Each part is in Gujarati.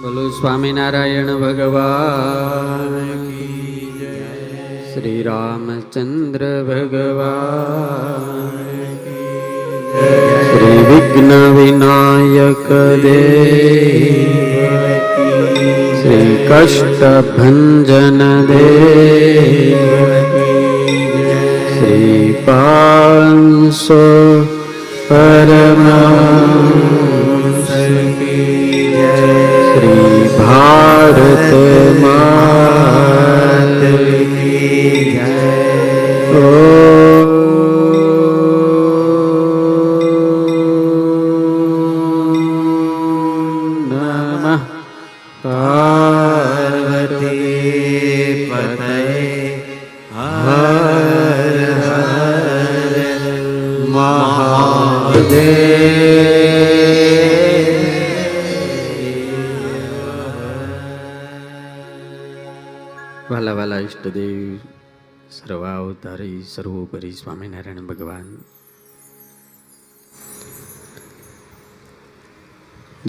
બોલો સ્વામિનારાયણ ભગવાન શ્રી રામચંદ્ર ભગવાન શ્રી વિઘ્ન વિનાયક દેવ શ્રી કષ્ટ ભંજન દેવ શ્રી પાંચસો પરમા ભારત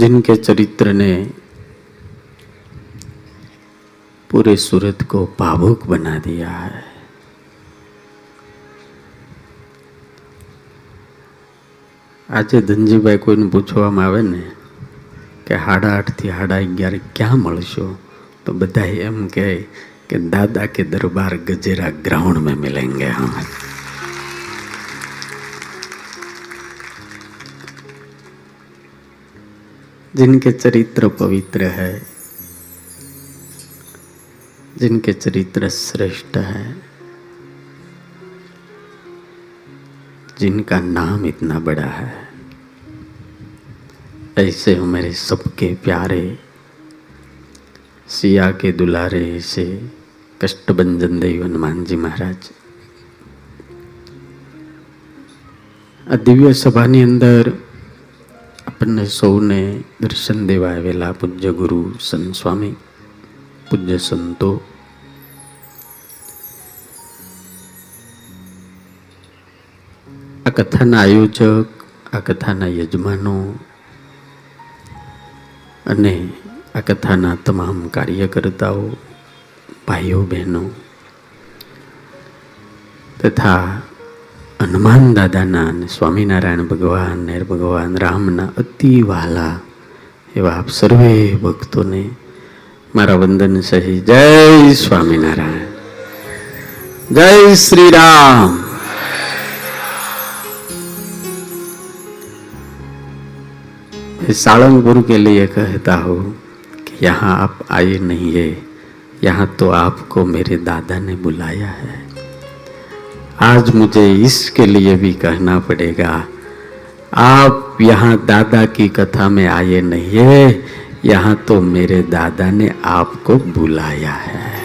जिनके चरित्र ने पूरे सूरत को भावुक बना दिया है આજે ધનજીભાઈ કોઈને પૂછવામાં આવે ને કે સાડા આઠથી સાડા અગિયાર ક્યાં મળશો તો બધા એમ કહે કે દાદા કે દરબાર ગજેરા ગ્રાઉન્ડ में मिलेंगे हम जिनके चरित्र पवित्र है जिनके चरित्र श्रेष्ठ है जिनका नाम इतना बड़ा है ऐसे हो मेरे सबके प्यारे सिया के दुलारे ऐसे કષ્ટભંજન દેવ હનુમાનજી મહારાજ આ દિવ્ય સભાની અંદર આપણને સૌને દર્શન દેવા આવેલા પૂજ્ય ગુરુ સંત સ્વામી, પૂજ્ય સંતો. આ કથાના આયોજક, આ કથાના યજમાનો અને આ કથાના તમામ કાર્યકર્તાઓ, ભાઈઓ બહેનો તથા હનુમાન દાદાના અને સ્વામિનારાયણ ભગવાન નેર ભગવાન રામના અતિ વહાલા એવા આપ સર્વે ભક્તોને મારા વંદન સહિત જય સ્વામિનારાયણ જય શ્રી રામ मैं सालंगपुर के लिए कहता हूँ कि यहाँ आप आए नहीं है यहाँ तो आपको मेरे दादा ने बुलाया है आज मुझे इसके लिए भी कहना पड़ेगा आप यहाँ दादा की कथा में आए नहीं है यहाँ तो मेरे दादा ने आपको बुलाया है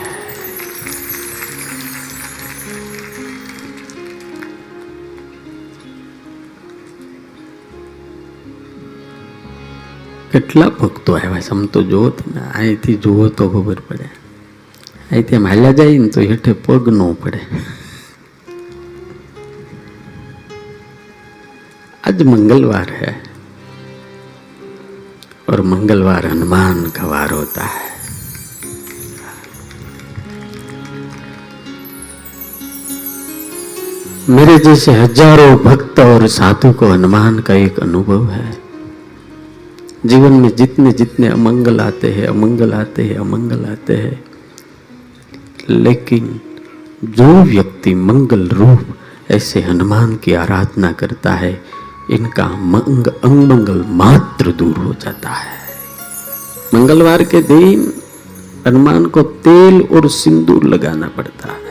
કેટલા ભક્તો આવ્યા છે આમ તો જુઓ તમે અહીંથી જુઓ તો ખબર પડે અહીંથી આમ હાલ્યા જાય ને તો હેઠે પગ ન પડે आज मंगलवार है और मंगलवार हनुमान का वार होता है। मेरे जैसे हज़ारों भक्त और साधु को हनुमान का एक अनुभव है। जीवन में जितने जितने अमंगल आते हैं, अमंगल आते हैं, अमंगल आते हैं, लेकिन जो व्यक्ति मंगल रूप ऐसे हनुमान की आराधना करता है इनका मंग अमंगल मात्र दूर हो जाता है। मंगलवार के दिन हनुमान को तेल और सिंदूर लगाना पड़ता है।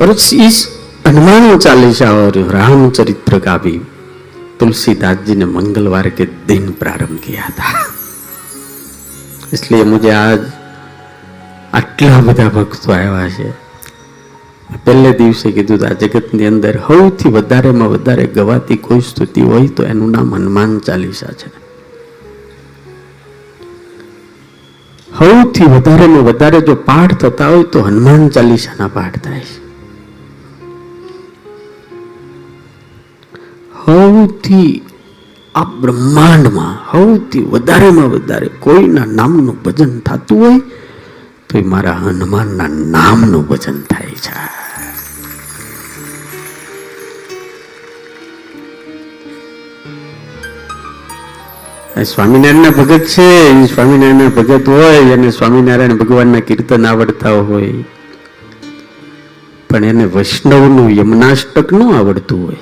और इस हनुमान चालीसा और रामचरित्र का भी तुलसीदास जी ने मंगलवार के दिन प्रारंभ किया था। इसलिए मुझे आज આટલા બધા ભક્તો આવ્યા છે. પહેલે દિવસે કીધું આ જગતની અંદર સૌથી વધારેમાં વધારે ગવાતી કોઈ સ્તુતિ હોય તો એનું નામ હનુમાન ચાલીસા છે. સૌથી વધારેમાં વધારે જો પાઠ થતા હોય તો હનુમાન ચાલીસાના પાઠ થાય છે. સૌથી આ બ્રહ્માંડમાં સૌથી વધારેમાં વધારે કોઈના નામનું ભજન થતું હોય તો એ મારા હનુમાનના નામનું ભજન થાય છે. સ્વામિનારાયણના ભગત છે સ્વામિનારાયણના ભગત હોય અને સ્વામિનારાયણ ભગવાનના કીર્તન આવડતા હોય. પણ એને વૈષ્ણવનું યમનાષ્ટક ન આવડતું હોય.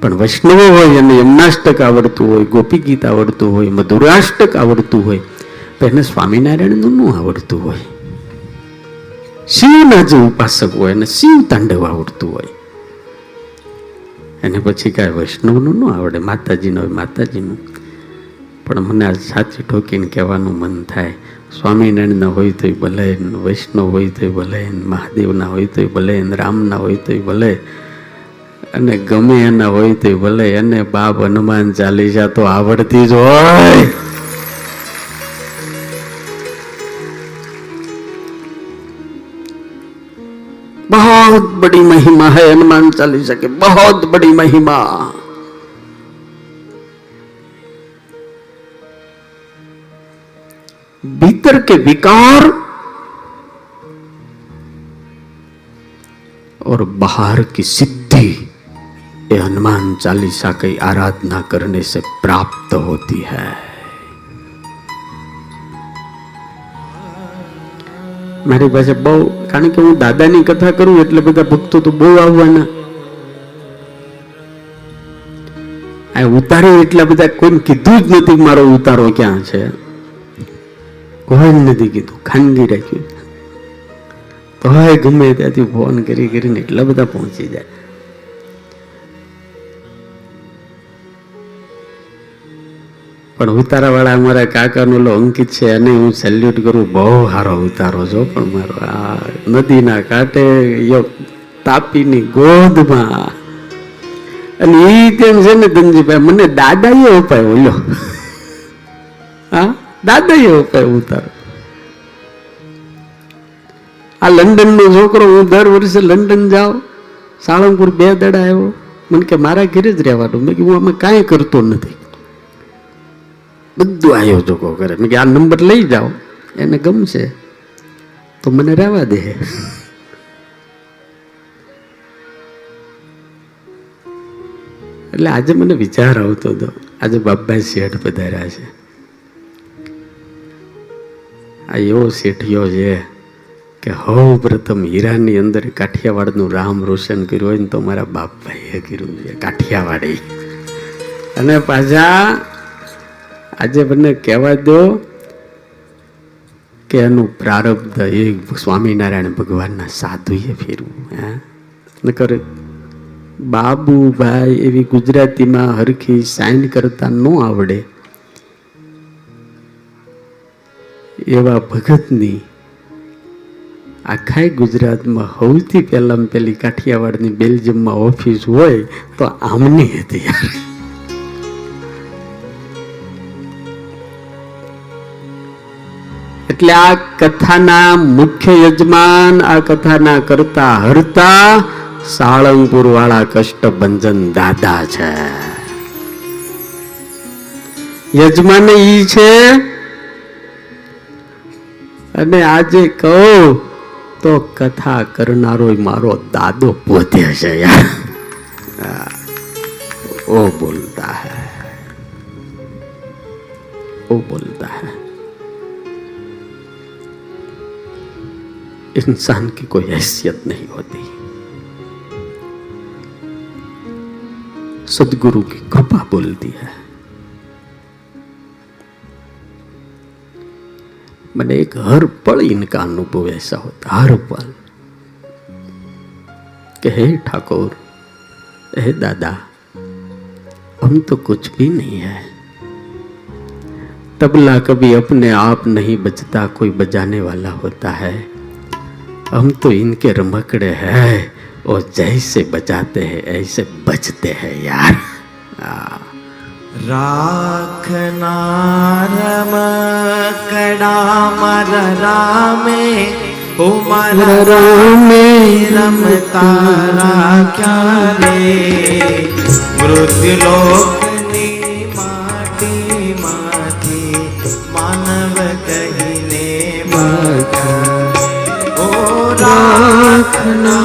પણ વૈષ્ણવ હોય અને યમનાષ્ટક આવડતું હોય ગોપી ગીત આવડતું હોય, મધુરાષ્ટક આવડતું હોય તો એને સ્વામિનારાયણનું ન આવડતું હોય. શિવના જે ઉપાસક હોય અને શિવ તાંડવ આવડતું હોય. એને પછી કાંઈ વૈષ્ણવનું ન આવડે, માતાજીનું હોય, માતાજીનું. પણ મને આ સાચી ઠોકીને કહેવાનું મન થાય સ્વામિનારાયણના હોય તોય ભલે, વૈષ્ણવ હોય તોય ભલે, મહાદેવના હોય તોય ભલે, રામના હોય તોય ભલે, અને ગમે એના હોય તોય ભલે અને બાપ હનુમાન ચાલીસા તો આવડતી જ હોય. बहुत बड़ी महिमा है, हनुमान चालीसा की, बहुत बड़ी महिमा। भीतर के विकार और बाहर की सिद्धि, ये हनुमान चालीसा की आराधना करने से प्राप्त होती है। મારી પાસે બહુ, કારણ કે હું દાદાની કથા કરું એટલે બધા ભક્તો તો બહુ આવવાના. આ ઉતારે એટલા બધા કોઈને કીધું જ નથી મારો ઉતારો ક્યાં છે. કોઈ નથી કીધું, ખાનગી રાખ્યું તો ગમે ત્યાંથી ફોન કરી કરીને એટલા બધા પહોંચી જાય. પણ ઉતારાવાળા અમારા કાકાનો લો અંકિત છે અને હું સેલ્યુટ કરું. બહુ સારો ઉતારો છો પણ મારો. આ નદીના કાંઠે તાપીની ગોદમાં. અને એ તેમ છે ને ધનજીભાઈ, મને દાદાએ અપાયો, લ્યો. હા? દાદાએ અપાયો ઉતારો. આ લંડન નો છોકરો, હું દર વર્ષે લંડન જાઉં. સાળંગપુર બે દડા આવ્યો. મને કે મારા ઘરે જ રહેવાનું. મેં કીધું અમે કાંઈ કરતો નથી. બધું આયોજકો કરે. મેં કે આ નંબર લઈ જાઓ. એને ગમશે. તો મને રહેવા દે. એટલે આજે મને વિચાર આવતો હતો. આજે બાપભાઈ શેઠ પધાર્યા છે. આ એવો શેઠિયો છે કે હવ પ્રથમ હીરાની અંદર કાઠિયાવાડનું રામ રોશન કર્યું હોય ને તો મારા બાપભાઈએ કર્યું છે, કાઠિયાવાડી. અને પાછા આજે મને કહેવા દો કે એનું પ્રારબ્ધ એ સ્વામિનારાયણ ભગવાનના સાધુએ ફેરવું, હે? નકર બાબુભાઈ એવી ગુજરાતીમાં હરખી સાઇન કરતા ન આવડે. એવા ભગતની આખાય ગુજરાતમાં સૌથી પહેલાં પેલી કાઠિયાવાડની બેલ્જિયમમાં ઓફિસ હોય તો આમની હતી એટલે આ કથાના મુખ્ય યજમાન, આ કથાના કરતા હરતા સાળંગપુર વાળા કષ્ટભંજન દાદા છે. યજમાન ઈ છે. અને આજે કહો તો કથા કરનારો મારો દાદો પોતે છે યાર. ઓ બોલતા હૈ. ઓ બોલતા હૈ. इंसान की कोई हैसियत नहीं होती। सदगुरु की कृपा बोलती है। मैंने एक हर पल इनका अनुभव ऐसा होता, हर पल। हे ठाकुर हे दादा, हम तो कुछ भी नहीं है। तबला कभी अपने आप नहीं बजता, कोई बजाने वाला होता है। हम तो इनके रमकड़े हैं और जैसे बचाते हैं ऐसे बचते हैं यार। राखना रमकड़ा मर रामे उमर रामे। रम तारा क्या रे मृत्यु लोक no.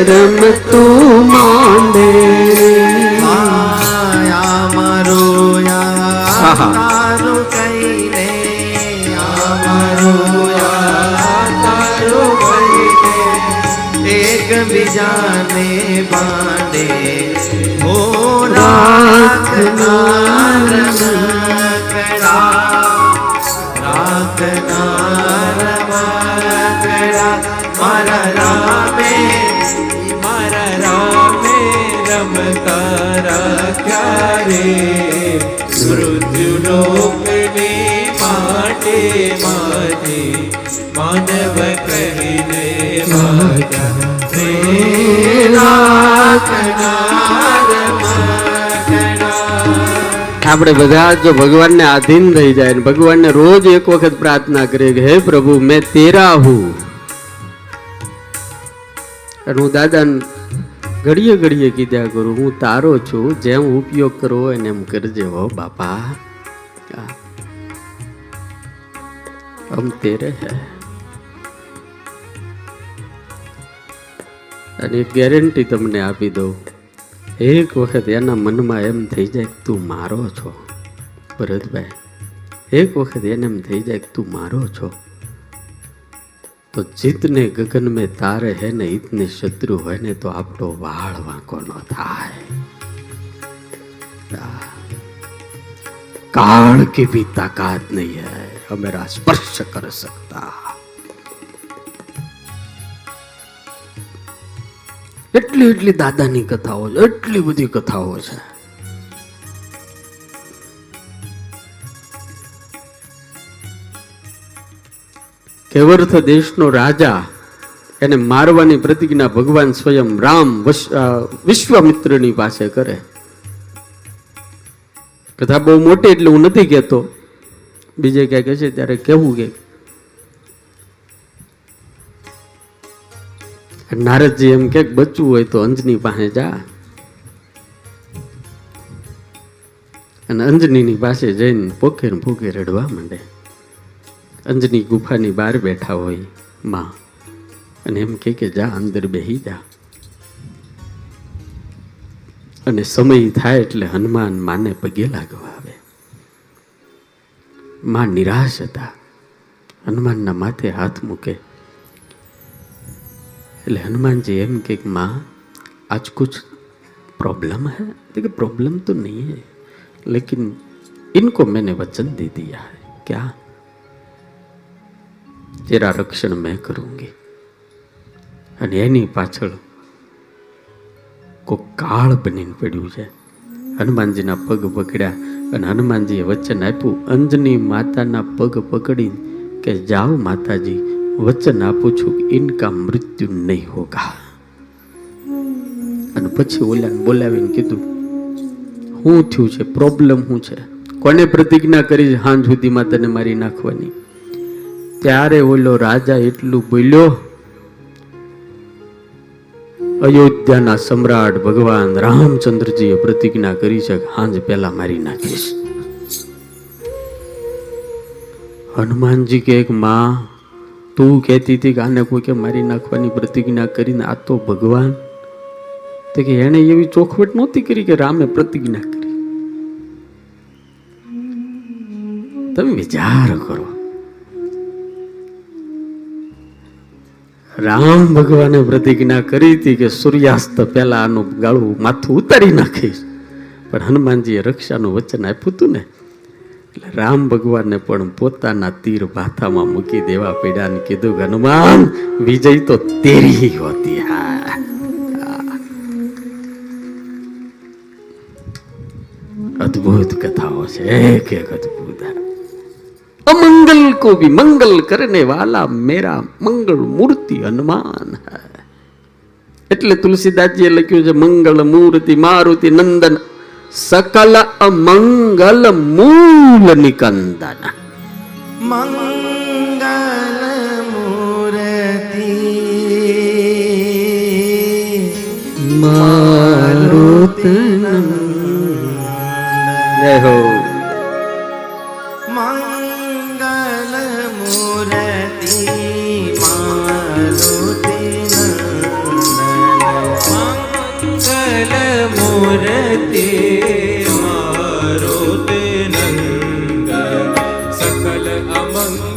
નિત રમ તું માંડે મારું. તારું કહીને એક બીજાને બાંધે ઓ રાખ મકડા મારા રામે મારા રામે રમતા રાખ્યા રે મૃત્યુલોકની માટે માટે માનવ કહીને માતા આપણે બધા જો ભગવાનને આધીન થઈ જાય ભગવાનને રોજ એક વખત પ્રાર્થના કરીએ કે, હે પ્રભુ, મેં તેરા હું. અને હું દાદાને ઘડીએ ઘડીએ કીધા કરું, હું તારો છું, જેમ ઉપયોગ કરો એને એમ કરજે હો, બાપા. અમ તેરે હે અને ગેરંટી તમને આપી દઉં. એક વખત એના મનમાં એમ થઈ જાય કે તું મારો છો, ભરતભાઈ. એક વખત એને એમ થઈ જાય કે તું મારો છો. તો જીતને ગગન મેં તારે હે ને ઈતને શત્રુ હોય ને તો આપણો વાળ વાંકો નો થાય. કાળ કે ભી તાકાત નહીં હૈ હમેરા સ્પર્શ કર સકતા. એટલી એટલી દાદાની કથાઓ એટલી બધી કથાઓ છે. કેવર્થ દેશનો રાજા, એને મારવાની પ્રતિજ્ઞા ભગવાન સ્વયં રામ વિશ્વામિત્રની પાસે કરે. કથા બહુ મોટી એટલે હું નથી કહેતો. બીજે ક્યાંક હશે ત્યારે કેવું કે નારદજી એમ ક્યાંક બચવું હોય તો અંજની પાસે જા. અને અંજનીની પાસે જઈને પોખેર પોકે રડવા માંડે. અંજની ગુફાની બહાર બેઠા હોય માં અને એમ કે કે જા અંદર બેહી જા અને સમય થાય એટલે હનુમાન માને પગે લાગવા આવે માં નિરાશ હતા હનુમાનના માથે હાથ મૂકે એટલે हनुमान जी एम के माँ आज कुछ प्रॉब्लम है देखिए प्रॉब्लम तो नहीं है लेकिन इनको मैंने वचन दे दिया है क्या તેરા રક્ષણ મેં કરુંગી. અને એની પાછળ કોઈ કાળ બનીને પડ્યું છે. હનુમાનજીના પગ પકડ્યા અને હનુમાનજીએ વચન આપ્યું. અંજની માતાના પગ પકડીને કે, જાઓ માતાજી, વચન આપું છું કે ઇનકા મૃત્યુ નહીં હોગા. અને પછી ઓલાને બોલાવીને કીધું શું થયું છે? પ્રોબ્લેમ શું છે? કોને પ્રતિજ્ઞા કરી હાંજ સુધીમાં તને મારી નાખવાની. ત્યારે ઓલો રાજા એટલું બોલ્યો, અયોધ્યાના સમ્રાટ ભગવાન રામચંદ્રજીએ પ્રતિજ્ઞા કરી છે હાંજ પહેલા મારી નાખીશ. હનુમાનજી કે, એક માં, તું કહેતી હતી કે આને કોઈ કે મારી નાખવાની પ્રતિજ્ઞા કરીને આ તો ભગવાન. તો કે એણે એવી ચોખવટ નહોતી કરી કે રામે પ્રતિજ્ઞા કરી. તમે વિચાર કરો. રામ ભગવાને પ્રતિજ્ઞા કરી હતી કે સૂર્યાસ્ત પહેલા આનું ગાળું માથું ઉતારી નાખીશ. પણ હનુમાનજીએ રક્ષાનું વચન આપ્યું હતું ને, એટલે રામ ભગવાનને પણ પોતાના તીર ભાથામાં મૂકી દેવા પડ્યા ને કીધું કે, હનુમાન, વિજય તો તેરી હોતી હા. અદ્ભુત કથાઓ છે. એક એક અદ્ભુત. અમંગલ को भी मंगल करने वाला मेरा मंगल मूर्ति हनुमान है એટલે તુલસીદાસજીએ લખ્યું છે મંગળ મૂર્તિ મારુતિ નંદન સકલ અમંગલ મૂલ નિકંદન મંગલ મૂર્તિ મારુતિ જય હો.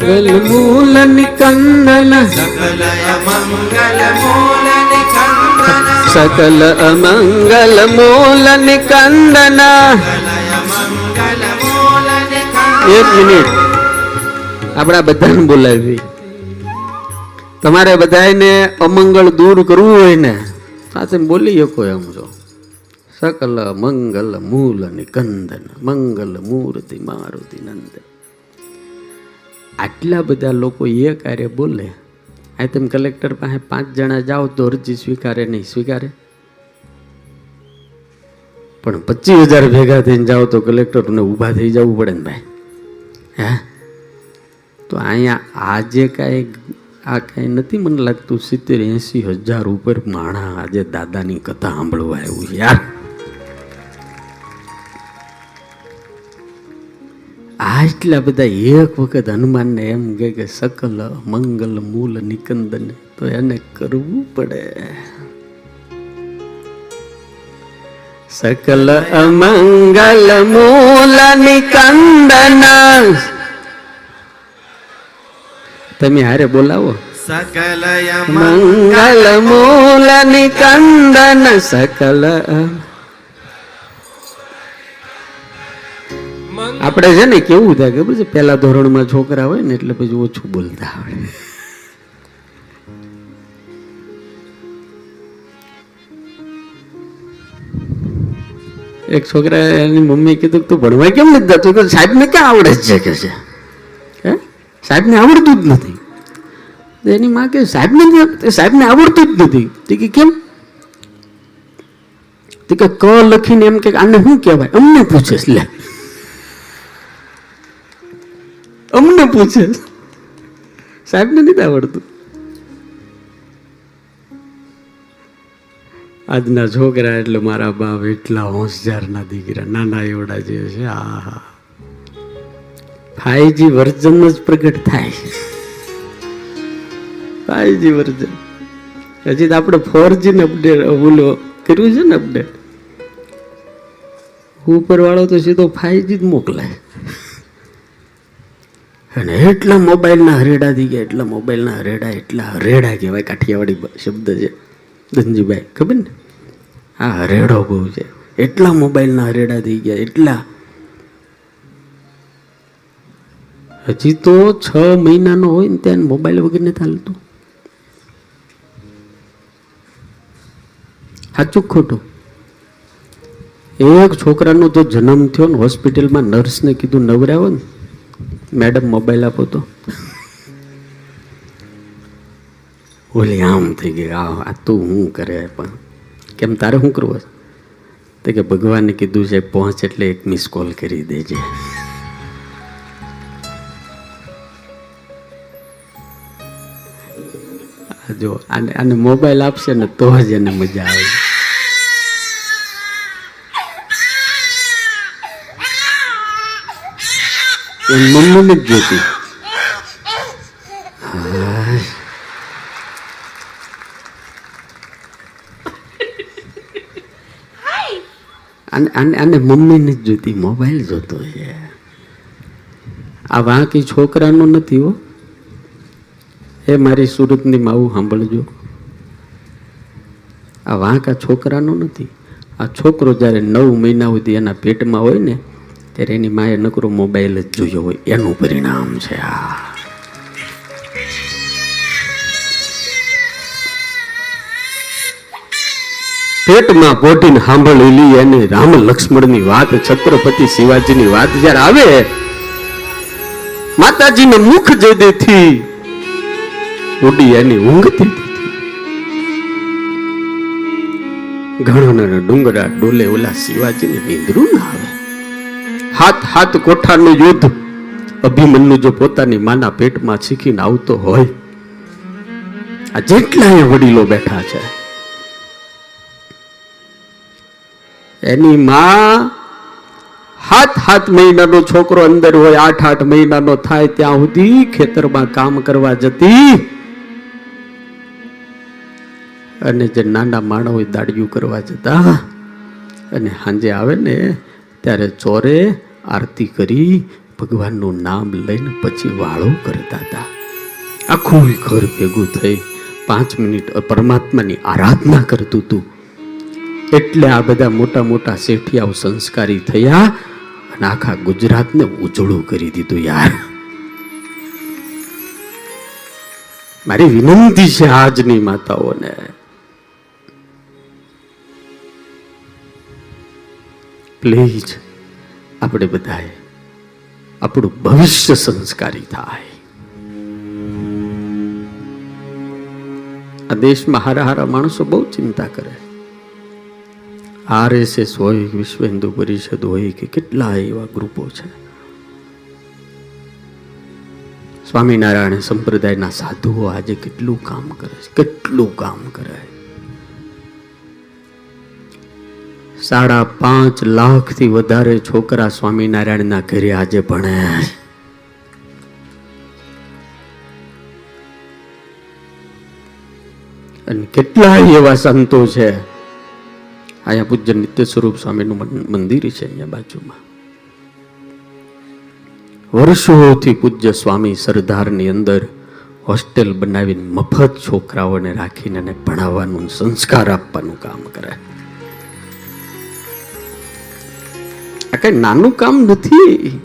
મંગલ મૂલ નિકંદન સકલ અમંગલ મૂલ નિકંદન સકલ અમંગલ મૂલ નિકંદન એક મિનિટ આપણા બધાને બોલાવી. તમારે બધાને અમંગળ દૂર કરવું હોય ને સાથે બોલી શકો એમ છો. સકલ, મંગલ, મૂલ નિકંદન મંગલ, મૂર્તિ, મારુતિ નંદ આટલા બધા લોકો એ કાર્ય બોલે. આ તેમ કલેક્ટર પાસે પાંચ જણા જાઓ તો અરજી સ્વીકારે નહીં, સ્વીકારે. પણ પચીસ હજાર ભેગા થઈને જાઓ તો કલેક્ટરને ઊભા થઈ જવું પડે ને ભાઈ. હે? અહીંયા આજે કાંઈ આ કાંઈ નથી મને લાગતું સિત્તેર એંસી હજાર ઉપર માણા આજે દાદાની કથા સાંભળવા આવ્યું યાર. આટલા બધા એક વખત હનુમાનને એમ કહે કે સકલ, મંગલ, મૂલ, નિકંદન, તો એને કરવું પડે. સકલ અમંગલ મૂલ, નિકંદન. તમે હારે બોલાવો. સકલ મંગલ મૂલ નિકંદન સકલ. આપણે છે ને કેવું થાય ખબર છે? પહેલા ધોરણમાં છોકરા હોય ને એટલે પછી ઓછું બોલતા આવડે એક છોકરા એની મમ્મી કીધું કે તું ભણવા કેમ નથી જતો? તો સાહેબને ક્યાં આવડે જ છે કે છે? સાહેબને આવડતું જ નથી. એની માં કે સાહેબને સાહેબને આવડતું જ નથી. તે કે કેમ? તે કે ક લખીને એમ કે, આને શું કહેવાય? અમને પૂછે લે. અમને પૂછે સાહેબને નથી આવડતું. આજના છોકરા એટલે મારા બાપ એટલા હોશિયારના દીકરા, નાના એવડા જે છે આ હા ફાઈવજી વર્જન જ પ્રગટ થાય. Five G version. હજી તો આપણે ફોરજીને અપડેટ ઓલો કર્યું છે ને અપડેટ ઉપર વાળો તો સીધો ફાઈવજી જ મોકલાય. અને એટલા મોબાઈલના હરેડા થઈ ગયા, એટલા મોબાઈલના હરેડા, એટલા હરેડા કહેવાય, કાઠિયાવાડી શબ્દ છે. ધનજીભાઈ, ખબર ને? આ હરેડો બહુ છે. એટલા મોબાઈલના હરેડા થઈ ગયા, એટલા હજી તો છ મહિનાનો હોય ને ત્યાં મોબાઈલ વગર નથી હાલતું સાચું ખોટું? એક છોકરાનો જો જન્મ થયો ને હોસ્પિટલમાં નર્સને કીધું નવરાવો ને મેડમ મોબાઈલ આપો તો. ઓલી આમ થઈ ગઈ, આ આ તું શું કરે પણ? કેમ તારે શું કરવું? તો કે ભગવાને કીધું છે, પહોંચ એટલે એક મિસ કોલ કરી દેજે. આ જો આને આને મોબાઈલ આપશે ને તો જ એને મજા આવે. મમ્મી જ જોતી. અને મમ્મીને જ જોતી મોબાઈલ જોતો છે. આ વાંકી છોકરાનો નથી હો. એ મારી સુરતની માવું સાંભળજો. આ વાંક આ છોકરાનો નથી. આ છોકરો જ્યારે નવ મહિના સુધી એના પેટમાં હોય ને, ત્યારે એની માએ નકરો મોબાઈલ જ જોયો હોય. એનું પરિણામ છે આ. પેટમાં પોટીને સાંભળેલી એને રામ લક્ષ્મણની વાત, છત્રપતિ શિવાજીની વાત જ્યારે આવે, માતાજીને મુખ જે દેથી ઉડી એની ઊંઘતી ઘણા ડુંગરા ડોલે ઓલા શિવાજીને નીંદરું ના આવે. હાથ હાથ કોઠાનું યુદ્ધ. અભિમન્યુ જો પોતાની માના પેટમાં શીખીને આવતો હોય, આ જેટલાય વડીલો બેઠા છે, એની માં હાથ હાથ મહિનાનો છોકરો અંદર હોય, આઠ આઠ મહિનાનો થાય, ત્યાં સુધી ખેતરમાં કામ કરવા જતી અને જે નાના માણસ હોય દાડિયું કરવા જતા અને સાંજે આવે ને, ત્યારે ચોરે આરતી કરી, ભગવાનનું નામ લઈને પછી વાળો કરતા હતા. આખું ઘર ભેગું થઈ પાંચ મિનિટ પરમાત્માની આરાધના કરતું હતું. એટલે આ બધા મોટા મોટા શેઠિયાઓ સંસ્કારી થયા અને આખા ગુજરાતને ઉજળું કરી દીધું યાર. મારી વિનંતી છે આજની માતાઓને. પ્લીઝ આપણે બધાએ આપણું ભવિષ્ય સંસ્કારી થાય. આ દેશમાં હારા હારા માણસો બહુ ચિંતા કરે. આરએસએસ હોય, વિશ્વ હિન્દુ પરિષદ હોય કે કેટલા એવા ગ્રુપો છે. સ્વામિનારાયણ સંપ્રદાયના સાધુઓ આજે કેટલું કામ કરે છે, કેટલું કામ કરે સાડા પાંચ લાખથી વધારે છોકરા સ્વામિનારાયણના ઘરે આજે ભણ્યા. અને કેટલાય એવા સંતો છે. અહીંયા પૂજ્ય નિત્ય સ્વરૂપ સ્વામીનું મંદિર છે અહીંયા બાજુમાં. વર્ષોથી પૂજ્ય સ્વામી સરદારની અંદર હોસ્ટેલ બનાવીને મફત છોકરાઓને રાખીને ભણાવવાનું સંસ્કાર આપવાનું કામ કરે. આ કઈ નાનું કામ નથી.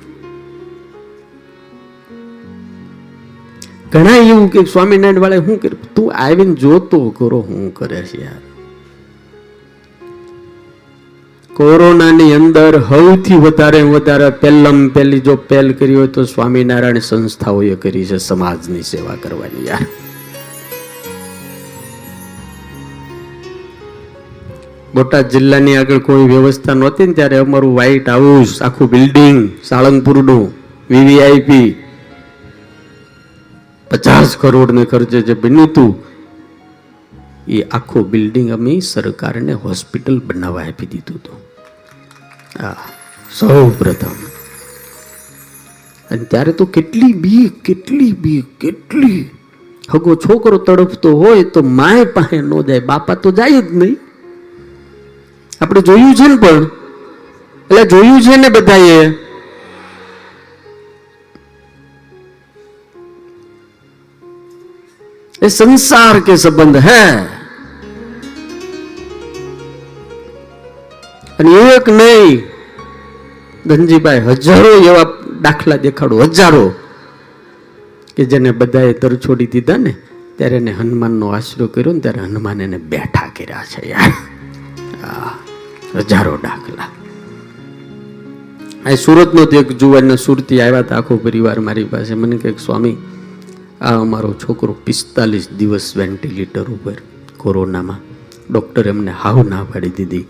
ઘણા એવું કે સ્વામિનારાયણ વાળા શું કરે તું આવીને જોતો કરો, હું કરે છે યાર. કોરોનાની અંદર સૌથી વધારે વધારે પહેલમ પહેલી જો પહેલ કરી હોય તો સ્વામિનારાયણ સંસ્થાઓએ કરી છે સમાજની સેવા કરવાની યાર. બોટાદ જિલ્લાની આગળ કોઈ વ્યવસ્થા નહોતી ને ત્યારે અમારું વ્હાઇટ હાઉસ આખું બિલ્ડિંગ સાળંગપુરનું વીવીઆઈપી પચાસ કરોડને ખર્ચે જે બન્યું હતું, એ આખું બિલ્ડિંગ અમે સરકારને હોસ્પિટલ બનાવવા આપી દીધું હતું. હા સૌ પ્રથમ અને ત્યારે તો કેટલી બીક કેટલી બીક કેટલી હગો છોકરો તડપતો હોય તો માય પાસે ન જાય, બાપા તો જાય જ નહીં. આપણે જોયું છે ને પણ. એટલે જોયું છે ને બધાએ? એ સંસાર કે સંબંધ હે. અને એક નહીં, ધનજીભાઈ, હજારો એવા દાખલા દેખાડો, હજારો, કે જેને બધાએ તર છોડી દીધા ને, ત્યારે એને હનુમાનનો આશરો કર્યો ને, ત્યારે હનુમાન એને બેઠા કર્યા છે યાર. હજારો દાખલા આ સુરતનો એક જુવાનને સુરતી આવ્યા હતા આખો પરિવાર મારી પાસે. મને કહે સ્વામી, આ અમારો છોકરો પિસ્તાલીસ દિવસ વેન્ટિલેટર ઉપર કોરોનામાં. ડૉક્ટર એમને હાવ ના પાડી દીધી.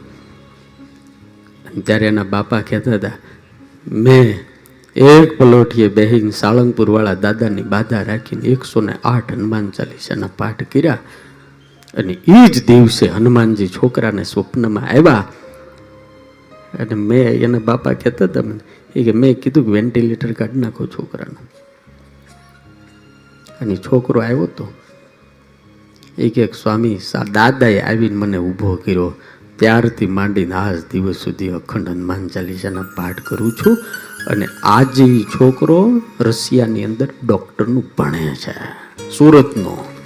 ત્યારે એના બાપા કહેતા હતા, મેં એક પલોઠીએ બેહીને સાળંગપુરવાળા દાદાની બાધા રાખીને એકસો ને આઠ હનુમાન ચાલીસાના પાઠ કર્યા. અને એ જ દિવસે હનુમાનજી છોકરાને સ્વપ્નમાં આવ્યા અને મેં એના બાપા કહેતા હતા મને, એ કે મેં કીધું કે વેન્ટિલેટર કાઢી નાખો છોકરાનું. અને છોકરો આવ્યો તો, એ કે સ્વામી, સા દાદાએ આવીને મને ઊભો કર્યો. ત્યારથી માંડીને આજ દિવસ સુધી અખંડ હનુમાન ચાલીસાના પાઠ કરું છું અને આજે છોકરો રશિયાની અંદર ડૉક્ટરનું ભણે છે. સુરતનો.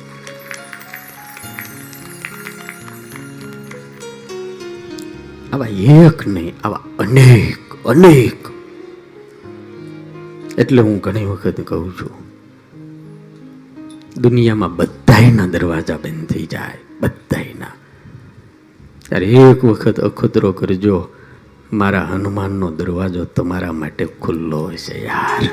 આવા એક નહીં આવા અનેક અનેક એટલે હું ઘણી વખત કહું છું દુનિયામાં બધાયના દરવાજા બંધ થઈ જાય બધાયના ત્યારે એક વખત અખતરો કરજો મારા હનુમાનનો દરવાજો તમારા માટે ખુલ્લો હશે યાર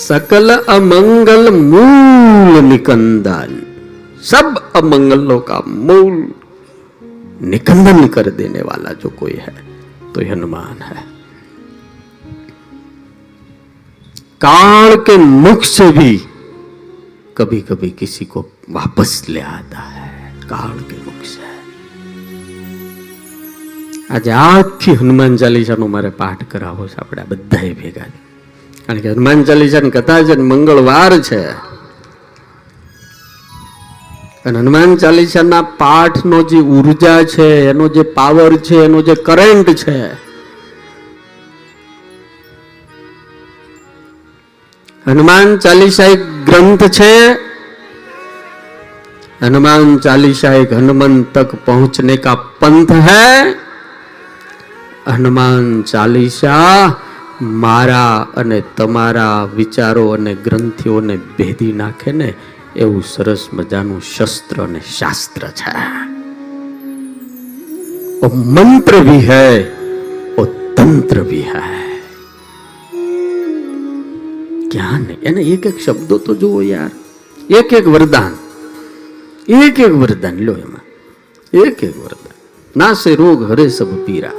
सकल अमंगल मूल निकंदन सब अमंगलों का मूल निकंदन कर देने वाला जो कोई है तो ये हनुमान है काल के मुख से भी कभी कभी किसी को वापस ले आता है काल के मुख से આજે આખી હનુમાન ચાલીસાનો મારે પાઠ કરાવો છે આપણે આ બધાએ ભેગા કારણ કે હનુમાન ચાલીસાની કથા છે ને મંગળવાર છે અને હનુમાન ચાલીસાના પાઠનો જે ઉર્જા છે એનો જે પાવર છે એનો જે કરંટ છે हनुमान चालीसा एक ग्रंथ छे हनुमान चालीसा एक हनुमान तक पहुंचने का पंथ है હનુમાન ચાલીસા મારા અને તમારા વિચારો અને ગ્રંથિઓને ભેદી નાખે ને એવું સરસ મજાનું શસ્ત્ર અને શાસ્ત્ર છે. ઓ મંત્ર ભી હૈ, ઓ તંત્ર ભી હૈ. જ્ઞાન એને એક એક શબ્દો તો જુઓ યાર. એક એક વરદાન. એક એક વરદાન લો એમાં. એક એક વરદાન. નાશે રોગ હરે સબ પીરા.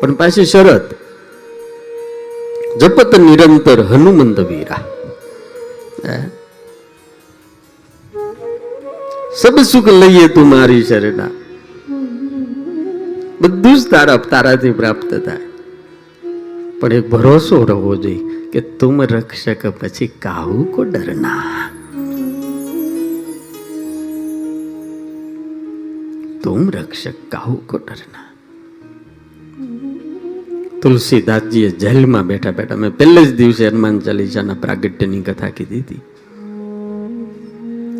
પણ પાછી શરત. જપત નિરંતર હનુમંત વીરા. સબ સુખ લઈએ તું મારી શરણા. બધું જ તારા તારાથી પ્રાપ્ત થાય. પણ એક ભરોસો રહેવો જોઈએ કે તુમ રક્ષક પછી કાહુ કો ડરના. તુમ રક્ષક કાહુ કો ડરના. તુલસીદાસજીએ જેલમાં બેઠા બેઠા મેં પહેલે જ દિવસે હનુમાન ચાલીસાના પ્રાગટ્યની કથા કીધી હતી.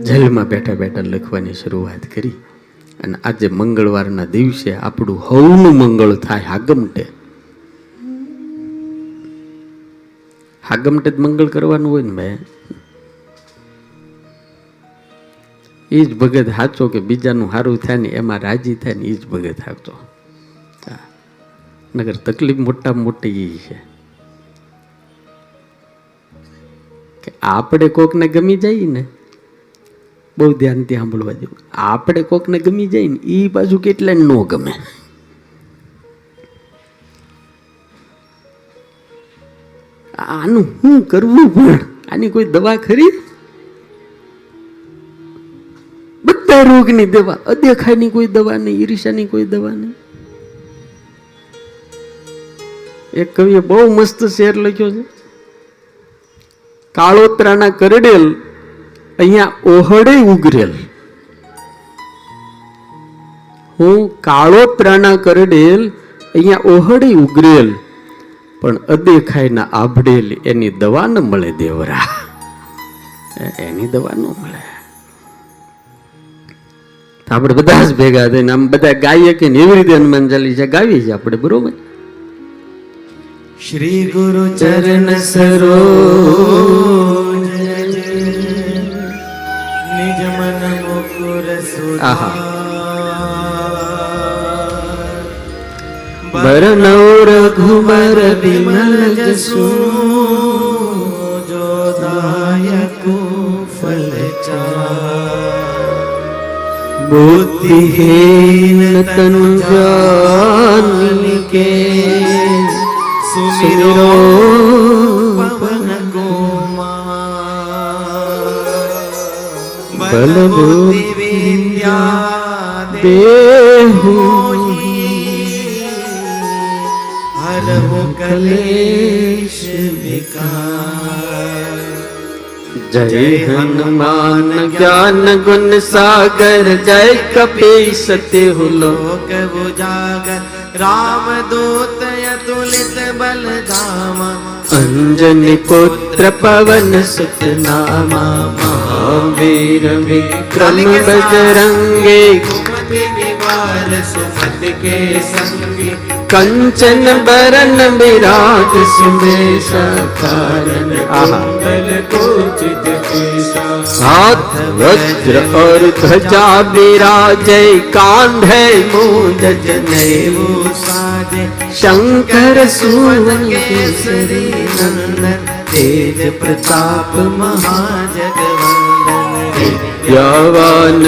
જેલમાં બેઠા બેઠા લખવાની શરૂઆત કરી. અને આજે મંગળવારના દિવસે આપણું હવનું મંગળ થાય હાગમટે. હાગમટે જ મંગળ કરવાનું હોય ને ભાઈ? એ જ ભગત સાચો કે બીજાનું સારું થાય ને એમાં રાજી થાય ને એ જ ભગત સાચો હા. નગર તકલીફ મોટા મોટી એ છે. કે આપણે કોકને ગમી જઈએ ને બહુ ધ્યાનથી સાંભળવા જેવું. આપણે કોકને ગમી જાય ને એ પાછું કેટલા ન ગમે. આનું શું કરવું પણ? આની કોઈ દવા ખરી? બધા રોગની દવા, અદેખાની કોઈ દવા નહીં, ઈર્ષાની કોઈ દવા નહીં. એક કવિએ બહુ મસ્ત શેર લખ્યો છે. કાળોતરાના કરડેલ અહીંયા ઓહળે ઉગરેલ. હું કાળો પ્રાણા કરડેલ, અહીંયા ઓહળે ઉગરેલ. પણ અદેખાયના આભડેલ એની દવા ન મળે દેવરા. એની દવા ન મળે. આપણે બધા જ ભેગા થઈને આમ બધા ગાઈએ કે એવી રીતે હનુમાન ચાલીસા ગાવીએ છીએ આપણે, બરોબર? શ્રી ગુરુ ચરણ સરો આહા. બરનૌ રઘુબર બિમલ જસુ જોદાયકો ફલ બુદ્ધિહીન તનુ જાન કે સુમિરો પવન ગોમા બલ બુદ્ધિ बुद्धि विद्या देहु हरहु कलेश विकार। जय हनुमान ज्ञान गुण सागर जय कपीस तिहु लोक लोक उजागर राम दूत अतुलित बल धामा अंजनी पुत्र पवन सुतनामा महावीर विक्रम बजरंगे। कुमति निवार सुमति के संगी। કંચન બરન વિરાટ સુમેશ કારણ કુંડલ કોચિત હાથ વજ્ર ઓર ધજા બિરાજે કાંધે મૂજ જનેવો શંકર સુવન કેસરી નંદન તેજ પ્રતાપ મહાજગવ यवान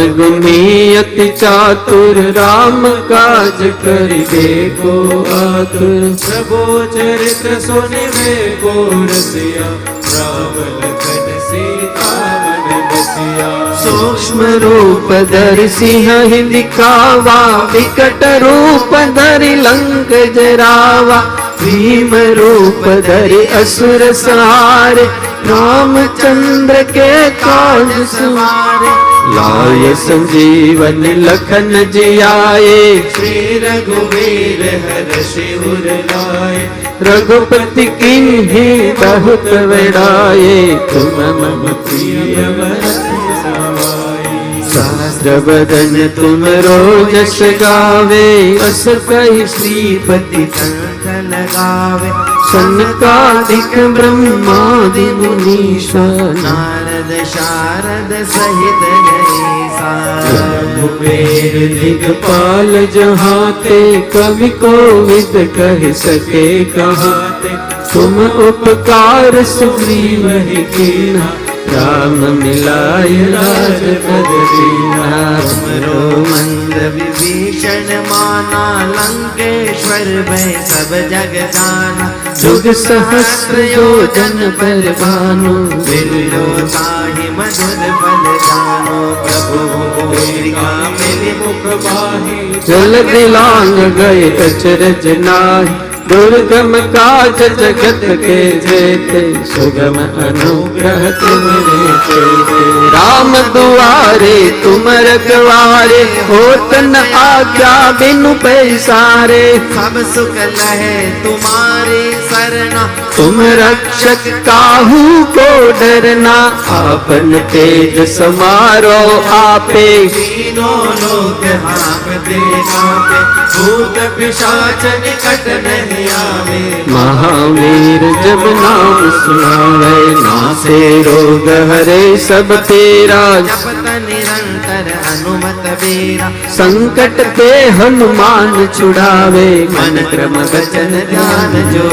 अति चातुर राम काज करिबे को आतुर प्रभो चरित्र सुनिवे को रसिया राम लखन सीता मन बसिया। सूक्ष्म रूप धरि सिंह दिखावा विकट रूप धरि लंक जरावा। भीम रूप धरि असुर सहारे रामचंद्र के काज सवारे लाय संजीवन लखन जियाए श्री रघुवीर हर शिवर लाए रघुपति किन्ही बहुत बड़ाए तुम मम प्रिय सहस्र बदन तुम रोजस गावे अस कही श्रीपति कंठ लगावे। सनकादिक ब्रह्मादि मुनीषा नारद शारद सहित गणेशा कुबेर दिगपाल जहाते, कवि कोविद कह सके कहाते। तुम उपकार सुग्रीव ही कीना કામ મિલાય રાજપદ સિંહા સ્મરો મંદ વિભીષણ માના લંકેશ્વર ભય સબ જગ જાના જુગ સહસ્ર યોજન પર ભાનુ બિરલો તાહી મધુર ફલ જાનો પ્રભુ મેરી મુખ બાહી જલ દિલાંગ ગય કચરજ નાહી दुर्गम काज जगत के जेते सुगम अनुग्रह तुमरे चेते। राम दुआरे तुम रखवारे होत न आज्ञा बिनु पैसारे। सब सुख लहे तुम्हारी सरना तुम रक्षक काहू को डरना आपन तेज समारो आपे। तीनों लोग हाँकते कांपे भूत पिशाच निकट नहीं महावीर जब नाम सुनावे नासे रोग हरे, सब तेरा। निरंतर हनुमत वीरा संकट ते हनुमान छुड़ावे, मन क्रम वचन ध्यान जो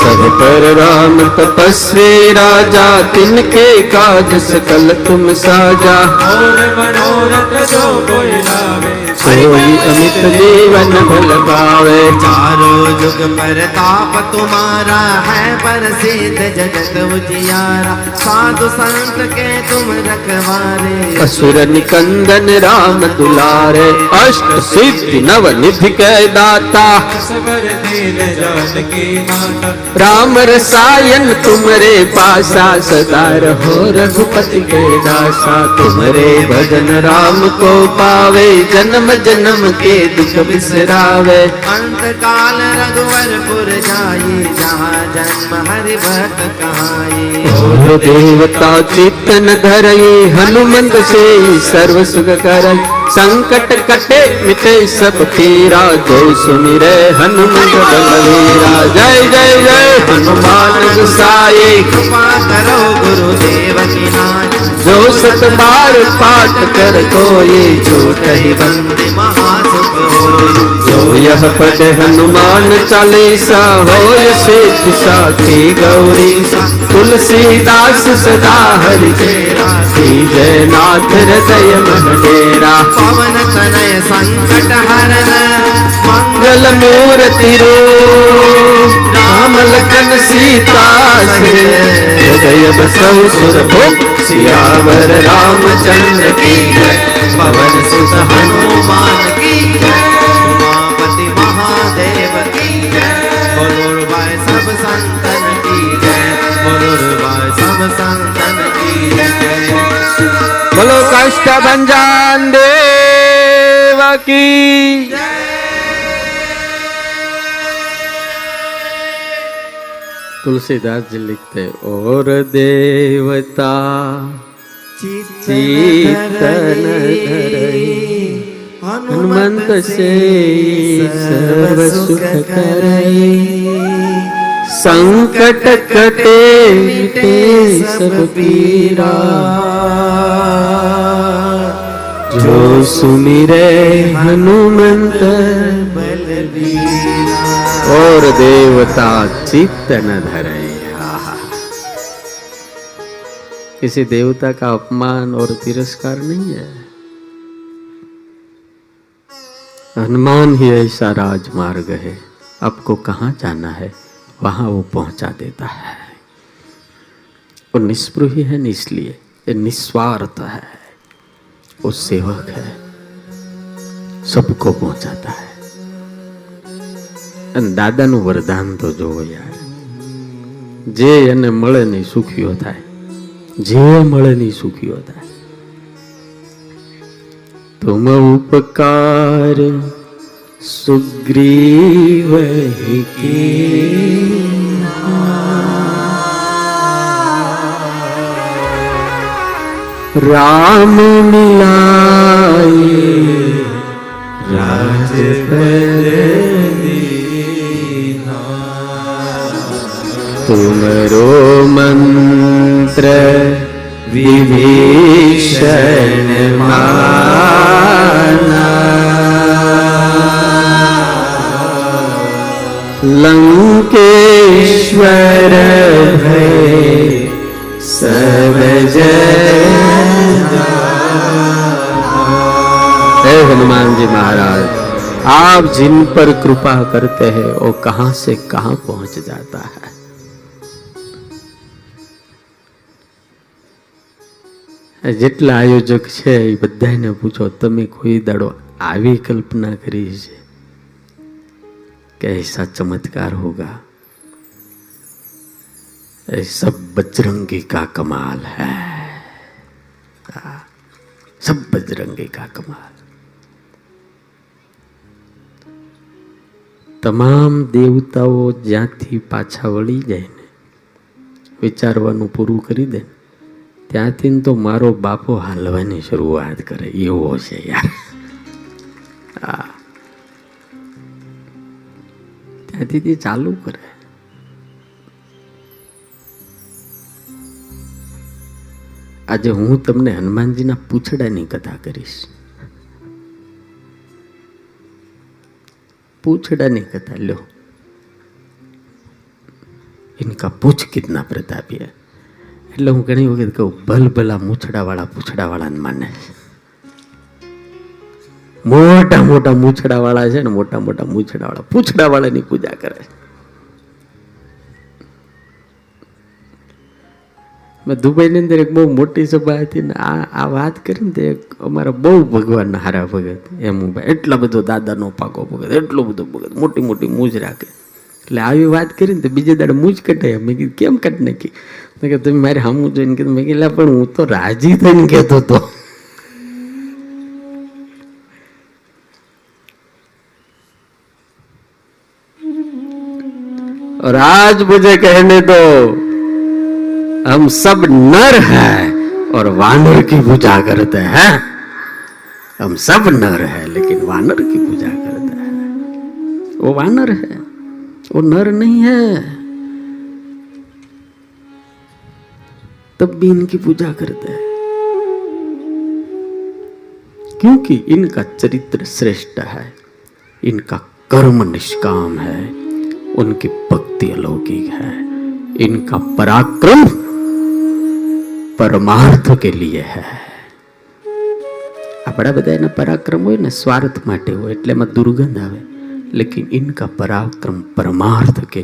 सब पर राम तपस्वी, राजा, तिनके काज सकल तुम साजा। और जो कोई लावे। सोई अमित जीवन भल पावे चारों जुग प्रताप तुम्हारा है प्रसिद्ध जगत उजियारा साधु संत के तुम रखवारे असुर निकंदन राम दुलारे अष्ट सिद्धि नव निधि के दाता राम रसायन तुमरे पासा सदा रहो रघुपति के दासा तुमरे भजन राम को पावे, जन्म जन्म के दुख बिसरावे। अंत काल रघुवरपुर जाई जहाँ जन्म हरि भक्त और देवता चित्तन धरई हनुमंत से सर्व सुख करई। संकट कटे मिटे सब पीरा जय सुमिरे हनुमंत बलवीरा जय जय जय हनुमान गुसाई। कृपा करो गुरुदेव की नाथ जो सत बार पाठ कर कोई छूट ही बंद वंदे महासुख होई जो यह पढ़ हनुमान चालीसा हो सिद्ध साथी गौरी तुलसीदास सदा हरि चेरा श्री जयनाथ हृदय मन डेरा पवन तनय संकट हरन मंगल मंगल मूर्ति रो राम लखन सीता से। हृदय बसौ सियावर रामचंद्र की पवन सुत हनुमान की उमापति महादेव की बोलो भाई सब संतन की जय। भाई सब संतन की जय। बोलो कष्ट भंजान देव की तुलसीदास जी लिखते, और देवता चीतन हनुमंत से सर्व सुख करे संकट कटे मिटे सब पीरा जो सुमिरे हनुमंत बलबीरा और देवता चित्त न धरे किसी देवता का अपमान और तिरस्कार नहीं है। हनुमान ही ऐसा राजमार्ग है। आपको कहाँ जाना है? वहाँ वो पहुँचा देता है। वो निस्पृही है इसलिए निस्वार्थ है। वो सेवक है। सबको पहुंचाता है। અને દાદાનું વરદાન તો જોવો યાર જે એને મળે નહીં સુખીઓ થાય જે મળે નહીં સુખીઓ થાય तुम उपकार सुग्रीव ही की राम मिलाए राजपद तुमरो मंत्र विभीषण माना। लंकेश्वर भय सब हे हनुमान जी महाराज, आप जिन पर कृपा करते हैं, वो कहाँ से कहाँ पहुँच जाता है? જેટલા આયોજક છે એ બધાને પૂછો, તમે કોઈ દાડો આવી કલ્પના કરી છે કે એસા ચમત્કાર હોગા? એ સબ બજરંગી કા કમાલ હૈ. સબ બજરંગી કા કમાલ. તમામ દેવતાઓ જ્યાંથી પાછા વળી જાય ને, વિચારવાનું પૂરું કરી દે ને. ત્યાંથી તો મારો બાપો હાલવાની શરૂઆત કરે, એવો છે યાર. હા. ત્યાંથી તે ચાલુ કરે. આજે હું તમને હનુમાનજીના પૂછડાની કથા કરીશ. પૂછડાની કથા, લ્યો. ઇનકા પૂછ કિતના પ્રતાપી હૈ એટલે હું ઘણી વખત કહું ભલ મૂછડાવાળા પૂછડાવાળાને માને. મોટા મોટા મૂછડાવાળા છે ને મોટા મોટા મૂછડાવાળા પૂછડાવાળાની પૂજા કરે મેં દુબઈની અંદર એક બહુ મોટી સભા હતી ને આ આ વાત કરી ને તે એક અમારા બહુ ભગવાનના હારા ભગત, એમ ભાઈ, એટલા બધો દાદાનો પાકો ભગત, એટલો બધો ભગત, મોટી મોટી મૂજ રાખે. એટલે આવી વાત કરીને તો બીજે દાડે મૂજ કટાય મેં કીધું, કેમ કટ નાખી? કે તમે મારે સામું જોઈને કીધું મેં કીધું "લા, પણ હું તો રાજી થઈને કહેતો હતો और आज मुझे कहने दो हम सब नर हैं और वानर की पूजा करते हैं हम सब नर हैं लेकिन वानर की पूजा करते हैं वो वानर है वो नर नहीं है तब भी इनकी पूजा करते हैं। क्योंकि इनका चरित्र श्रेष्ठ है, इनका कर्म निष्काम है, उनकी भक्ति अलौकिक है, इनका पराक्रम परमार्थ के लिए है। આપણા બધા એના પરાક્રમ હોય ને સ્વાર્થ માટે હોય એટલે એમાં દુર્ગંધ આવે લેકિન ઇનકા પરાક્રમ પરમાર્થ કે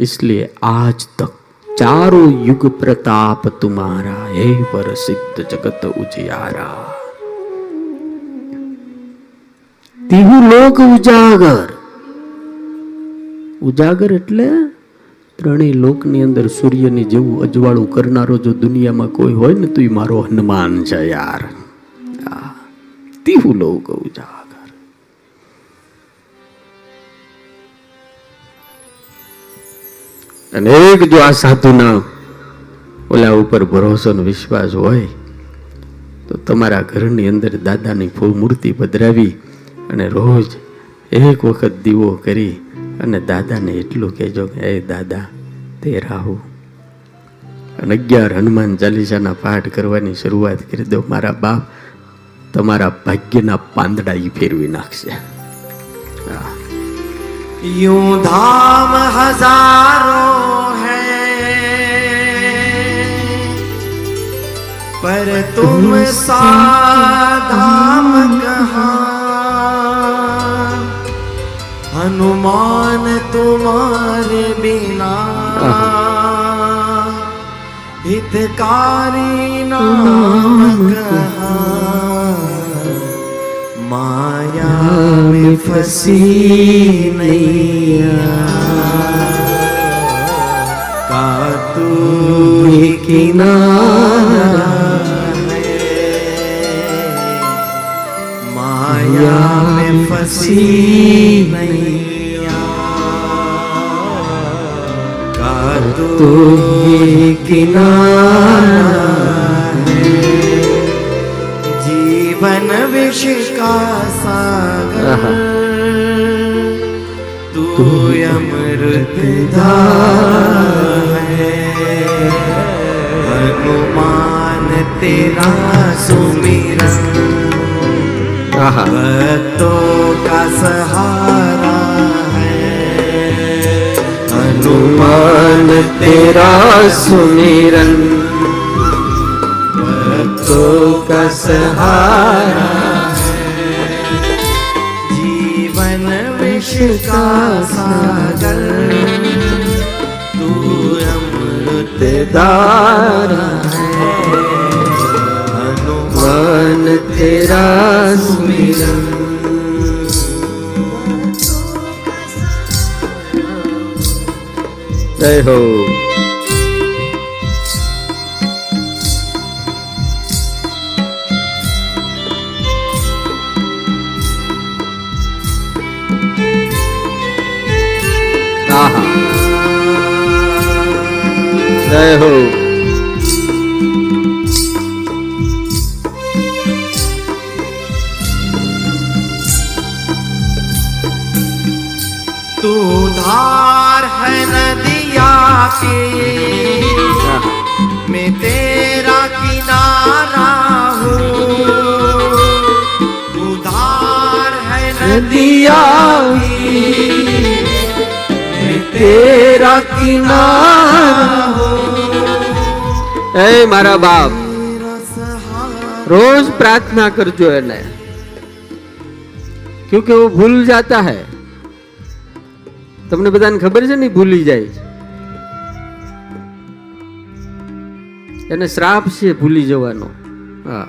इसलिए आज तक चारों युग प्रताप तुम्हारा हे पर सिद्ध जगत उजियारा તીહુ લોક ઉજાગર ઉજાગર એટલે ત્રણેય લોકની અંદર સૂર્યની જેવું અજવાળું કરનારો જો દુનિયામાં કોઈ હોય ને તો એ મારો હનુમાન છે યાર આ, તીહુ લોક ઉજાગર અને એક જો આ સાધુના ઓલા ઉપર ભરોસો ને વિશ્વાસ હોય તો તમારા ઘરની અંદર દાદાની ફૂલ મૂર્તિ પધરાવી અને રોજ એક વખત દીવો કરી અને દાદાને એટલું કહેજો કે એ દાદા તે રાહુ અને અગિયાર હનુમાન ચાલીસાના પાઠ કરવાની શરૂઆત કરી દો મારા બાપ તમારા ભાગ્યના પાંદડા ઈ ફેરવી નાખશે यूं धाम हजारों पर तुम सा धाम कहाँ हनुमान तुम्हारे बिना हितकारी नाम कहाँ माया में फंसी नैया का तू ही किनारा माया में फंसी नैया का तू ही किनारा है जीवन विष का सागर। तू अमृत है। हनुमान तेरा सुमिरन। भक्तों का सहारा है हनुमान तेरा सुमिरन भक्तों का सहारा है जीवन विष का सागर तू अमृत दारा है भगवान तेरा सुमिरन जय हो जय हो એ મારા બાપ तेरा सहारा रोज प्रार्थना करजो એને क्योंकि वो भूल जाता है તમને બધાને ખબર છે ને ઈ ભૂલી જાય છે એને શ્રાપ છે ભૂલી જવાનો હા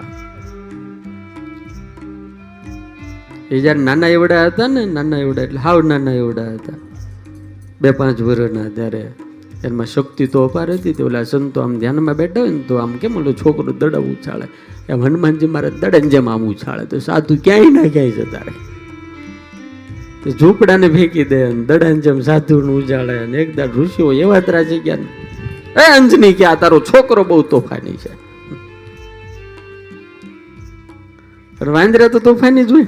એ જ્યારે નાના એવડા હતા ને નાના એવડા એટલે હાવ નાના એવડા હતા બે પાંચ વર્ષના ત્યારે એમાં શક્તિ તો અપાર હતી તે ઓલા સંતો આમ ધ્યાનમાં બેઠા હોય ને તો આમ કેમ ઓલો છોકરો દડા ઉછાળે? એમ હનુમાનજી મારે દડન જેમ આમ ઉછાળે. તો સાધુ ક્યાંય ના ક્યાંય જતા રહે. તો ઝૂંપડાને ફેંકી દે અને દડાને જેમ સાધુને ઉજાળે અને એક દાડ ઋષિઓ એવા રાજી ગયા એ અંજની, કે આ તારો છોકરો બહુ તોફાની છે. વાંદરા તો તોફાની જ હોય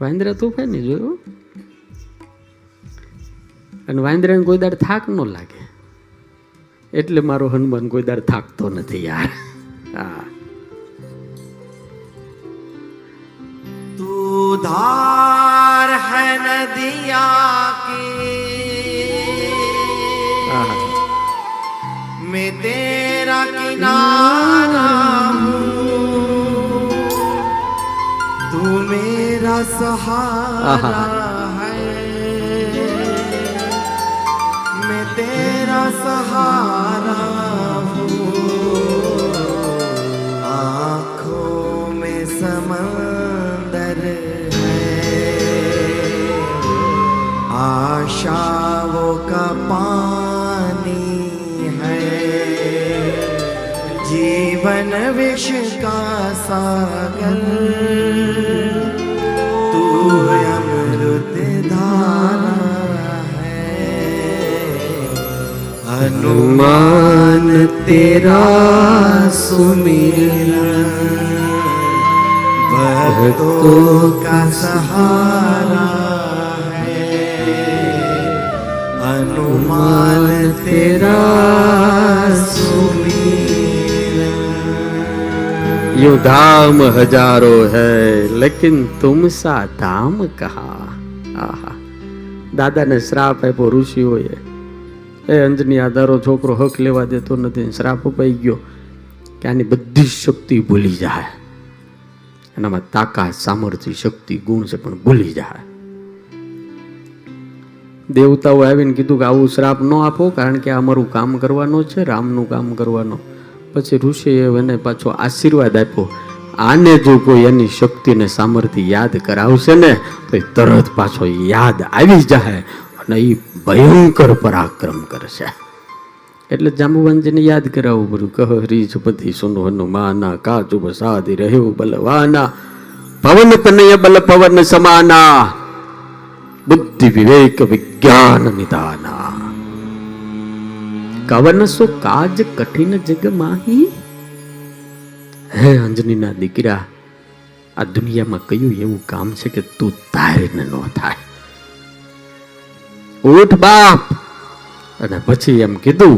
વાંદરા તોફાની જોયું અને વાંદરાને કોઈ દાડ થાક ન લાગે. એટલે મારો હનુમાન કોઈ દાડ થાકતો નથી યાર. હા. ધાર હે નદિયા કી મેં તેરા કિનારા सहारा है। मैं तेरा सहारा हूँ। आँखों में समंदर है। आशाओं का पानी है। जीवन विष का सागर हनुमान तेरा सुमिरन भक्तों का सहारा है हनुमान तेरा सुमिरन यो धाम हजारों है लेकिन तुम सा धाम कहा આહા દાદાને શ્રાપ આપ્યો ઋષિઓએ એ અંજની આધારો છોકરો હક લેવા દેતો નથી, શ્રાપ અપાઈ ગયો કે આની બધી શક્તિ ભૂલી જાય. એનામાં તાકાત, સામર્થ્ય, શક્તિ, ગુણ છે પણ ભૂલી જાય. દેવતાઓ આવીને કીધું કે આવું શ્રાપ ન આપો કારણ કે અમારું કામ કરવાનું છે, રામનું કામ કરવાનું. પછી ઋષિએ એને પાછો આશીર્વાદ આપ્યો, આને જો કોઈ એની શક્તિને સામર્થ્ય યાદ કરાવશે ને, તો તરત પાછો યાદ આવી જાય. અને એ ભયંકર પરાક્રમ કરશે એટલે જાંબુવાનજીને યાદ કરાવવું બધું. કહ રીજપતિ સુનો હનુમાના કાચુ સાધી રહ્યો બલવાના, પવન તનય બલ પવન સમાના, બુદ્ધિ વિવેક વિજ્ઞાન નિદાના. કવન સો કાજ કઠિન જગ માહી? હે અંજનીના દીકરા, આ દુનિયામાં કયું એવું કામ છે કે તું તારે ન થાય? ઉઠ બાપ. અને પછી એમ કીધું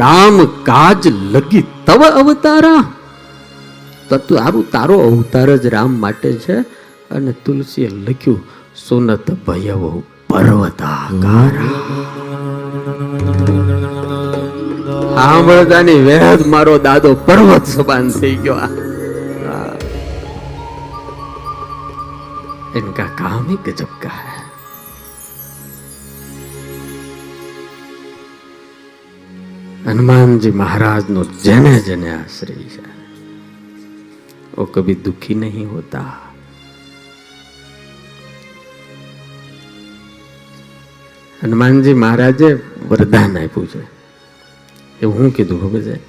રામ કાજ લગી તવ અવતારા. તો તારું તારો અવતાર જ રામ માટે છે અને તુલસીએ લખ્યું સુનત ભયવો પર્વતાકારા. વેદ મારો દાદો પર્વત સમાન થઈ ગયો એનકા કામ કે ही गजब का है हनुमान जी महाराज नो जने जने आश्रय है वो कभी दुखी नहीं होता હનુમાનજી મહારાજે વરદાન આપ્યું છે એ હું કીધું ખબર છે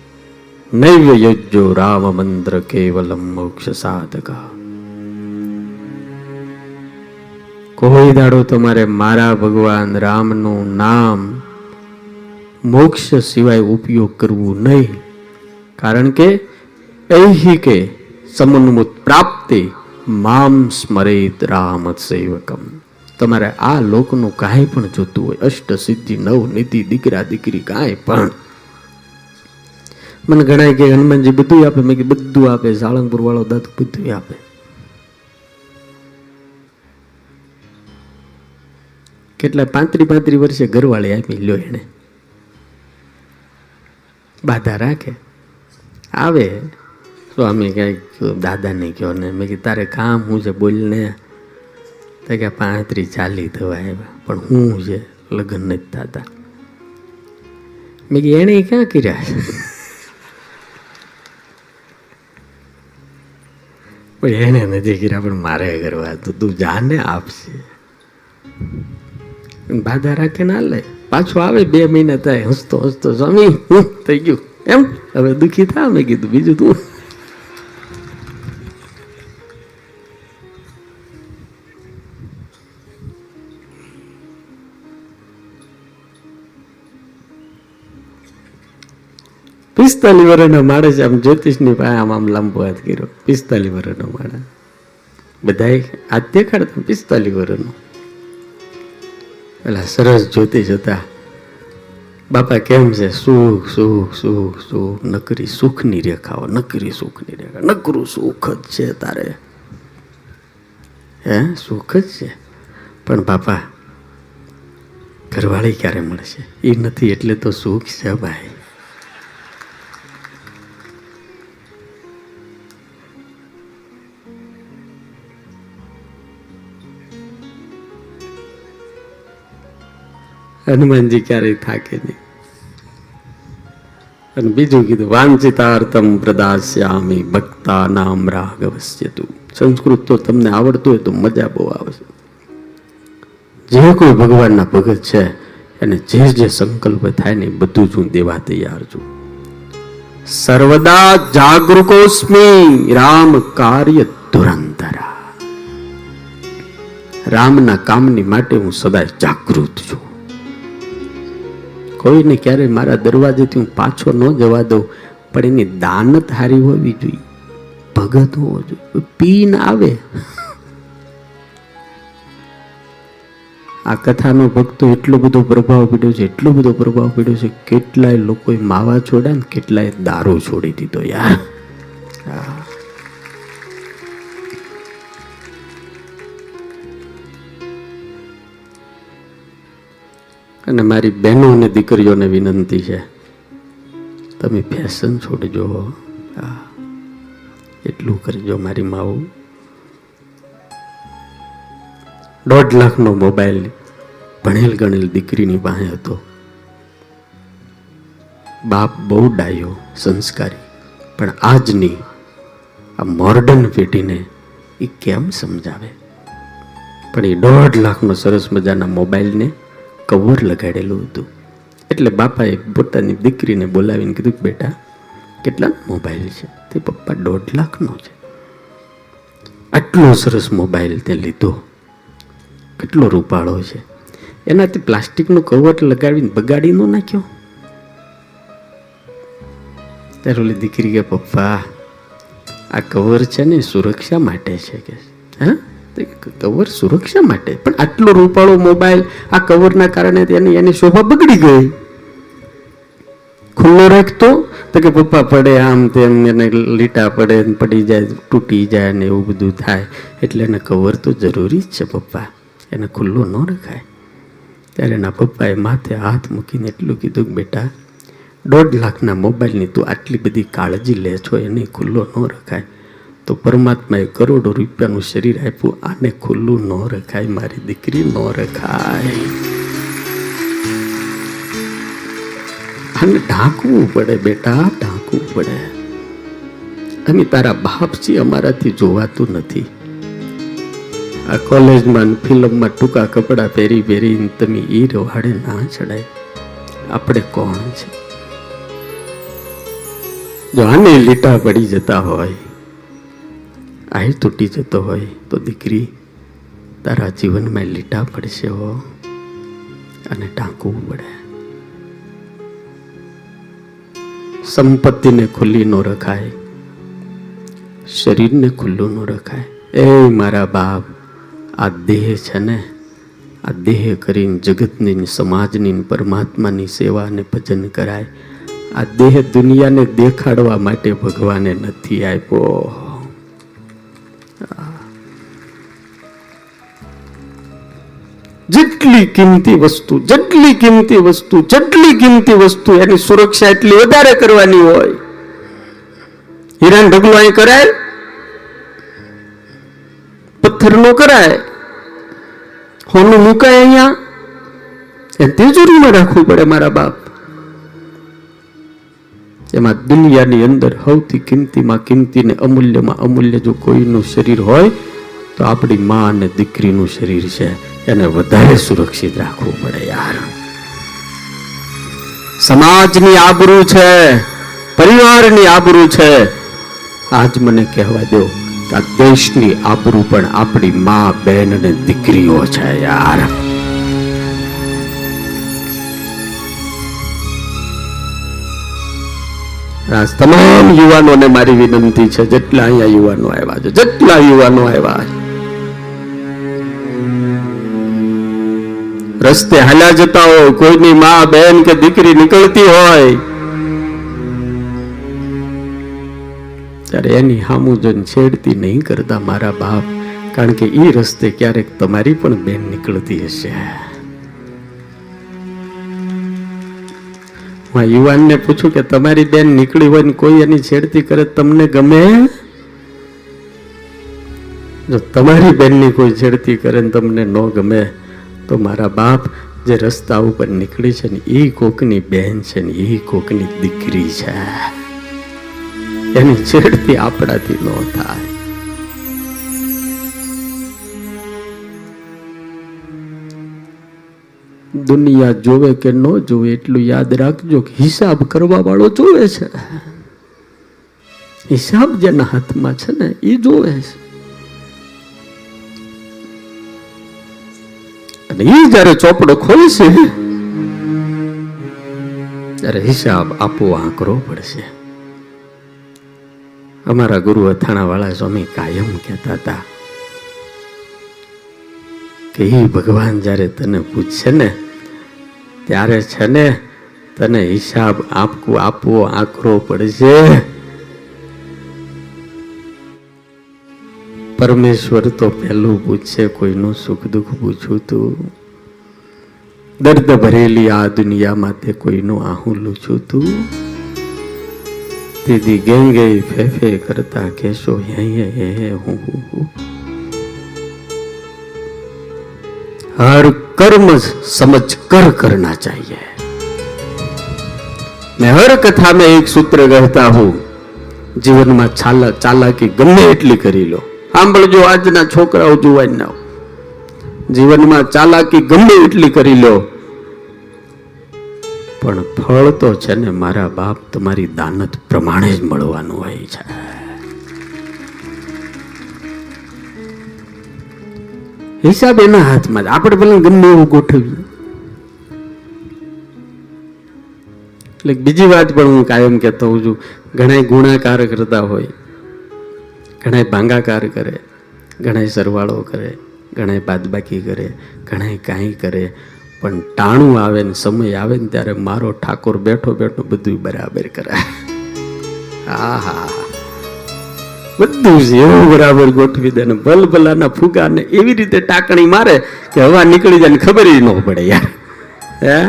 નૈવ્ય યજ્જો રામ મંત્ર કેવલમ મોક્ષ સાધકા કોઈ દાડો તમારે મારા ભગવાન રામનું નામ મોક્ષ સિવાય ઉપયોગ કરવું નહીં. કારણ કે ઐહિકે સમન્મુત પ્રાપ્તિ મામ સ્મરેત રામ સેવકમ. તમારે આ લોકનું કાંઈ પણ જોતું હોય, અષ્ટ સિદ્ધિ, નવ નીતિ, દીકરા, દીકરી, કાંઈ પણ. મને ગણાય કે હનુમાનજી બધું આપે, મેં કે બધું આપે સાળંગપુર વાળો દાદુ બધું આપે. કેટલા પાંત્રી પાંત્રી વર્ષે ઘરવાળી આપી લ્યો એને. બાધા રાખે. આવે. સ્વામી કંઈક દાદાને કહો ને મેં કીધું, તારે કામ હું છે બોલને તો કે પાંત્રીસ ચાલી થવા આવ્યા પણ હું છે, લગ્ન નથી થતા. મેં કીધું, એણે ક્યાં કર્યા? પણ એને નથી કર્યા, પણ મારે કરવા. તો તું જાને આપશે. બાધા રાખે ના લે પાછો આવે, બે મહિના થાય, હસતો હસતો, સ્વામી થઈ ગયું. એમ? હવે દુઃખી થા? મેં કીધું, બીજું તું. પિસ્તાલી વર્ષનો માણસ આમ જ્યોતિષની પાસે આમ આમ લાંબો હાથ કર્યો. પિસ્તાલી વર્ષનો માણસ બધાએ હાથ દેખાડતા પિસ્તાલી વર્ષનો પેલા સરસ જ્યોતિષ હતા. બાપા કેમ છે? સુખ સુખ સુખ સુખ. નકરી સુખની રેખાઓ, નકરી સુખની રેખા. નકરું સુખ જ છે તારે. હે? સુખ જ છે. પણ બાપા, ઘરવાળી ક્યારે મળશે? એ નથી એટલે તો સુખ છે ભાઈ. હનુમાનજી ક્યારેય થાકે નહીં. અને બીજું કીધું વાંચિતાર્થમ પ્રદાસ્યામી ભક્તા નામ રાઘવસ્ય તું સંસ્કૃત તો તમને આવડતું હોય તો મજા બહુ આવશે જે કોઈ ભગવાનના ભગત છે, એને જે જે સંકલ્પ થાય ને બધું જ હું દેવા તૈયાર છું. સર્વદા જાગૃકોસ્મી રામ કાર્ય ધુરંધરા. રામના કામની માટે હું સદાય જાગૃત છું. કોઈને ક્યારેય મારા દરવાજેથી હું પાછો ન જવા દઉં, પણ એની દાનત હારી હોવી જોઈએ. ભગત હોવો જોઈએ. પીન આવે. આ કથાનો ભક્તો એટલો બધો પ્રભાવ પડ્યો છે, એટલો બધો પ્રભાવ પડ્યો છે, કેટલાય લોકોએ માવા છોડ્યા ને કેટલાય દારૂ છોડી દીધો યાર. અને મારી બહેનો અને દીકરીઓને વિનંતી છે, તમે ફેશન છોડજો એટલું કરજો મારી માવ. દોઢ લાખનો મોબાઈલ ભણેલ ગણેલ દીકરીની પાસે હતો. બાપ બહુ ડાયો, સંસ્કારી, પણ આજની આ મોર્ડન પેઢીને એ કેમ સમજાવે? પણ એ દોઢ લાખનો સરસ મજાના મોબાઈલને કવર લગાડેલું હતું. એટલે બાપાએ પોતાની દીકરીને બોલાવીને કીધું કે, બેટા, કેટલા મોબાઈલ છે? તે પપ્પા દોઢ લાખનો છે. આટલો સરસ મોબાઈલ તે લીધો. કેટલો રૂપાળો છે. એનાથી પ્લાસ્ટિકનું કવર લગાવીને બગાડી ન નાખ્યો. ત્યારે ઓલી દીકરી કે, પપ્પા, આ કવર છે ને સુરક્ષા માટે છે. કે, હા? કવર સુરક્ષા માટે. પણ આટલો રૂપાળો મોબાઈલ આ કવરના કારણે તેની એની શોભા બગડી ગઈ. ખુલ્લો રાખતો તો કે પપ્પા પડે આમ તેમ એને લીટા પડે પડી જાય, તૂટી જાય ને એવું બધું થાય. એટલે એને કવર તો જરૂરી જ છે પપ્પા. એને ખુલ્લો ન રખાય. ત્યારે એના પપ્પાએ માથે હાથ મૂકીને એટલું કીધું કે બેટા, દોઢ લાખના મોબાઈલની તું આટલી બધી કાળજી લે છો એને ખુલ્લો ન રખાય. તો પરમાત્માએ કરોડો રૂપિયાનું શરીર આપ્યું, આને ખુલ્લું ન રખાય, મારી દીકરી ન રખાય. આને ઢાંકવું પડે બેટા, ઢાંકવું પડે. અમે તારા બાપ છીએ અમારાથી જોવાતું નથી. આ કોલેજમાં ફિલ્મમાં ટૂંકા કપડાં પહેરી પહેરીને તમે એ રવાડે ના ચડાય. આપણે કોણ છે? જો આને લીટા પડી જતા હોય આ તૂટી જતો હોય તો દીકરી તારા જીવનમાં લીટા પડશે હો અને ટાંકવું પડે સંપત્તિને ખુલ્લી ન રખાય, શરીરને ખુલ્લું ન રખાય. એ મારા બાપ, આ દેહ છે ને? આ દેહ કરીને જગતની, સમાજની, પરમાત્માની સેવા અને ભજન કરાય. આ દેહ દુનિયાને દેખાડવા માટે ભગવાને નથી આપ્યો. જેટલી કિંમતી વસ્તુ, જેટલી કિંમતી વસ્તુ, જેટલી કિંમતી વસ્તુ એની સુરક્ષા એટલી વધારે કરવાની હોય. હીરાન ઢગલો અહીં કરાય પથ્થર નો કરાય, હોનું મુકાય અહીંયા. એ તેજુરીમાં રાખવું પડે મારા બાપ. એમાં દુનિયાની અંદર સૌથી કિંમતીમાં કિંમતી ને અમૂલ્યમાં અમૂલ્ય જો કોઈનું શરીર હોય તો આપણી માં અને દીકરીનું શરીર છે, એને વધારે સુરક્ષિત રાખવું પડે યાર. સમાજની આબરૂ છે, પરિવારની આબરૂ છે. આજ મને કહેવા દો કે આ દેશની આબરૂ પણ આપણી માં બહેન અને દીકરીઓ છે યાર. તમામ યુવાનોને મારી વિનંતી છે, જેટલા અહીંયા યુવાનો આવ્યા છે, જેટલા યુવાનો આવ્યા છે. રસ્તે હાલ્યા જતા હોય, કોઈની માં બહેન કે દીકરી નીકળતી હોય. ત્યારે એની હામુજન છેડતી નહીં કરતા મારા બાપ, કારણ કે એ રસ્તે ક્યારેક તમારી પણ બેન નીકળતી હશે. હું યુવાનને પૂછું કે તમારી બેન નીકળી હોય ને કોઈ એની છેડતી કરે તમને ગમે? જો તમારી બેનની કોઈ છેડતી કરે ને તમને ન ગમે તો મારા બાપ જે રસ્તા ઉપર નીકળી છે ને એ કોકની બેન છે ને એ કોકની દીકરી છે. એની છેડતી આપણાથી ન થાય. દુનિયા જોવે કે ન જોવે, એટલું યાદ રાખજો કે હિસાબ કરવા વાળો જોવે છે. હિસાબ જેના હાથમાં છે ને એ જોવે છે. અને એ જ્યારે ચોપડો ખોલશે, ત્યારે હિસાબ આપવો આંકરો પડશે. અમારા ગુરુ અથાણાવાળા સ્વામી કાયમ કહેતા હતા કે એ ભગવાન જ્યારે તને પૂછશે ને, ત્યારે છે ને તને હિસાબ આપવું આપવો આંકરો પડશે. પરમેશ્વર તો પહેલું પૂછશે કોઈનું સુખ દુઃખ પૂછું તું દર્દ ભરેલી આ દુનિયામાં તે કોઈનું આહું લૂછું તું દીદી ગેંગે ફેફે કરતા કેશો હે હે હે હે હું હું હું हर कर्म समझ कर करना चाहिए मैं हर कथा में एक सूत्र कहता हूं જીવનમાં ચાલા ચાલાકી ગમે એટલી કરી લો સાંભળજો, આજના છોકરાઓ જુવાનના જીવનમાં ચાલાકી ગમે એટલી કરી લો. પણ ફળ તો છે ને મારા બાપ તમારી દાનત પ્રમાણે જ મળવાનું હોય છે. હિસાબ એના હાથમાં જ. આપણે પેલા ગમે એવું ગોઠવીએ. એટલે બીજી વાત પણ હું કાયમ કહેતો હોઉં છું. ઘણા ગુણાકાર કરતા હોય. ઘણા ભાંગાકાર કરે ઘણા સરવાળો કરે ઘણા બાદબાકી કરે ઘણા કાંઈ કરે, પણ ટાણું આવે ને સમય આવે ને ત્યારે મારો ઠાકોર બેઠો બેઠો બધું બરાબર કરે. હા હા બધું જ એવું બરાબર ગોઠવી દે ને ભલભલાના ફુગાને એવી રીતે ટાકણી મારે કે હવા નીકળી જાય ને ખબર ન પડે યાર. હે?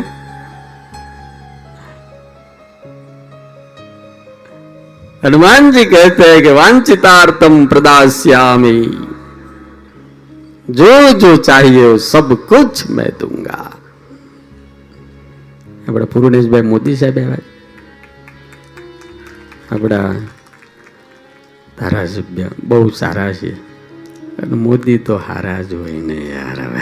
हनुमान जी कहते हैं कि वांछितार्थम प्रदास्यामी जो जो चाहिए वो सब कुछ मैं दूंगा આપણા પૂર્ણેશભાઈ મોદી સાહેબ આવ્યા આપણા ધારાસભ્ય બહુ સારા છે અને મોદી તો હારા જ હોય ને યાર હવે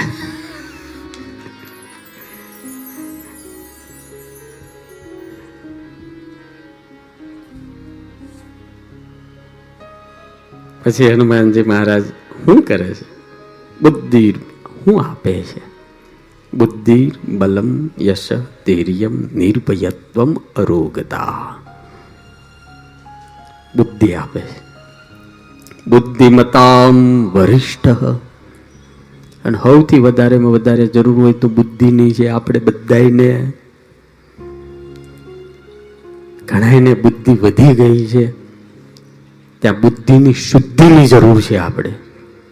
પછી હનુમાનજી મહારાજ, શું કરે છે? બુદ્ધિ શું આપે છે. બુદ્ધિ બલમ યશ ધૈર્યમ નિર્ભયત્વમ અરોગતા. બુદ્ધિ આપે છે. બુદ્ધિમતામ વરિષ્ઠ. અને સૌથી વધારેમાં વધારે જરૂર હોય તો બુદ્ધિની છે આપણે બધાને ઘણાને બુદ્ધિ વધી ગઈ છે. ત્યાં બુદ્ધિની શુદ્ધિની જરૂર છે આપણે.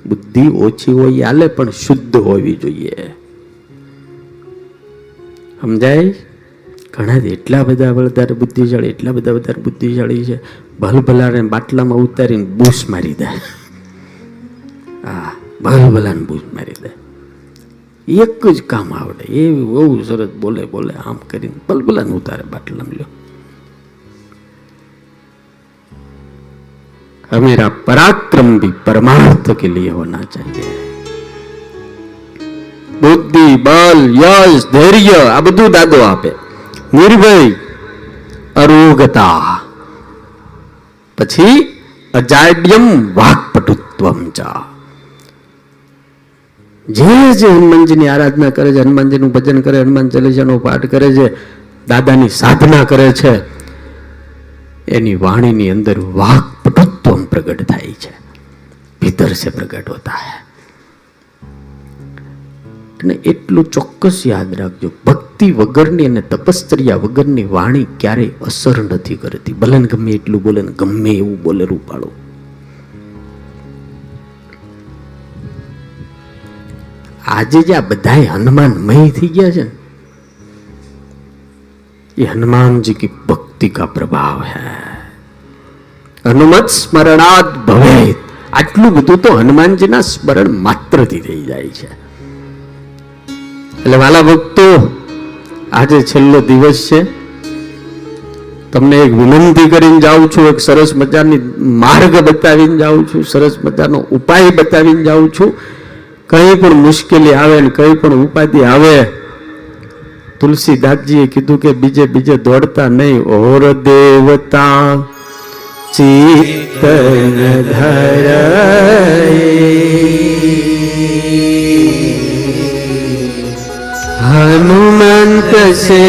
બુદ્ધિ ઓછી હોય હાલે પણ શુદ્ધ હોવી જોઈએ. સમજાય? ઘણા એટલા બધા વધારે બુદ્ધિશાળી, એટલા બધા વધારે બુદ્ધિશાળી છે. ભલભલાને બાટલામાં ઉતારીને બૂસ મારી દે. હા ભલભલાને બૂસ મારી દે. એક જ કામ આવડે. એ બહુ સરસ બોલે બોલે, આમ કરીને ભલભલાને ઉતારે બાટલામાં લ્યો. हमेरा पराक्रम भी परमार्थ के लिए होना चाहिए બુદ્ધિ બલ યશ ધૈર્ય આ બધું દાદો આપે નિર્ભય અરોગતા પછી અજાડ્યમ વાકપટુત્વમ ચા જે જે હનુમાનજીની આરાધના કરે છે હનુમાનજીનું ભજન કરે હનુમાન ચાલીસાનો પાઠ કરે છે દાદાની સાધના કરે છે એની વાણીની અંદર વાકપટુત્વ પ્રગટ થાય છે. ભીતર સે પ્રગટ હોતા હૈ. અને એટલું ચોક્કસ યાદ રાખજો, ભક્તિ વગરની અને તપસ્તર્યા વગરની વાણી ક્યારેય અસર નથી કરતી. ભલે ગમે એટલું બોલે ગમે એવું બોલે રૂપાળો. આજે જે આ બધા હનુમાન મય થઈ ગયા છે ને ये हनुमान जी की भक्ति का प्रभाव है હનુમત સ્મરણાદ ભવેત આટલું બધું તો હનુમાનજીના સ્મરણ માત્રથી થઈ જાય છે એટલે વાલા ભક્તો આજે છેલ્લો દિવસ છે તમને એક વિનંતી કરીને જાઉં છું એક સરસ મજાની માર્ગ બતાવીને જાઉં છું સરસ મજાનો ઉપાય બતાવીને જાઉં છું કંઈ પણ મુશ્કેલી આવે ને કંઈ પણ ઉપાધિ આવે तुलसीदास जी कीधु के बीजे बीजे दौड़ता नहीं, और देवता चीतन धर हनुमंत से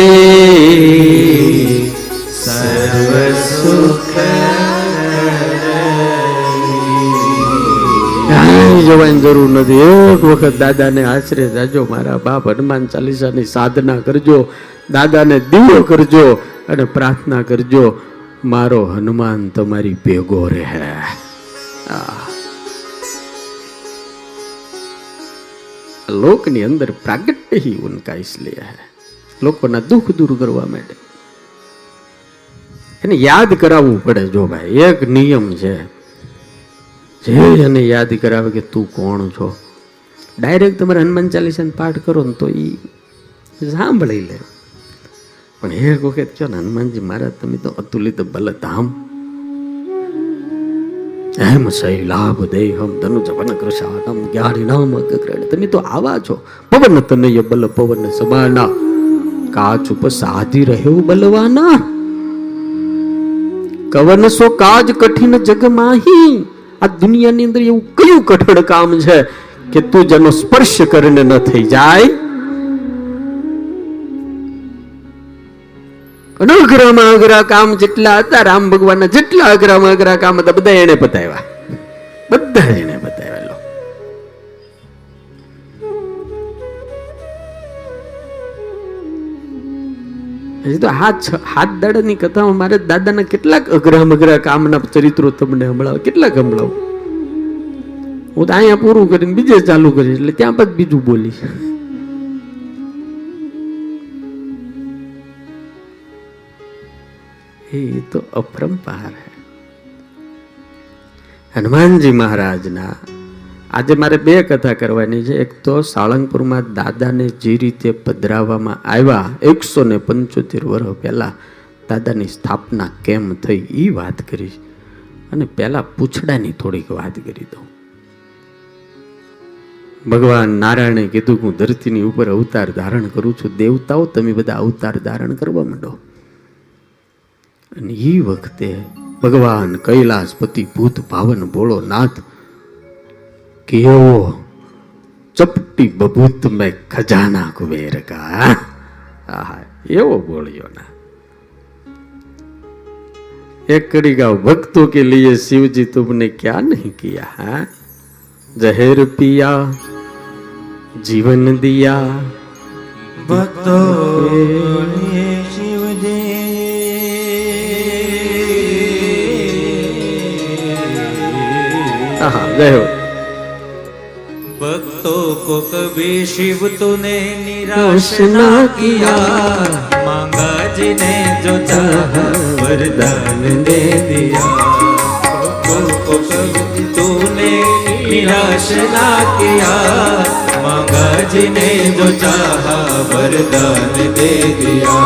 सर्व सुख જવાની જરૂર નથી. એક વખત દાદાને આશરે જાજો, મારા બાપ હનુમાન ચાલીસાની સાધના કરજો, દાદાને દીવો કરજો અને પ્રાર્થના કરજો, મારો હનુમાન તમારી ભેગો રહે. લોકની અંદર પ્રાગટ્ય હી ઉનકા ઇસલિયે લોકોના દુઃખ દૂર કરવા માટે. એને યાદ કરાવવું પડે જો ભાઈ, એક નિયમ છે. જે એને યાદ કરાવે કે તું કોણ છો? ડાયરેક્ટ તમારે હનુમાન ચાલીસાને પાઠ કરો ને તો એ સાંભળી લે. પણ એક વખત કહો ને, હનુમાનજી મહારાજ, તમે તો અતુલિત બલધામ. એમ શૈલાભ દેહમ ધનુ જપન કૃષાનમ જ્ઞાનિનામ અગ્રગણ. તમે તો આવા છો. પવન તનય બલ, પવન સમાના. કાચ ઉપ સાધી રહ્યો બલવાના. કવન સો કાજ કઠિન જગ માહી. આ દુનિયાની અંદર એવું કયું કઠોળ કામ છે કે તું જેનો સ્પર્શ કરીને ન થઈ જાય? અનગ્રહમાં અઘરા કામ જેટલા હતા, રામ ભગવાનના જેટલા અઘરામાં અઘરા કામ હતા, બધા એને બતાવ્યા બધા એને બતાવ્યા હજી તો હાથ હાથ દાડાની કથામાં મારે દાદાના કેટલાક અઘરા મઘરા કામના ચરિત્રો તમને હમણાં કેટલાક હમણાં હું તો અહીંયા પૂરું કરીને બીજે ચાલુ કરીશ, એટલે ત્યાં પછી બીજું બોલીશ. એ તો અપરંપાર હનુમાનજી મહારાજના આજે મારે બે કથા કરવાની છે. એક તો સાળંગપુરમાં દાદાને જે રીતે પધરાવવામાં આવ્યા, એકસો ને પંચોતેર વર્ષ પહેલાં દાદાની સ્થાપના કેમ થઈ એ વાત કરીશ અને પહેલાં પૂછડાની થોડીક વાત કરી દઉં. ભગવાન નારાયણે કીધું હું ધરતીની ઉપર અવતાર ધારણ કરું છું. દેવતાઓ તમે બધા અવતાર ધારણ કરવા માંડો. અને એ વખતે ભગવાન કૈલાસપતિ ભૂત ભાવન ભોળો નાથ कि वो? चपटी बबूत में खजाना कुबेर का हाँ? एवो बोलियो ना। एक कड़ी का भक्तों के लिए शिव जी तुमने क्या नहीं किया है? जहर पिया जीवन दिया। भक्तों शिव जी हाँ जय हो। भक्तों को कभी शिव तूने निराश ना ना किया। मांगा जिने जो चाह वरदान दे दिया। भक्तों को कभी तूने निराश ना किया। मांगा जिने जो चाह वरदान दे दिया।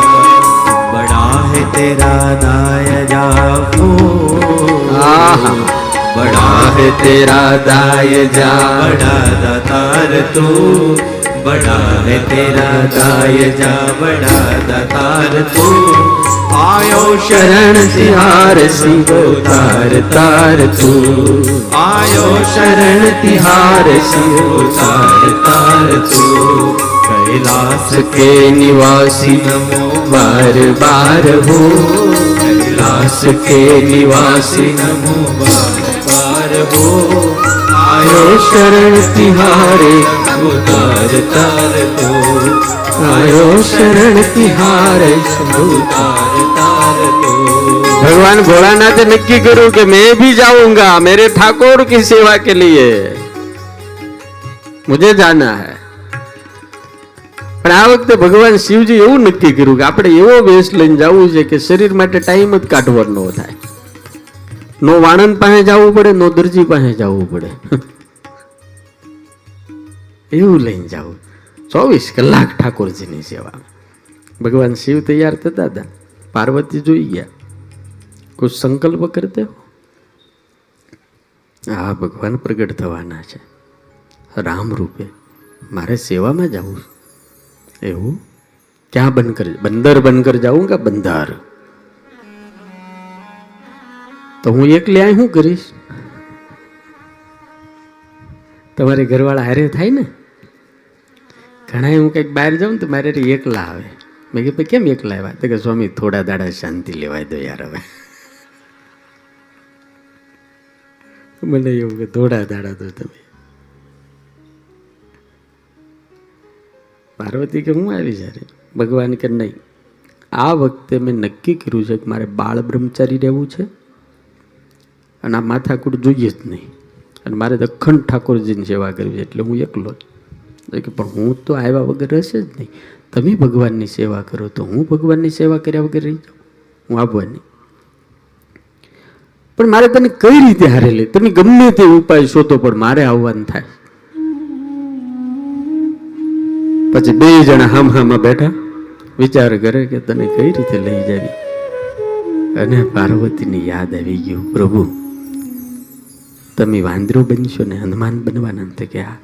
बड़ा है तेरा दाया जाफू आहा। बड़ा है तेरा दाय जा। बड़ा दातार तू। बड़ा है तेरा दाय जा। बड़ा दातार तू। आयो शरण तिहार शिव तार तार तू। आयो शरण तिहार शिव तार तार तू। कैलाश के निवासी नमो बार बार हो। कैलाश के निवासी नमो बार बार हो आयो शरण तिहारे उतार तार तो आयो शरण तिहारे उतार तार तो भगवान भोलानाथ ने नक्की करूं कि मैं भी जाऊंगा मेरे ठाकुर की सेवा के लिए मुझे जाना है પણ આ વખતે ભગવાન શિવજી એવું નક્કી કર્યું કે આપણે એવો વેશ લઈને જવું છે કે શરીર માટે ટાઈમ જ કાઢવાનો થાય નો વાણંદ પાસે જવું પડે, નો દરજી પાસે જવું પડે. એવું લઈને જવું ચોવીસ કલાક ઠાકોરજીની સેવા ભગવાન શિવ તૈયાર થતા હતા. પાર્વતી જોઈ ગયા. કોઈ સંકલ્પ કરતે હા? ભગવાન પ્રગટ થવાના છે. રામ રૂપે મારે સેવામાં જવું એવું? ક્યાં બંધ કરી બંદર બંધ કર જાઉં કે બંધાર? તો હું એકલી અહીં શું કરીશ? તમારે ઘરવાળા હારે થાય ને? ઘણા હું કંઈક બહાર જાઉં તો મારે એકલા આવે. મેં કીધું કેમ એકલા આવ્યા? તો કે, સ્વામી, થોડા દાડા શાંતિ લેવાય દો યાર હવે. મને એવું કે, થોડા દાડા તો તમે. પાર્વતી કે, હું આવી જ્યારે ભગવાન કે, નહીં. આ વખતે મેં નક્કી કર્યું છે કે મારે બાળ બ્રહ્મચારી રહેવું છે. અને આ માથાકૂટ જોઈએ જ નહીં. અને મારે તો અખંડ ઠાકોરજીની સેવા કરવી છે, એટલે હું એકલો જ. કે પણ હું તો આવ્યા વગર હશે જ નહીં. તમે ભગવાનની સેવા કરો તો હું ભગવાનની સેવા કર્યા વગર રહી જાઉં. હું આવવાની પણ મારે તને કઈ રીતે હારેલી તમે ગમે તે ઉપાય શોધો, પણ મારે આવવાનું થાય. પછી બે જણા હામ હામાં બેઠા. વિચાર કરે કે તને કઈ રીતે લઈ જાવી? અને પાર્વતીની યાદ આવી ગયું, પ્રભુ. તમે વાંદરો બનશો ને હનુમાન બનવાના તે કે હા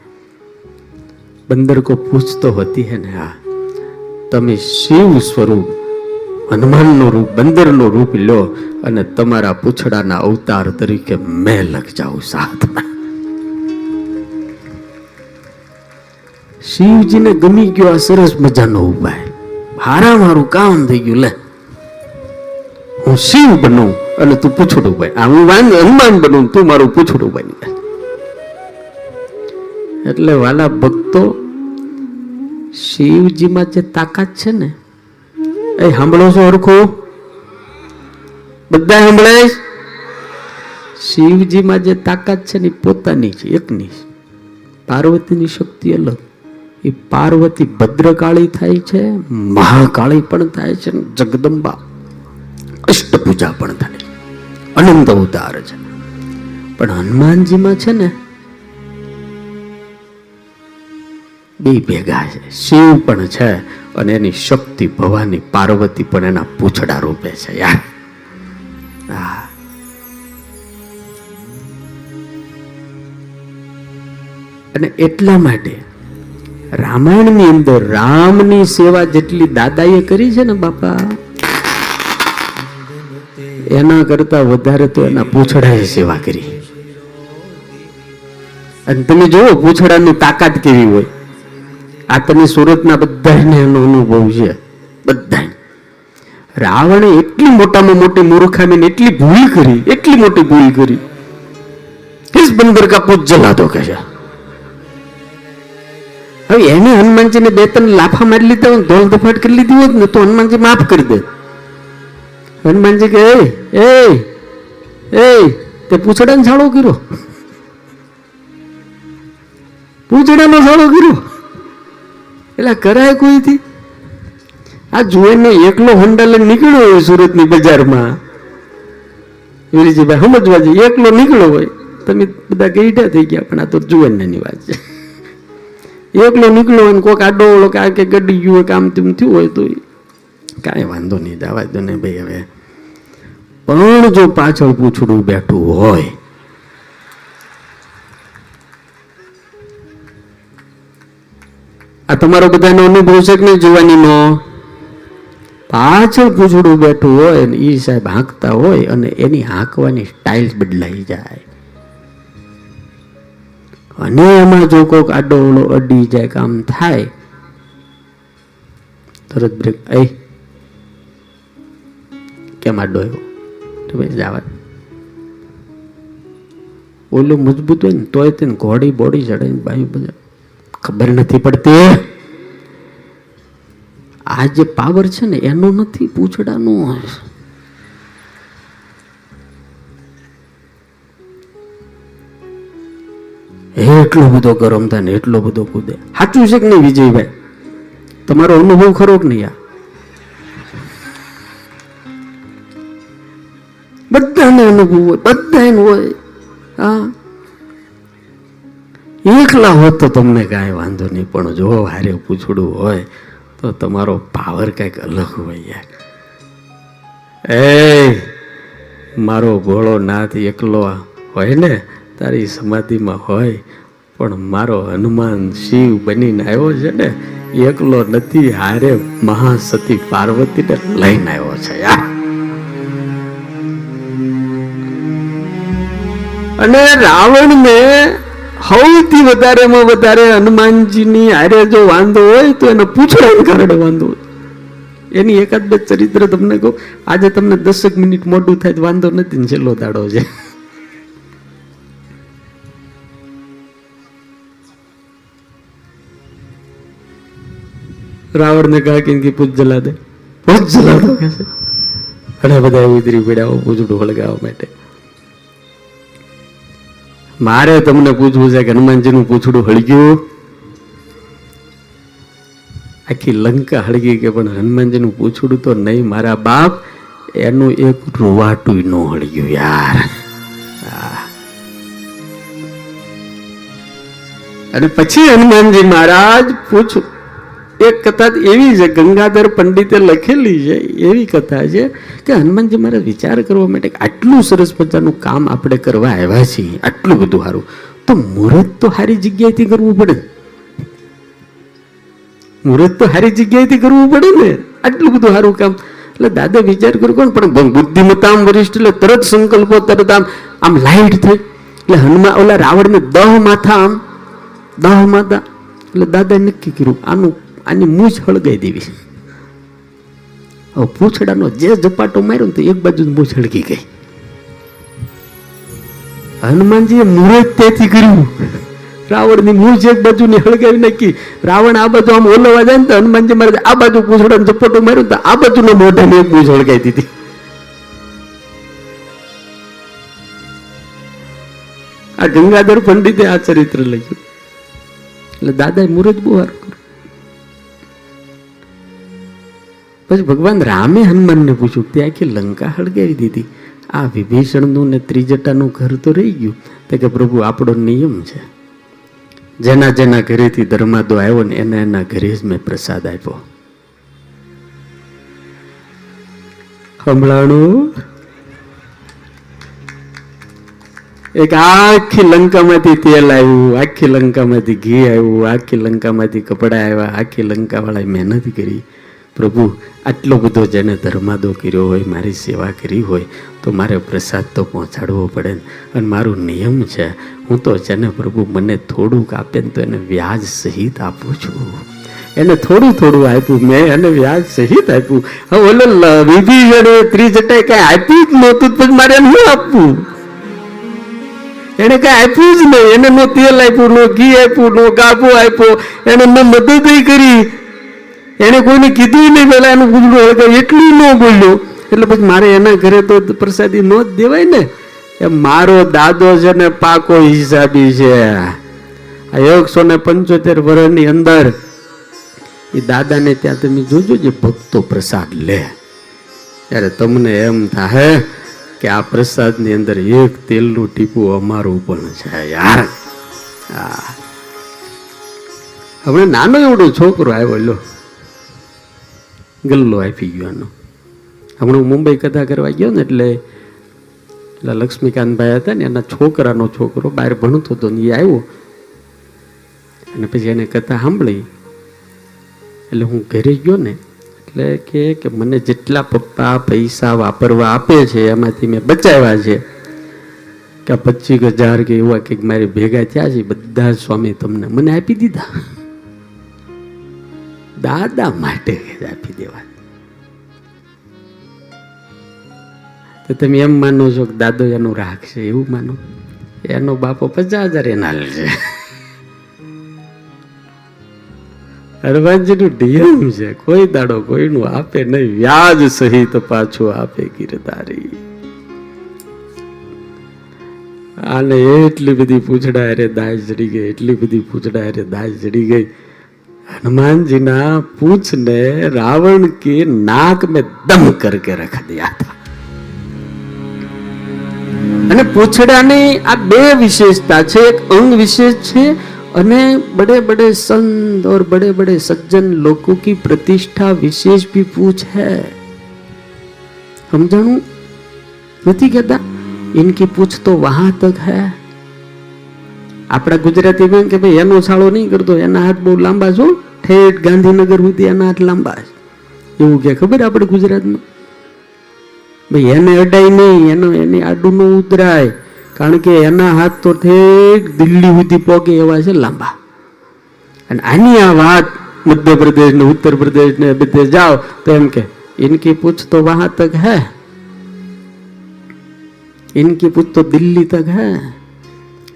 બંદર કો પૂછતો હોતી હે ને હા તમે શિવ સ્વરૂપ, હનુમાનનું રૂપ, બંદરનું રૂપ લો અને તમારા પૂછડાના અવતાર તરીકે મેં લગ જાઉં સાથમાં શિવજીને ગમી ગયો આ સરસ મજાનો ઉપાય. હારા મારું કામ થઈ ગયું, લે. હું શિવ બનું. અને તું પૂછડું ભાઈ. હું વાન હનુમાન બનું તું મારું પૂછડું બની જાય એટલે વાલા ભક્તો, શિવજીમાં જે તાકાત છે ને, એ સાંભળો છો ઓળખો બધા સાંભળે? શિવજીમાં જે તાકાત છે ને પોતાની છે, એકની. પાર્વતીની શક્તિ અલગ. એ પાર્વતી ભદ્રકાળી થાય છે, મહાકાળી પણ થાય છે જગદંબા અષ્ટભુજા પણ થાય છે. અનંત અવતાર છે. પણ હનુમાનજીમાં છે ને, બે ભેગા છે. શિવ પણ છે અને એની શક્તિ ભવાની પાર્વતી પણ એના પૂછડા રૂપે છે. યાર અને એટલા માટે રામાયણની અંદર રામની સેવા જેટલી દાદાએ કરી છે ને બાપા એના કરતા વધારે તો એના પૂછડાએ સેવા કરી. અને તમે જુઓ, પૂછડાની તાકાત કેવી હોય. આ તમે સુરતના બધાને એનો અનુભવ છે. બધા રાવણે એટલી મોટામાં મોટી મૂર્ખામીને એટલી ભૂલ કરી, એટલી મોટી ભૂલ કરી. કિસ બંદર કા પૂછ જલા દો કહે હવે એને હનુમાનજીને બે ત્રણ લાફા મારી લીધા હોય ધોલ ધફાટ કરી લીધી હોત ને, તો હનુમાનજી માફ કરી દે. હનુમાનજી કે એ એ તે પૂછડાને છાળો કર્યો. પૂછડાનો છાળો કર્યો. એટલે કરાય કોઈથી? આ જોઈને એકલો હોન્ડા લઈને નીકળ્યો હોય સુરતની બજારમાં. વિરીજીભાઈ સમજવા જોઈએ, એકલો નીકળ્યો હોય. તમે બધા ગઈઢા થઈ ગયા, પણ આ તો જુવાનની વાત છે. એકલો નીકળ્યો હોય કોઈક આડો કે આ કે ગડી ગયું હોય કામ તેમ થયું હોય તો કાંઈ વાંધો નહીં જવા દો ને ભાઈ હવે. પણ જો પાછળ પૂછડું બેઠું હોય, આ તમારો બધાનો અનુભવ છે કે નહીં જોવાનીનો? પાછળ પૂછડું બેઠું હોય એ સાહેબ હાંકતા હોય અને એની હાંકવાની સ્ટાઇલ બદલાઈ જાય. અને એમાં જો કોઈક આડો અડી જાય, કામ થાય, તરત બ્રેક, એ કેમ આડો આવ્યો તો ભાઈ ઓલું મજબૂત હોય ને તોય તેને ઘોડી બોડી ચડે ને બાયું બધા. ખબર નથી પડતી. આ જે પાવર છે ને, એનો નથી પૂછડાનો. એટલો બધો ગરમ થાય ને એટલો બધો કૂદે. સાચું છે કે નહીં, વિજયભાઈ? તમારો અનુભવ ખરો કે નહીં આ? બધાને અનુભવ હોય બધાને હોય. હા. એકલા હોત તો તમને કાંઈ વાંધો નહીં, પણ જો હારે પૂછડું હોય તો તમારો પાવર કંઈક અલગ હોય એ મારો ભોળો નાથ એકલો હોય ને, તારી સમાધિમાં હોય, પણ મારો હનુમાન શિવ બનીને આવ્યો છે ને, એકલો નથી, હારે મહાસતી પાર્વતીને લઈને આવ્યો છે, યાર. અને રાવણને સૌથી વધારેમાં વધારે હનુમાનજીની હારે જો વાંધો હોય તો એનો પૂછડાને કારણે વાંધો હોય. એની એકાદ બે ચરિત્ર તમને કહું, આજે તમને દસેક મિનિટ મોટું થાય તો વાંધો નથી ને છેલ્લો દાડો છે. રાવણને કહા કે પૂજ જલા દે. પૂજ જલા દો ઘણા બધા ઉતરી પડ્યા પૂજડું હળગાવવા માટે. મારે તમને પૂછવું છે કે હનુમાનજીનું પૂછડું હળગ્યું આખી લંકા હળગી કે પણ હનુમાનજીનું પૂછડું તો નહીં, મારા બાપ, એનું એક રૂવાટું ન હળગ્યું યાર. અને પછી હનુમાનજી મહારાજ પૂછ એક કથા એવી છે, ગંગાધર પંડિતે લખેલી છે, એવી કથા છે કે હનુમાનજી મારે વિચાર કરવા માટે આટલું સરસ મજાનું કામ આપણે કરવા આવ્યા છીએ, આટલું બધું સારું. તો મુહૂર્ત તો સારી જગ્યાએથી કરવું પડે મુહૂર્ત તો સારી જગ્યાએથી કરવું પડે ને. આટલું બધું સારું કામ. એટલે દાદા વિચાર કર્યો કોણ, પણ બુદ્ધિમત્તા આમ વરિષ્ઠ, એટલે તરત સંકલ્પો, તરત આમ આમ લાઈટ થઈ. એટલે હનુમાન ઓલા રાવણને દહ માથા આમ, દહ માથા. એટલે દાદાએ નક્કી કર્યું, આનું આની મૂજ હળગાઈ દેવી. હવે પૂછડાનો જે ઝપાટો માર્યો ને તો એક બાજુ મૂજ હળગી ગઈ. હનુમાનજીએ મુહૂર્ત તેથી કર્યું. રાવણની મૂજ એક બાજુની હળગાવી નાખી. રાવણ આ બાજુ આમ ઓલવા જાય ને તો હનુમાનજી મારે આ બાજુ પૂછડાનો ઝપાટો માર્યો ને તો આ બાજુનો મોઢાની એક મૂજ હળગાઈ દીધી. આ ગંગાધર પંડિતે આ ચરિત્ર લખ્યું. એટલે દાદાએ મુહૂર્ત બહુ પછી ભગવાન રામે હનુમાનને પૂછ્યું, તે આખી લંકા હળગાવી દીધી. આ વિભીષણનું ને ત્રિજટાનું ઘર તો રહી ગયું. તો કે પ્રભુ, આપણો નિયમ છે. જેના જેના ઘરેથી ધર્માદો આવ્યો ને એના એના ઘરે જ મેં પ્રસાદ આપ્યો. હમણાણું એક આખી લંકામાંથી તેલ આવ્યું, આખી લંકામાંથી ઘી આવ્યું, આખી લંકામાંથી કપડા આવ્યા, આખી લંકા વાળાએ મહેનત કરી. પ્રભુ, આટલો બધો જેને ધર્માદો કર્યો હોય, મારી સેવા કરી હોય, તો મારે પ્રસાદ તો પહોંચાડવો પડે ને. અને મારું નિયમ છે, હું તો જેને પ્રભુ મને થોડુંક આપે ને તો એને વ્યાજ સહિત આપું છું. એને થોડું થોડું આપ્યું, મેં એને વ્યાજ સહિત આપ્યું. હવે ઓલો વિભીષણે ત્રિજટાએ કઈ આપ્યું જ નહોતું પણ મારે એમ શું આપવું? એને કઈ આપ્યું જ નહીં. એને નો તેલ આપ્યું, નો ઘી આપ્યું, નો ગાભો આપ્યો. એને મેં મદદ કરી. એને કોઈને કીધું નહીં પેલા એનું ગુજરું હળગાવ્યું એટલું ન બોલ્યો. એટલે પછી મારે એના ઘરે તો પ્રસાદી નો જ દેવાય ને. એ મારો દાદો છે ને પાકો હિસાબી છે. આ એકસો ને પંચોતેર વર્ષની અંદર એ દાદાને ત્યાં તમે જોજો જે ભક્તો પ્રસાદ લે. ત્યારે તમને એમ થાય કે આ પ્રસાદની અંદર એક તેલનું ટીપું અમારું પણ છે યાર. હા હમણાં નાનો એવડો છોકરો આવ્યો, લો. ગલ્લો આપી ગયો એનો હમણાં હું મુંબઈ કથા કરવા ગયો ને એટલે એટલે લક્ષ્મીકાંતભાઈ હતા ને, એના છોકરાનો છોકરો બહાર ભણતો હતો ને એ આવ્યો. અને પછી એને કથા સાંભળી. એટલે હું ઘરે ગયો ને, એટલે કે કે મને જેટલા પપ્પા પૈસા વાપરવા આપે છે, એમાંથી મેં બચાવ્યા છે. કે પચીસ હજાર કે એવા કંઈક મારી ભેગા થયા છે, બધા સ્વામી તમને મને આપી દીધા. દાદા માટે આપી દેવા તો તમે એમ માનો છો કે દાદો એનું રાખશે એવું માનો? એનો બાપો પચાસ હજાર એના છે હનુમાનજીનું નિયમ છે, કોઈ દાડો કોઈનું આપે નહીં, વ્યાજ સહિત પાછું આપે ગીરધારી. આને એટલી બધી પૂછડા અરે દાજ જડી ગઈ, એટલી બધી પૂછડા અરે દાજ જડી ગઈ. हनुमान जी ना पूछ ने रावण के नाक में दम करके रख दिया था અને પૂછડાની આ બે વિશેષતા છે એક અંગ વિશેષ છે અને બડે બડે સંત और बड़े बड़े सज्जन લોકો की प्रतिष्ठा विशेष भी पूछ है સમજાણું નથી કહેતા इनकी पूछ तो वहां तक है આપણા ગુજરાતીમાં કે ભાઈ, એનો સાળો નહીં કરતો, એના હાથ બહુ લાંબા છો. ઠેઠ ગાંધીનગર સુધી એના હાથ લાંબા છે. એવું કે ખબર આપણે ગુજરાતમાં? ભાઈ, એને અડાય નહીં, એનો, એની આડું ન ઉતરાય. કારણ કે એના હાથ તો ઠેઠ દિલ્હી સુધી પહોંચે એવા છે લાંબા. અને આની આ વાત મધ્યપ્રદેશ ને ઉત્તર પ્રદેશ ને બધે જાઓ તો એમ કે, ઇનકી પૂછ તો વહાં તક હે? ઇનકી પૂછ તો દિલ્હી તક હે?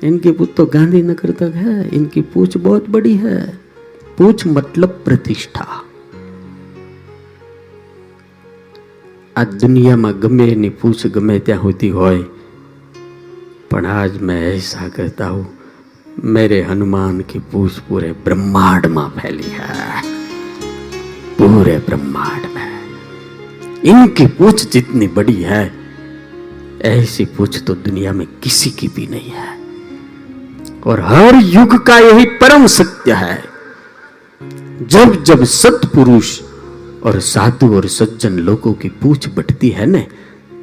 इनकी पूछ तो गांधीनगर तक है, इनकी पूछ बहुत बड़ी है। पूछ मतलब प्रतिष्ठा। આ દુનિયામાં ગમે એની पूछ, गमे त्या होती हो आज मैं ऐसा कहता हूँ, मेरे हनुमान की पूछ पूरे ब्रह्मांड में फैली है। पूरे ब्रह्मांड में। इनकी पूछ जितनी बड़ी है, ऐसी पूछ तो दुनिया में किसी की भी नहीं है। और हर युग का यही परम सत्य है। जब जब सत्पुरुष और साधु और सज्जन लोगों की पूछ बटती है न,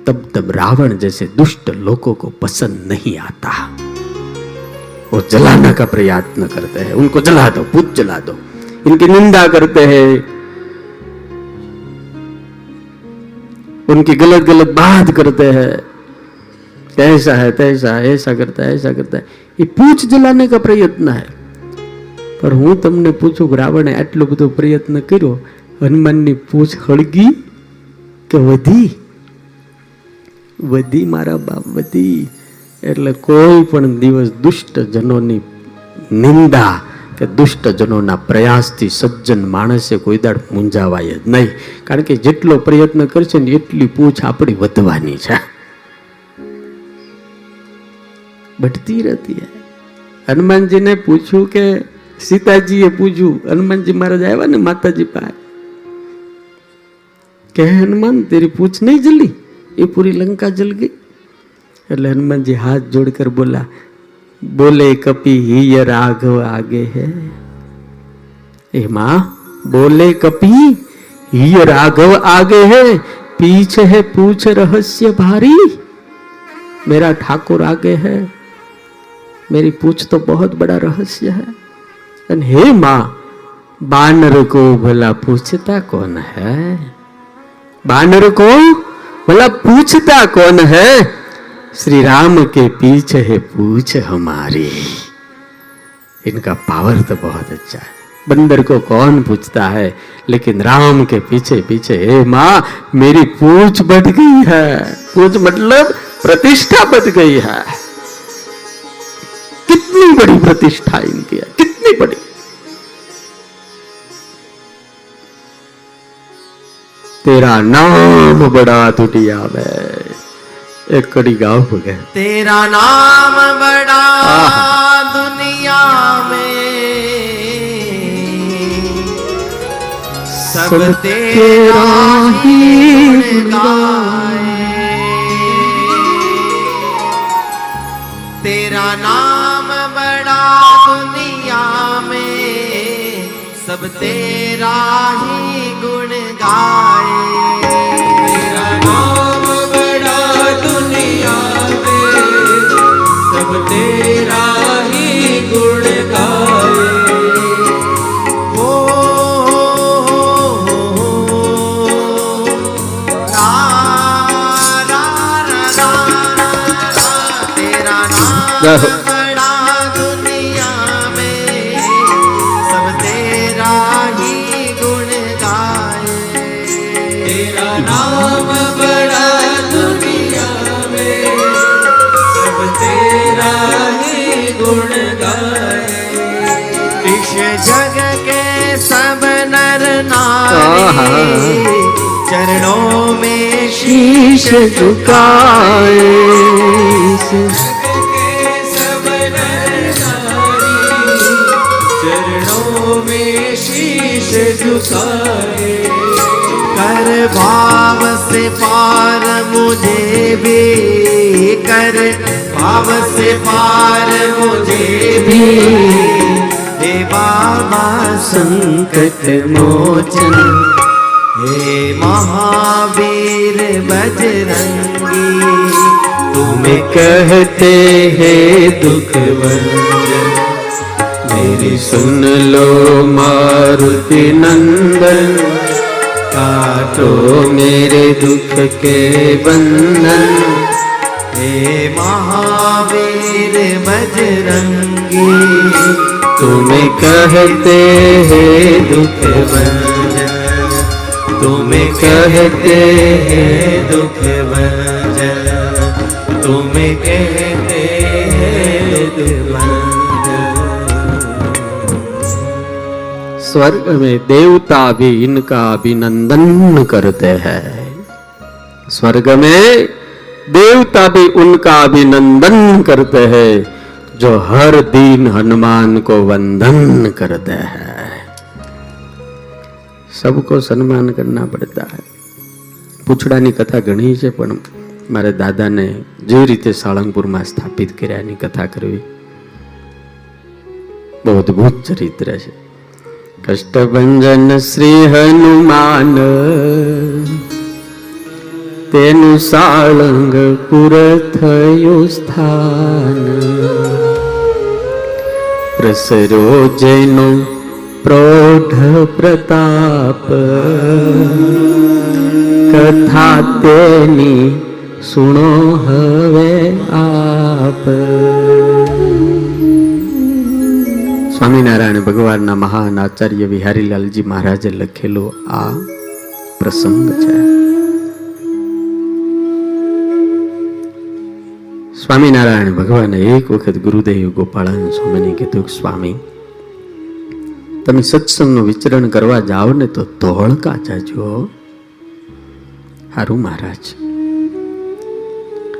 तब तब रावण जैसे दुष्ट लोगों को पसंद नहीं आता। वो जलाने का प्रयत्न करते हैं। उनको जला दो पूछ जला दो। इनकी निंदा करते हैं। उनकी गलत गलत बात करते हैं। कैसा है, तैसा ऐसा करता है, ऐसा करता है। એ પૂછ જલાને કે પ્રયત્ન હે? પણ હું તમને પૂછું કે રાવણે આટલો બધો પ્રયત્ન કર્યો? હનુમાનની પૂછ હળગી કે વધી? વધી મારા બાપ, વધી. એટલે કોઈ પણ દિવસ દુષ્ટ જનોની નિંદા કે દુષ્ટ જનોના પ્રયાસથી સજ્જન માણસે કોઈ દાડ મૂંઝાવાય જ નહીં. કારણ કે જેટલો પ્રયત્ન કરશે ને એટલી પૂછ આપણી વધવાની છે. बढ़ती रहती है हनुमान ने पूछू કે સીતાજીએ પૂછ્યું હનુમાનજી મહારાજ આવ્યા ને માતાજી પાસે કે હનુમાન તેરી પૂછ નહીં જલી એ પૂરી લંકા જલ ગઈ એટલે હનુમાનજી હાથ જોડકર બોલા બોલે કપી હિય રાઘવ આગે હે એ माँ बोले कपी ये राघव आगे है पीछे है पूछ रहस्य भारी मेरा ठाकुर आगे है मेरी पूछ तो बहुत बड़ा रहस्य है। हे माँ, बानर को भला पूछता कौन है? बानर को भला पूछता कौन है? श्री राम के पीछे है पूछ हमारी। इनका पावर तो बहुत अच्छा है। बंदर को कौन पूछता है? लेकिन राम के पीछे पीछे, हे माँ, मेरी पूछ बढ़ गई है। पूछ मतलब प्रतिष्ठा बढ़ गई है। कितनी बड़ी प्रतिष्ठा इनकी है कितनी बड़ी। तेरा नाम बड़ा दुनिया में एक कड़ी गाओ बगैर तेरा नाम बड़ा दुनिया में। सब तेरा ही गाए। सब तेरा ही गुण गाए। तेरा नाम बड़ा दुनिया में सब तेरा ही गुण गाए। ओ रा रा रा रा रा तेरा नाम गुण गाए। इस जग के सब नर नारी चरणों में शीश झुकाए। चरणों में शीश झुकाए। कर भाव से पार मुझे भी कर भाव से पार मुझे भी हे बाबा संकट मोचन हे महावीर बजरंगी। तुम्हें कहते हैं दुख भंजन मेरी सुन लो मारुति नंदन। काटो मेरे दुख के बंधन हे महावीर बजरंगी, तुम्हें कहते हैं दुख भंजन। तुम्हें कहते हैं दुख भंजन। तुम्हें कहते हैं दुख स्वर्ग में देवता भी इनका अभिनंदन करते हैं। स्वर्ग में देवता भी उनका अभिनंदन करते हैं जो हर दिन हनुमान को वंदन करते हैं सबको સન્માન કરના પડતા હૈ પૂછડાની કથા ઘણી છે પણ મારા દાદાને જે રીતે સાળંગપુરમાં સ્થાપિત કર્યાની કથા કરવી બહુ અદભુત ચરિત્ર છે કષ્ટભંજન શ્રી હનુમાન તેનું સાળંગ પુર થયું સ્થાન. પ્રસરો જેનો પ્રૌઢ પ્રતાપ. કથા તેની સુણો હવે આપ. સ્વામિનારાયણ ભગવાનના મહાન આચાર્ય વિહારીલાલજી મહારાજે લખેલો આ પ્રસંગ છે. સ્વામિનારાયણ ભગવાને એક વખત ગુરુદેવ ગોપાળાનંદ સ્વામીને કીધું સ્વામી, તમે સત્સંગનું વિચરણ કરવા જાઓ ને તો ધોળકા જાજો. હારું મહારાજ.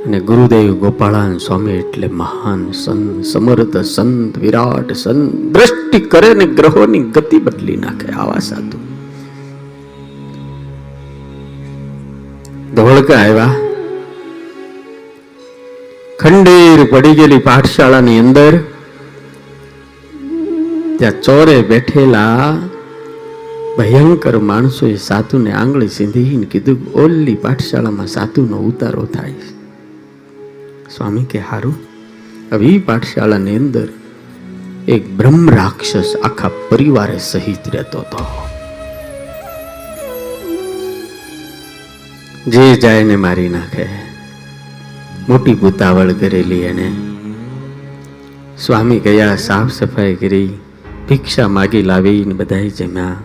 અને ગુરુદેવ ગોપાળાન સ્વામી એટલે મહાન સંત, સમર્થ સંત, વિરાટ સંત, દ્રષ્ટિ કરે ને ગ્રહોની ગતિ બદલી નાખે આવા સાધુ. ધોળકા આવ્યા. ખંડેર પડી ગયેલી પાઠશાળાની અંદર ત્યાં ચોરે બેઠેલા ભયંકર માણસોએ સાતુને આંગળી સીંધીને કીધું ઓલી પાઠશાળામાં સાતુનો ઉતારો થાય. સ્વામી કે હારું, હવે પાઠશાળાની અંદર એક બ્રહ્મ રાક્ષસ આખા પરિવારે સહિત રહેતો હતો જે જાય ને મારી નાખે મોટી ભૂતાવળ કરેલી એને. સ્વામી ગયા, સાફ સફાઈ કરી, ભિક્ષા માગી લાવીને બધાએ જમ્યા.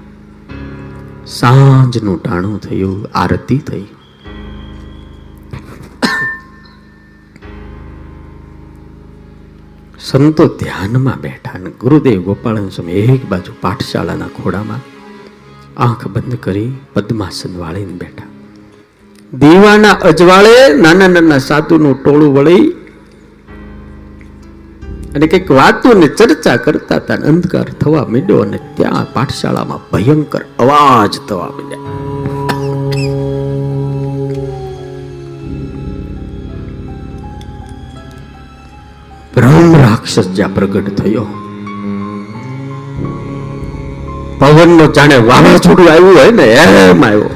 સાંજનું ટાણું થયું, આરતી થઈ. સંતો ધ્યાનમાં બેઠા ને ગુરુદેવ ગોપાળન સ્વામી એક બાજુ પાઠશાળાના ખોડામાં આંખ બંધ કરી, પદ્માસન વાળીને બેઠા. દીવાના અજવાળે નાના નાના સાધુનું ટોળું વળી અને કંઈક વાતો ને ચર્ચા કરતા હતા અંધકાર થવા માંડ્યો અને ત્યાં પાઠશાળામાં ભયંકર અવાજ થવા માંડ્યા. બ્રહ્મ રાક્ષસ જ્યાં પ્રગટ થયો. પવનનો જાણે વાવાઝોડું આવ્યું હોય ને, એમ આવ્યો.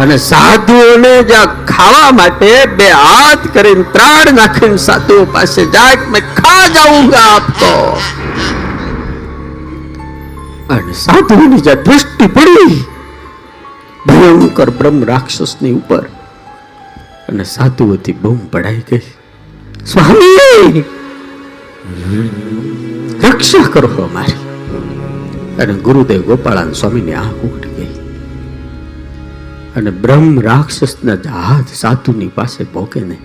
અને સાધુઓને જ્યાં ખાવા માટે બે હાથ કરીને ત્રાડ નાખીને સાધુઓ પાસે જાય મેં ખા જાઉંગા આપતો અને સાધુઓની જ્યાં દૃષ્ટિ પડી. ભયંકર બ્રહ્મ રાક્ષસની ઉપર. અને સાધુઓથી બૂમ પડાઈ ગઈ. સ્વામી, રક્ષા કરો મારી અને ગુરુદેવ ગોપાળાન સ્વામીની આંખ ઉઘડી ગઈ. અને બ્રહ્મ રાક્ષસના હાથ સાધુની પાસે ભોગે ને.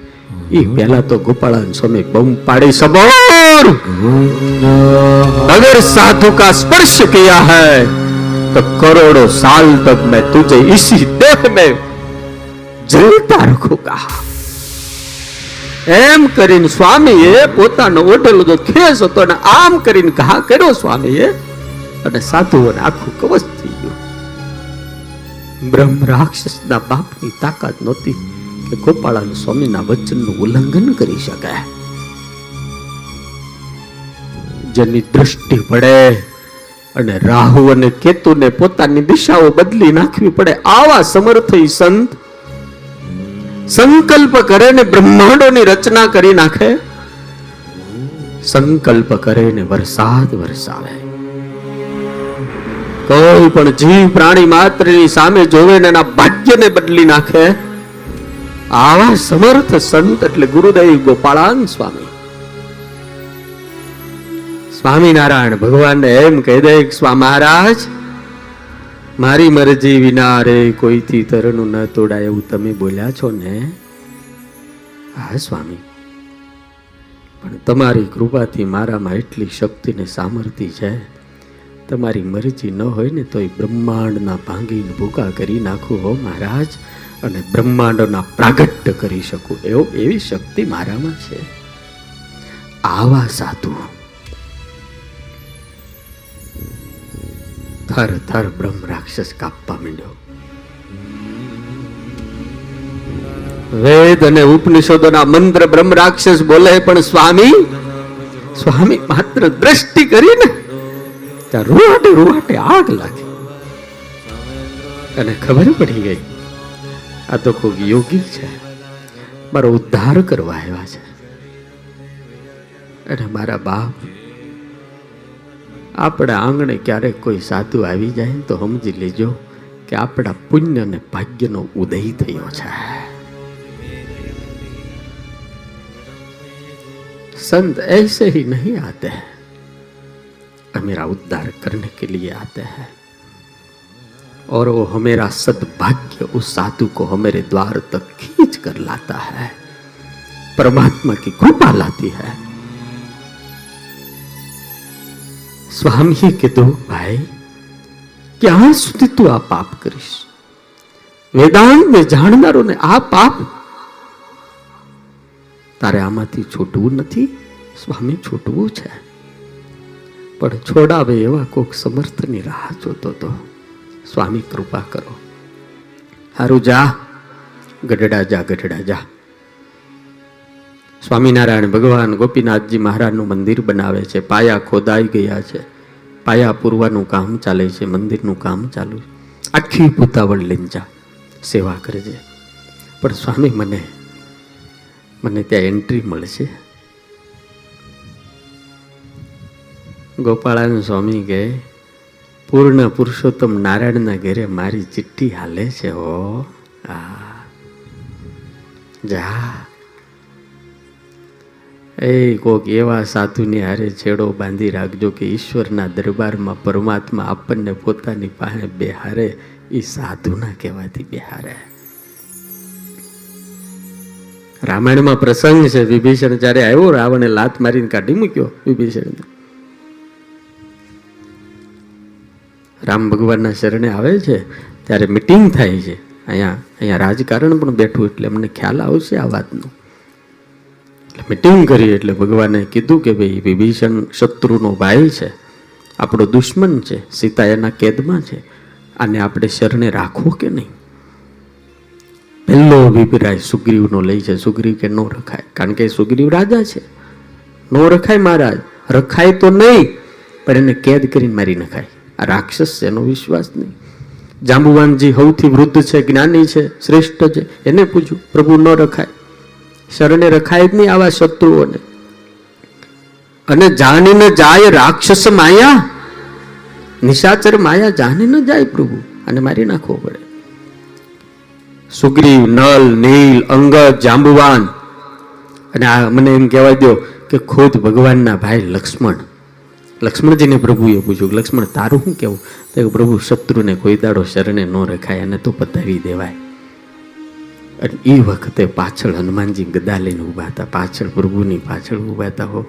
એ પહેલા તો ગોપાળાન સ્વામી બમ પાડી સબોર! અગર સાધુ કા સ્પર્શ કિયા હૈ તો કરોડો સાલ તક મેં તુજે ઇસી દેહ મેં જલતા રખુગા એમ કરીને સ્વામીએ પોતાનો ઓઢેલો જો ખેસ હતો અને આમ કરીને ઘા કર્યો સ્વામીએ અને સાધુઓને આખું કવચ બ્રહ્મ રાક્ષસના બાપની તાકાત નહોતી કે ગોપાળાન સ્વામીના વચનનું ઉલ્લંઘન કરી શકાય. જેની દ્રષ્ટિ પડે અને રાહુ અને કેતુને પોતાની દિશાઓ બદલી નાખવી પડે, આવા સમર્થ ઈ સંત સંકલ્પ કરે ને બ્રહ્માંડોની રચના કરી નાખે. સંકલ્પ કરે ને વરસાદ વરસાવે. કોઈ પણ જીવ પ્રાણી માત્રની સામે જોવે ને એના ભાગ્યને બદલી નાખે, આવા સમર્થ સંત એટલે ગુરુદેવ ગોપાળાન સ્વામી. સ્વામિનારાયણ ભગવાનને એમ કહી દે સ્વા, મહારાજ, મારી મરજી વિના રે કોઈથી તરનું ન તોડાય એવું તમે બોલ્યા છો ને? હા, સ્વામી. પણ તમારી કૃપાથી મારામાં એટલી શક્તિ ને સામર્થ્ય છે તમારી મરજી ન હોય ને તોય બ્રહ્માંડના ભાંગીને ભૂકા કરી નાખું હો મહારાજ અને બ્રહ્માંડના પ્રાગટ્ય કરી શકું. એવો એવી શક્તિ મારામાં છે. આવા સાધુ. થર થર બ્રહ્મ રાક્ષસ કાપવા માંડ્યો. વેદ અને ઉપનિષદોના મંત્ર બ્રહ્મ રાક્ષસ બોલે પણ સ્વામી સ્વામી માત્ર દ્રષ્ટિ કરીને ત્યાં રૂવાટે રૂવાટે આગ લાગી. અને ખબર પડી ગઈ? આ તો ખૂબ યોગી છે. મારો ઉદ્ધાર કરવા આવ્યા છે. અને મારા બાપ, આપણા આંગણે ક્યારેક કોઈ સાધુ આવી જાય તો સમજી લેજો કે આપણા પુણ્ય અને ભાગ્યનો ઉદય થયો છે. સંત એસે હી નહીં આતે. હૈ मेरा उद्धार करने के लिए आते हैं और वो हमेरा सद्भाग्य उस साधु को हमारे द्वार तक खींच कर लाता है परमात्मा की कृपा लाती है સ્વામીએ કીધું ભાઈ ક્યાં સુધી તું આ પાપ કરીશ વેદાંતને જાણનારોને આ પાપ તારે આમાંથી છૂટવું નથી સ્વામી છૂટવું છે પણ છોડાવે એવા કોક સમર્થની રાહ જોતો તો. સ્વામી કૃપા કરો. હારું જા, ગઢડા જા ગઢડા જા. સ્વામિનારાયણ ભગવાન ગોપીનાથજી મહારાજનું મંદિર બનાવે છે, પાયા ખોદાઈ ગયા છે. પાયા પૂરવાનું કામ ચાલે છે, મંદિરનું કામ ચાલુ છે. આખી પૂતાવળ લઈને જા, સેવા કરજે. પણ સ્વામી મને મને ત્યાં એન્ટ્રી મળશે. ગોપાળાનંદ સ્વામી કહે, પૂર્ણ પુરુષોત્તમ નારાયણના ઘરે મારી ચિઠ્ઠી હાલે છે હો. આ જા. એ કોક એવા સાધુની હારે છેડો બાંધી રાખજો કે ઈશ્વરના દરબારમાં પરમાત્મા આપણને પોતાની પાસે બેહારે એ સાધુના કહેવાથી બેહારે. રામાયણમાં પ્રસંગ છે, વિભીષણ જ્યારે આવ્યો, રાવણે લાત મારીને કાઢી મૂક્યો વિભીષણ રામ ભગવાનના શરણે આવે છે, ત્યારે મિટિંગ થાય છે. અહીંયા અહીંયા રાજકારણ પણ બેઠું, એટલે અમને ખ્યાલ આવશે આ વાતનો. એટલે મિટિંગ કરી, એટલે ભગવાને કીધું કે ભાઈ, વિભીષણ શત્રુનો ભાઈ છે. આપણો દુશ્મન છે, સીતા એના કેદમાં છે. આને આપણે શરણે રાખવો કે નહીં? પહેલો અભિપ્રાય સુગ્રીવનો લઈ છે. સુગ્રીવ કે, નો રખાય. કારણ કે સુગ્રીવ રાજા છે. ન રખાય મહારાજ. રખાય તો નહીં, પણ એને કેદ કરીને મારી નખાય. રાક્ષસ છે, એનો વિશ્વાસ નહીં. જાંબુવાનજી સૌથી વૃદ્ધ છે, જ્ઞાની છે, શ્રેષ્ઠ છે, એને પૂછ્યું, પ્રભુ, ન રખાય. શરણે રખાય જ નહીં આવા શત્રુઓને. અને જાણીને જાય રાક્ષસ માયા. નિશાચર માયા જાણીને જાય પ્રભુ. અને મારી નાખવો પડે. સુગ્રીવ, નલ, નીલ અંગદ જાંબુવાન. અને આ મને એમ કહેવાય દો કે ખુદ ભગવાનના ભાઈ લક્ષ્મણ લક્ષ્મણજીને પ્રભુએ પૂછ્યું, લક્ષ્મણ, તારું શું કેવું તો પ્રભુ, શત્રુને કોઈ દાડો શરણે ન રખાય અને તો પતાવી દેવાય. અને એ વખતે પાછળ હનુમાનજી ગદા લઈને ઊભા હતા. પાછળ પ્રભુની પાછળ ઊભા હતા હો.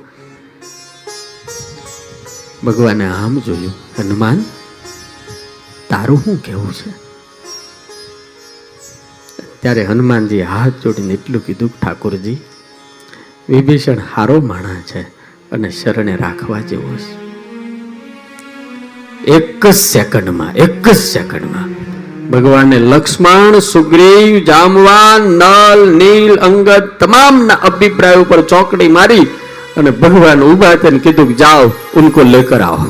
ભગવાને આમ જોયું, હનુમાન, તારું શું કેવું છે? ત્યારે હનુમાનજી હાથ જોડીને એટલું કીધું ઠાકોરજી, વિભીષણ હારો માણા છે. અને શરણે રાખવા જેવો છે. એક જ સેકન્ડમાં, એક જ સેકન્ડમાં. ભગવાને લક્ષ્મણ, સુગ્રીવ, જામવાન, નલ, નીલ, અંગદ તમામના અભિપ્રાય ઉપર ચોકડી મારી અને ભગવાન ઊભા થઈને કીધું જાઓ, ઉનકો લેકર આવો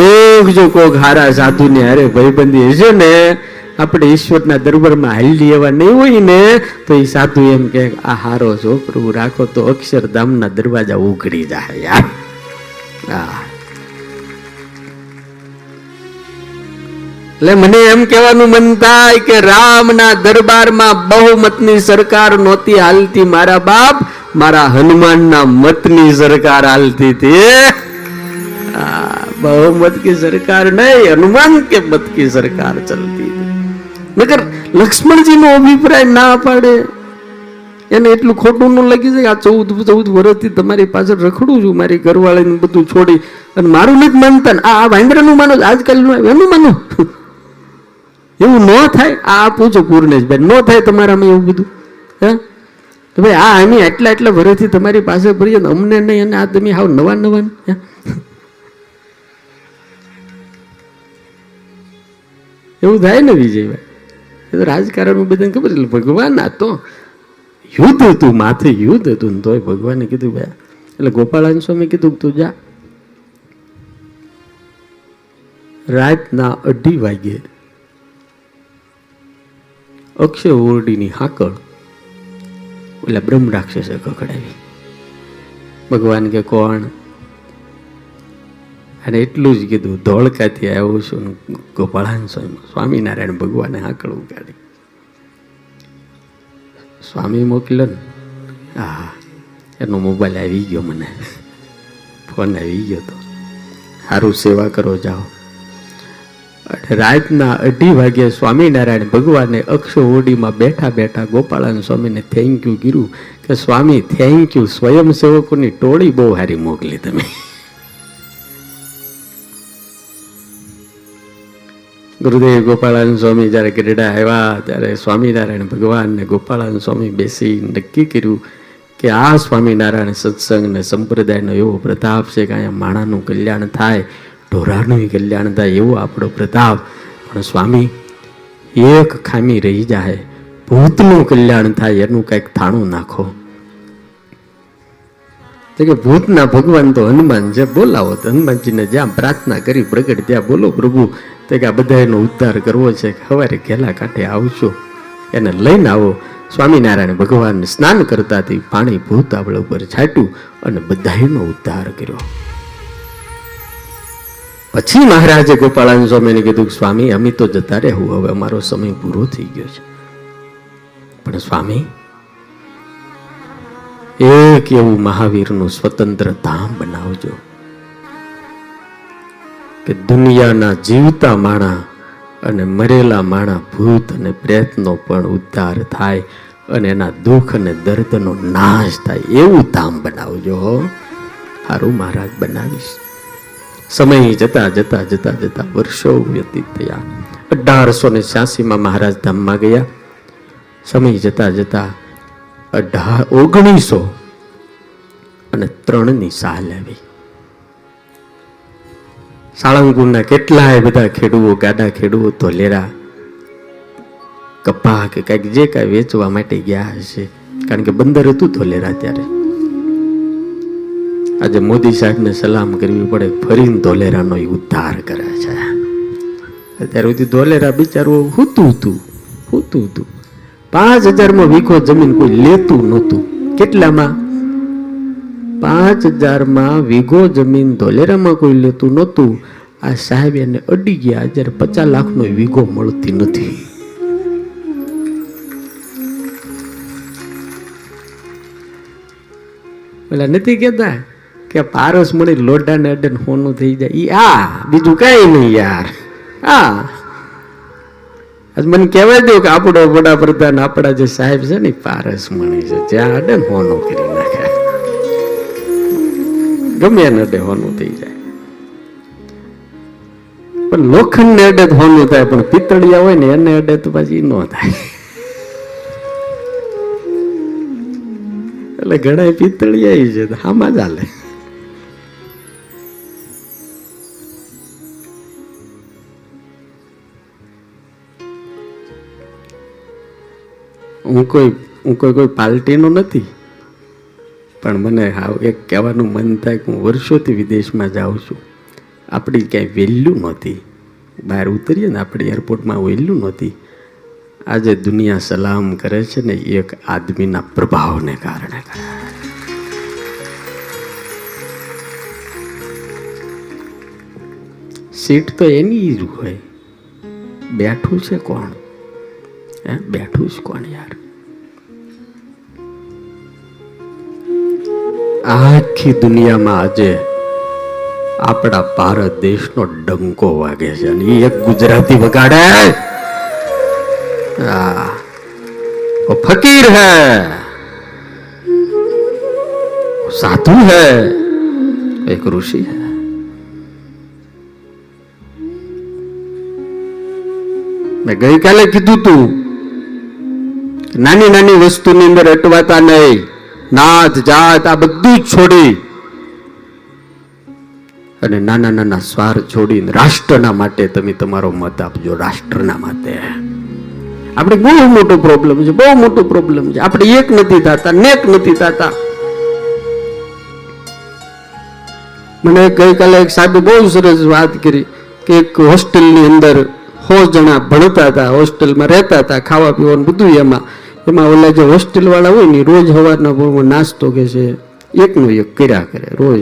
એક જો કોક હારા સાધુ ને હારે ભાઈબંધી હશે ને આપણે ઈશ્વરના દરબારમાં હાલી એવા નહીં હોય ને, તો એ સાધુ એમ કે આ હારો જો પ્રભુ, રાખો તો અક્ષરધામના દરવાજા ઉઘડી જાય યાર એટલે મને એમ કહેવાનું મન થાય કે રામના દરબારમાં બહુમતની સરકાર નહોતી હાલતી મારા બાપ, મારા હનુમાનના મતની સરકાર હાલતી હતી. બહુમત કી સરકાર નહીં, હનુમાન કે મત કી સરકાર ચલતી નગર લક્ષ્મણજીનો અભિપ્રાય ના પાડે. એને એટલું ખોટું ન લાગી જાય. આ ચૌદ ચૌદ વર્ષથી તમારી પાછળ રખડું છું. મારી ઘરવાળાને બધું છોડી. અને મારું નથી માનતા. ને આ વાંદરાનું માનો આજકાલનું એનું માનો. એવું ન થાય. આ પૂછો પૂર્ણેશભાઈ. ન થાય તમારામાં એવું બધું. હા? ભાઈ, આ અમે એટલા એટલા વર્ષથી તમારી પાસે ભરીએ અમને નહીં અને આ તમે આવ નવા નવા એવું થાય ને વિજયભાઈ? રાજકારણમાં બધાને ખબર એટલે ભગવાન આ તો યુદ્ધ હતું, માથે યુદ્ધ હતું ને તોય ભગવાને કીધું ભાઈ એટલે ગોપાળાન સ્વામી કીધું તું જા. રાતના અઢી વાગે અક્ષય ઓરડીની હાકળ ઓલા બ્રહ્મ રાક્ષસે કકડાવી ભગવાન કે, કોણ? અને એટલું જ કીધું, ધોળકાથી આવ્યો છું ગોપાળાન સ્વામી. સ્વામિનારાયણ ભગવાને હાકળ ઉગાડી. સ્વામી મોકલ્યો ને હા એનો મોબાઈલ આવી ગયો મને. ફોન આવી ગયો તો સારું સેવા કરો, જાઓ. રાતના અઢી વાગે સ્વામિનારાયણ ભગવાને અક્ષો ઓડીમાં બેઠા બેઠા ગોપાળાન સ્વામીને થેન્ક યુ કીધું કે, સ્વામી થેન્ક યુ સ્વયંસેવકોની ટોળી બહુ સારી મોકલી તમે. ગુરુદેવ ગોપાળાન સ્વામી જ્યારે ગઢડા આવ્યા, ત્યારે સ્વામિનારાયણ ભગવાન ને સ્વામી બેસી નક્કી કર્યું કે આ સ્વામિનારાયણ સત્સંગ ને સંપ્રદાયનો એવો પ્રતાપ છે કે અહીંયા માણાનું કલ્યાણ થાય, ઢોરાનું કલ્યાણ થાય એવો આપણો પ્રતાપ. પણ સ્વામી, એક ખામી રહી જાય, ભૂતનું કલ્યાણ થાય એનું કંઈક થાણું નાખો. તો કે ભૂતના ભગવાન તો હનુમાન છે, બોલાવો તો હનુમાનજીને જ્યાં પ્રાર્થના કરી, પ્રગટ ત્યાં બોલો પ્રભુ તો કે આ બધા એનો ઉદ્ધાર કરવો છે સવારે ઘેલા કાંઠે આવશો એને લઈને આવો. સ્વામિનારાયણ ભગવાનને સ્નાન કરતાથી પાણી ભૂતાવળ ઉપર છાટ્યું અને બધાનો ઉદ્ધાર કર્યો. પછી મહારાજે ગોપાળાન સ્વામીને કીધું કે, સ્વામી, અમે તો જતા રહેવું. હવે અમારો સમય પૂરો થઈ ગયો છે. પણ સ્વામી, એક એવું મહાવીરનું સ્વતંત્ર ધામ બનાવજો. કે દુનિયાના જીવતા માણા અને મરેલા માણા ભૂત અને પ્રેતનો પણ ઉદ્ધાર થાય અને એના દુઃખ અને દર્દનો નાશ થાય. એવું ધામ બનાવજો હો. સારું મહારાજ બનાવીશ. સમય જતા જતા જતા જતા વર્ષો વ્યતીત થયા. અઢારસો ને છ્યાસીમાં મહારાજ ધામમાં ગયા. સમય જતા જતા અઢાર ઓગણીસો અને ત્રણની સાલ આવી. સાળંગપુરના કેટલાય બધા ખેડૂઓ, ગાડા ખેડૂઓ ધોલેરા કપા કે કંઈક જે કાંઈ વેચવા માટે ગયા હશે. કારણ કે બંદર હતું ધોલેરા ત્યારે. આજે મોદી સાહેબને સલામ કરવી પડે, ફરીને ધોલેરાનો ઉદ્ધાર કરે છે. અત્યાર સુધી ધોલેરા બિચારું હુતું હતું હુતું હતું. પાંચ હજારમાં વીખો જમીન કોઈ લેતું નહોતું. કેટલામાં? પાંચ હજારમાં વીઘો જમીન ધોલેરામાં કોઈ લેતું નહોતું. આ સાહેબ એને અડી ગયા, જ્યારે પચાસ લાખનો વીઘો મળતી નથી. પેલા નથી કહેતા કે પારસ મળી લોઢા ને અડે હોનું થઈ જાય. ઈ આ, બીજું કઈ નહીં યાર. આ. મને કહેવાય દઉં કે આપણો વડાપ્રધાન, આપણા જે સાહેબ છે ને પારસ મણી છે. જ્યાં અડે હોનું કરી નાખે. ગમે એને હોનું થઈ જાય. પણ લોખંડ ને અડે હોનું થાય, પણ પિત્તળિયા હોય ને એને અડે તો પછી ન થાય. એટલે ઘણા પિત્તળિયા છે આમાં ચાલે હું કોઈ હું કોઈ કોઈ પાર્ટીનો નથી. પણ મને હાવ એક કહેવાનું મન થાય કે હું વર્ષોથી વિદેશમાં જાઉં છું. આપણી ક્યાંય વેલ્યુ નહોતી. બહાર ઉતરીએ ને આપણી એરપોર્ટમાં વેલ્યુ નહોતી. આજે દુનિયા સલામ કરે છે ને એક આદમીના પ્રભાવને કારણે. સીટ તો એની જ હોય. બેઠું છે કોણ? હે? બેઠું છે કોણ યાર? આખી દુનિયામાં આજે આપણા ભારત દેશનો ડંકો વાગે છે અને એ એક ગુજરાતી વગાડે. ફકીર હે. સાધુ હે. એક ઋષિ હે. મેં ગઈકાલે કીધું તું નાની નાની વસ્તુની અંદર અટવાતા નહીં. નાત જાત, આ બધું જ છોડી અને નાના નાના સ્વાર છોડીને રાષ્ટ્રના માટે તમે તમારો મત આપજો, રાષ્ટ્રના માટે. આપણે બહુ મોટો પ્રોબ્લેમ છે, બહુ મોટો પ્રોબ્લેમ છે. આપણે એક નથી થતા, નેક નથી થતા. મને ગઈકાલે એક સાહેબે બહુ સરસ વાત કરી કે એક હોસ્ટેલની અંદર સો જણા ભણતા હતા હોસ્ટેલમાં રહેતા હતા ખાવા પીવાનું બધું એમાં. એમાં ઓલા જે હોસ્ટેલ વાળા હોય ને રોજ સવારના પોરમાં નાસ્તો કે છે, એકનો એક કર્યા કરે, રોજ.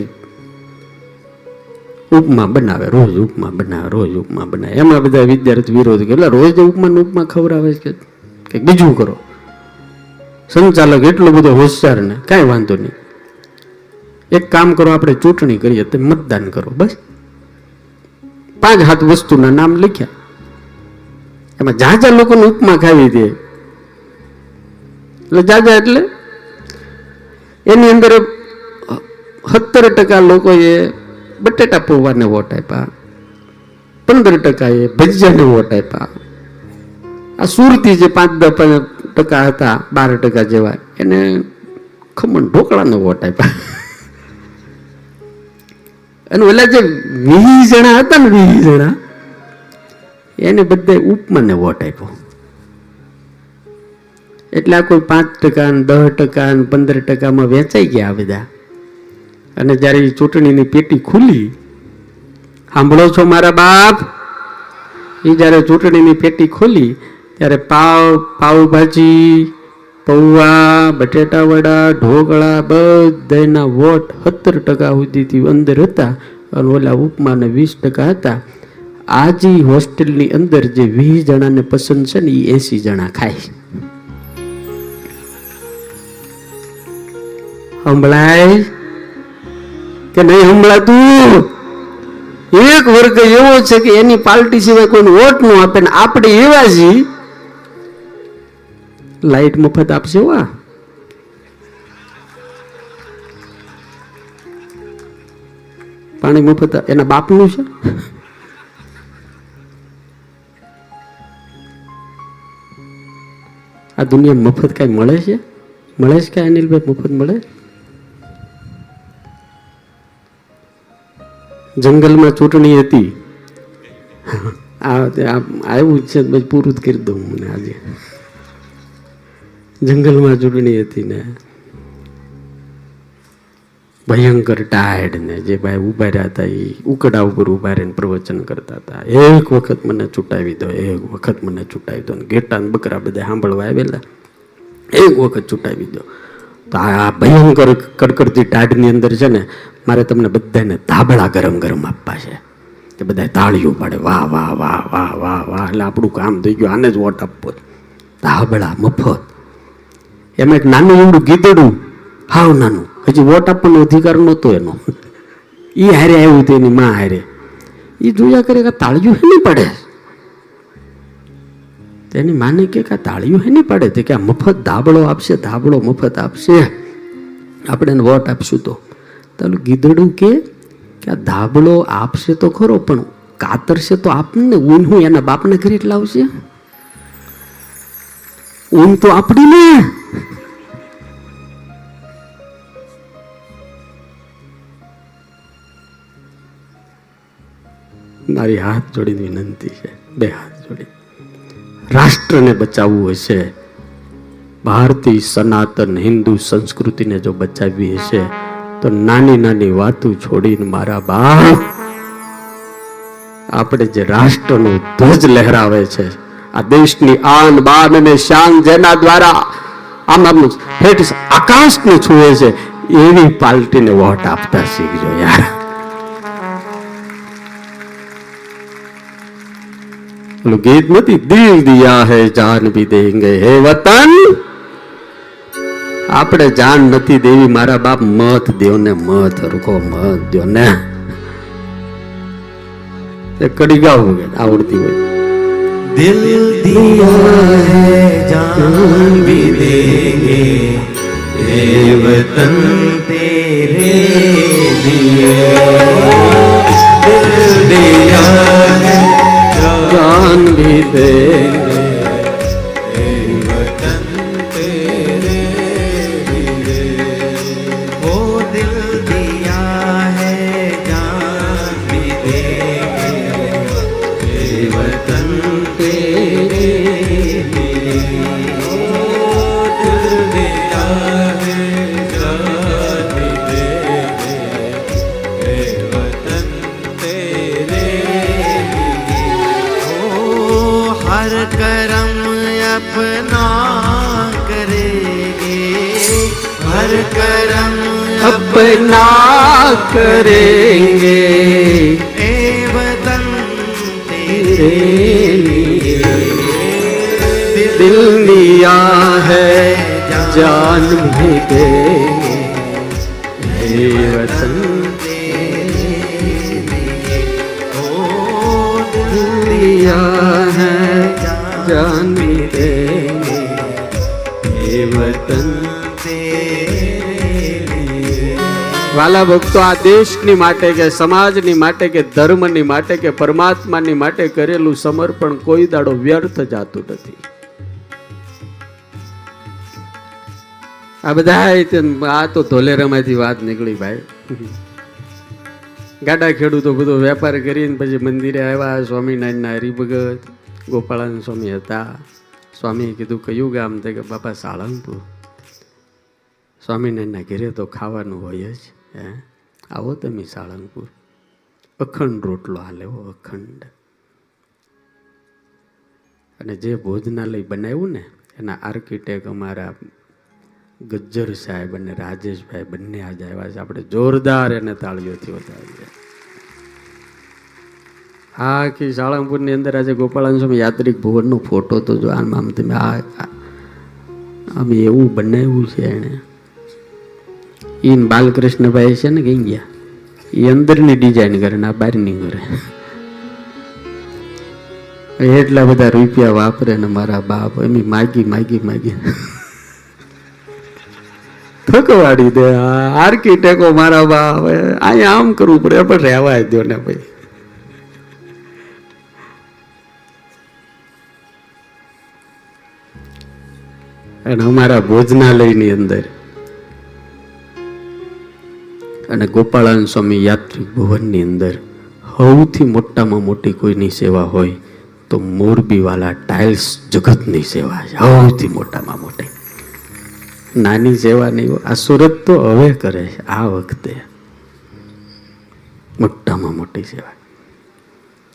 ઉપમા બનાવે, રોજ ઉપમા બનાવે, રોજ ઉપમા બનાવે. એમાં બધા વિદ્યાર્થી વિરોધ કરે. "એટલે રોજ ઉપમા ઉપમા ખવડાવે છે કે બીજું કરો. સંચાલક એટલો બધો હોશિયાર ને, કાંઈ વાંધો નહીં. એક કામ કરો, આપણે ચૂંટણી કરીએ તો મતદાન કરો, બસ. પાંચ હાથ વસ્તુના નામ લખ્યા. એમાં જ્યાં જ્યાં લોકોને ઉપમા ખાવી દે એટલે જાજા એટલે? એની અંદર સત્તર ટકા લોકોએ બટેટા પૌવાને વોટ આપ્યા. પંદર ટકાએ ભજીયાને વોટ આપ્યા. આ સુરતી જે પાંચ દસ ટકા હતા, બાર ટકા જેવા, એને ખમણ ઢોકળાને વોટ આપ્યા. અને ઓલા જે વીસ જણા હતા ને વીસ જણા, એને બધે ઉપમાને વોટ આપ્યો. એટલે આ કોઈ પાંચ ટકા ને દસ ટકા ને પંદર ટકામાં વેચાઈ ગયા બધા. અને જ્યારે એ ચૂંટણીની પેટી ખુલી, સાંભળો છો મારા બાપ એ જ્યારે ચૂંટણીની પેટી ખોલી, ત્યારે પાવ પાવભાજી પૌવા બટેટાવડા ઢોકળા બધાના વોટ સત્તર ટકા સુધીથી અંદર હતા અને ઓલા ઉપમાને વીસ ટકા હતા. આજે હોસ્ટેલની અંદર જે વીસ જણાને પસંદ છે ને એ એસી જણા ખાય. સંભળાય કે નહીં સંભળાતું એક વર્ગ એવો છે કે એની પાર્ટી સિવાય કોઈ વોટ ન આપે ને આપણે એવા જી લાઈટ મફત આપશે વા પાણી મફત એના બાપનું છે આ દુનિયા મફત કઈ મળે છે મળે છે કે અનિલભાઈ મફત મળે જંગલમાં ચૂંટણી હતી. આવ્યું છે પૂરું જ કરી દઉં મને આજે. જંગલમાં ચૂંટણી હતી ને, ભયંકર ટાયર્ડ ને, જે ભાઈ ઊભા રહ્યા હતા એ ઉકડા ઉપર ઊભા રહીને પ્રવચન કરતા હતા. એક વખત મને ચૂંટાવી દો, એક વખત મને ચૂંટાવી દો ગેટા ને બકરા બધા સાંભળવા આવેલા. એક વખત ચૂંટાવી દો. તો આ ભયંકર કડકડતી ટાઢની અંદર છે ને, મારે તમને બધાને ધાબળા ગરમ ગરમ આપવા છે. કે બધા તાળીઓ પાડે, વાહ વાહ વાહ વાહ વાહ વાહ, એટલે આપણું કામ થઈ ગયું, આને જ વોટ આપવો. ધાબળા, મફત. એમ એક નાનું એવડું ગીતડું હાવ નાનું. હજી વોટ આપવાનો અધિકાર નહોતો એનો. એ હારે આવ્યું તેની માં હારે. એ જોયા કરે કે તાળીઓ નહીં પડે? તેની માને કે આ તાળીઓ હેની પડે? તે કે આ મફત ધાબળો આપશે, ધાબળો મફત આપશે. આપણે એને વોટ આપશું તો. તાલું ગીદડું કે આ ધાબળો આપશે તો ખરો, પણ કાતરશે તો આપણને ઊન હું એના બાપને ઘરે એટલે લાવશે ઊન તો આપણી ને મારી હાથ જોડીને વિનંતી છે. બે હાથ જોડી રાષ્ટ્રને બચાવવું હશે ભારતીય સનાતન હિન્દુ સંસ્કૃતિને જો બચાવવી હશે તો નાની નાની વાતો છોડીને મારા બાપ, આપણે જે રાષ્ટ્રનો ધ્વજ લહેરાવે છે, આ દેશની આન બાન અને શાન જેના દ્વારા આમ આમ હેઠ આકાશને છુએ છે, એવી પાર્ટીને વોટ આપતા શીખજો યાર. ઓલું ગીત નથી દિલ દિયા હે જાન ભી દેંગે હે વતન આપણે જાન નથી દેવી મારા બાપ મત દ્યો ને મત હરખો મત દ્યો ને એ કડી ગાવું કે આવડતી હોય दिल दिया है जान भी देंगे ये वतन तेरे लिए दिल दिया है গান বিদে अपना करेंगे ए वतन तेरे तेरे दिल दिया है जान भी देंगे हे वतन વાલા ભક્તો આ દેશની માટે કે સમાજની માટે કે ધર્મની માટે કે પરમાત્માની માટે કરેલું સમર્પણ કોઈ દાડો વ્યર્થ જાતું નથી. આ બધા આ તો ધોલેરામાંથી વાત નીકળી ભાઈ. ગાડા ખેડૂતો બધો વેપાર કરીને પછી મંદિરે આવ્યા, સ્વામિનારાયણના હરિભગત, ગોપાળાનંદ સ્વામી હતા. સ્વામીએ કીધું કયું ગામ? છે કે બાપા સાળંગપુર. સ્વામિનારાયણના ઘરે તો ખાવાનું હોય જ. હે? આવો તમે સાળંગપુર. અખંડ રોટલો આ લેવો અખંડ. અને જે ભોજનાલય બનાવ્યું ને, એના આર્કિટેક્ટ અમારા ગજ્જર સાહેબ અને રાજેશભાઈ બંને આજે આવ્યા છે. આપણે જોરદાર એને તાળીઓથી વધાવીએ. આખી સાળંગપુરની અંદર આજે ગોપાળાન યાત્રિક ભુવનનો ફોટો તો જો આમ આમ તમે આ અમે એવું બનાવ્યું છે એણે. ઈન બાલકૃષ્ણભાઈ છે ને કઈ ગયા. એ અંદરની ડિઝાઇન કરે ને આ બહારની કરે. એટલા બધા રૂપિયા વાપરે ને મારા બાપ, એમ માગી માગી માગી. થકવાડી દે આર્કિટેકો મારા બાપ અહીંયા આમ કરવું પડે, પણ રહેવા દો ને ભાઈ. અને અમારા ભોજનાલયની અંદર અને ગોપાળાન સ્વામી યાત્રિક ભવનની અંદર સૌથી મોટામાં મોટી કોઈની સેવા હોય તો મોરબીવાલા ટાઇલ્સ જગતની સેવા છે સૌથી મોટામાં મોટી. નાની સેવા નહીં આ સુરત તો હવે કરે છે, આ વખતે મોટામાં મોટી સેવા.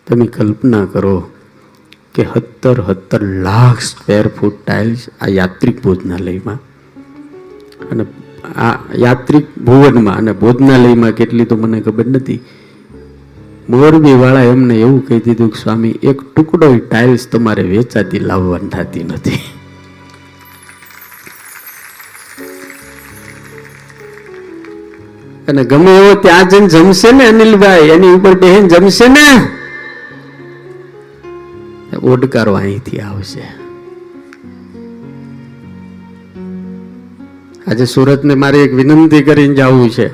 તમે કલ્પના કરો કે સત્તર સત્તર લાખ સ્ક્વેર ફૂટ ટાઇલ્સ આ યાત્રિક ભોજનાલયમાં અને આ યાત્રિક ભુવનમાં અને ભોજનાલયમાં કેટલી તો મને ખબર નથી. મોરબી વાળા એમને એવું કહી દીધું કે, સ્વામી, એક ટુકડો ટાઇલ્સ તમારે વેચાતી લાવવાની થતી નથી. અને ગમે એવો ત્યાં જઈને જમશે ને અનિલભાઈ, એની ઉપર બહેન જમશે ને? ઓડકારો અહીંથી આવશે. આજે સુરતને મારે એક વિનંતી કરીને જવું છે.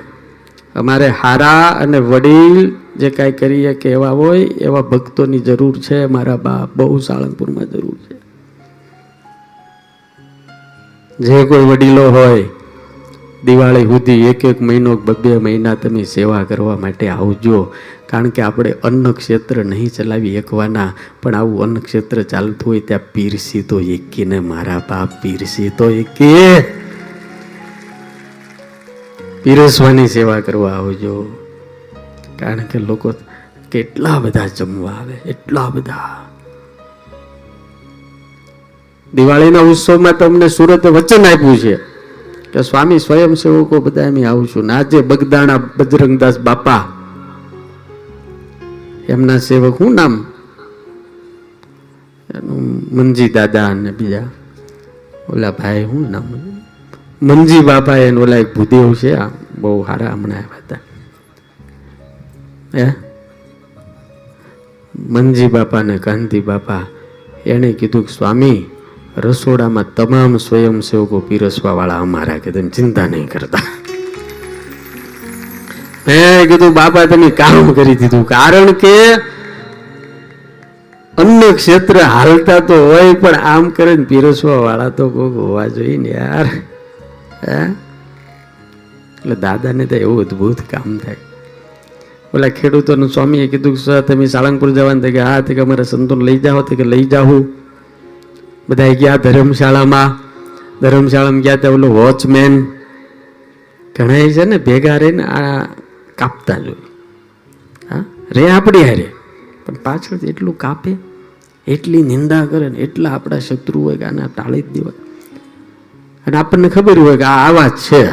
અમારે હારા અને વડીલ જે કાંઈ કરીએ કે એવા હોય, એવા ભક્તોની જરૂર છે. મારા બાપ બહુ સાળંગપુરમાં જરૂર છે. જે કોઈ વડીલો હોય, દિવાળી સુધી એક એક મહિનો બે મહિના તમે સેવા કરવા માટે આવજો. કારણ કે આપણે અન્ન ક્ષેત્ર નહીં ચલાવી એકવાના, પણ આવું અન્ન ક્ષેત્ર ચાલતું હોય ત્યાં પીરસી તો એકીને મારા બાપ પીરસી તો એકી પીરસવાની સેવા કરવા આવજો. કારણ કે લોકો કેટલા બધા જમવા આવે, એટલા બધા. દિવાળીના ઉત્સવમાં તમને સુરતે વચન આપ્યું છે કે સ્વામી સ્વયંસેવકો બધા એમ છું. ને આજે બગદાણા બજરંગદાસ બાપા, એમના સેવક હું નામ? એનું મંજી દાદા અને બીજા. ઓલા ભાઈ હું નામ? મંજી બાપા એનો ઓલા એક ભૂદેવ છે? આ બહુ સારા હમણાં આવ્યા હતા. હે? મંજી બાપા ને કાંતિ બાપા, એણે કીધું કે, સ્વામી, રસોડામાં તમામ સ્વયંસેવકો પીરસવા વાળા અમારા કે તમે ચિંતા નહીં કરતા. મેં કીધું, બાપા, તમે કામ કરી દીધું. કારણ કે અન્ય ક્ષેત્ર હાલતા તો હોય, પણ આમ કરે ને પીરસવા વાળા તો કોઈક હોવા જોઈએ ને યાર. હે? એટલે દાદાને તો એવું અદ્ભુત કામ થાય. ઓલા ખેડૂતોનું સ્વામીએ કીધું કે, સર, તમે સાળંગપુર જવાનું કે હા, તે કે, અમારે સંતોન લઈ જાઓ. તો કે, લઈ જાઉં. બધા ગયા ધર્મશાળામાં. ધર્મશાળામાં ગયા ત્યાં ઓલો વોચમેન. ઘણા છે ને ભેગા રહીને આ કાપતા જોઈ. હા? રે આપણી હારે. પણ પાછળથી એટલું કાપે, એટલી નિંદા કરે ને એટલા આપણા શત્રુ હોય કે આને ટાળી જ દેવાય. અને આપણને ખબર હોય કે આ આવા જ છે.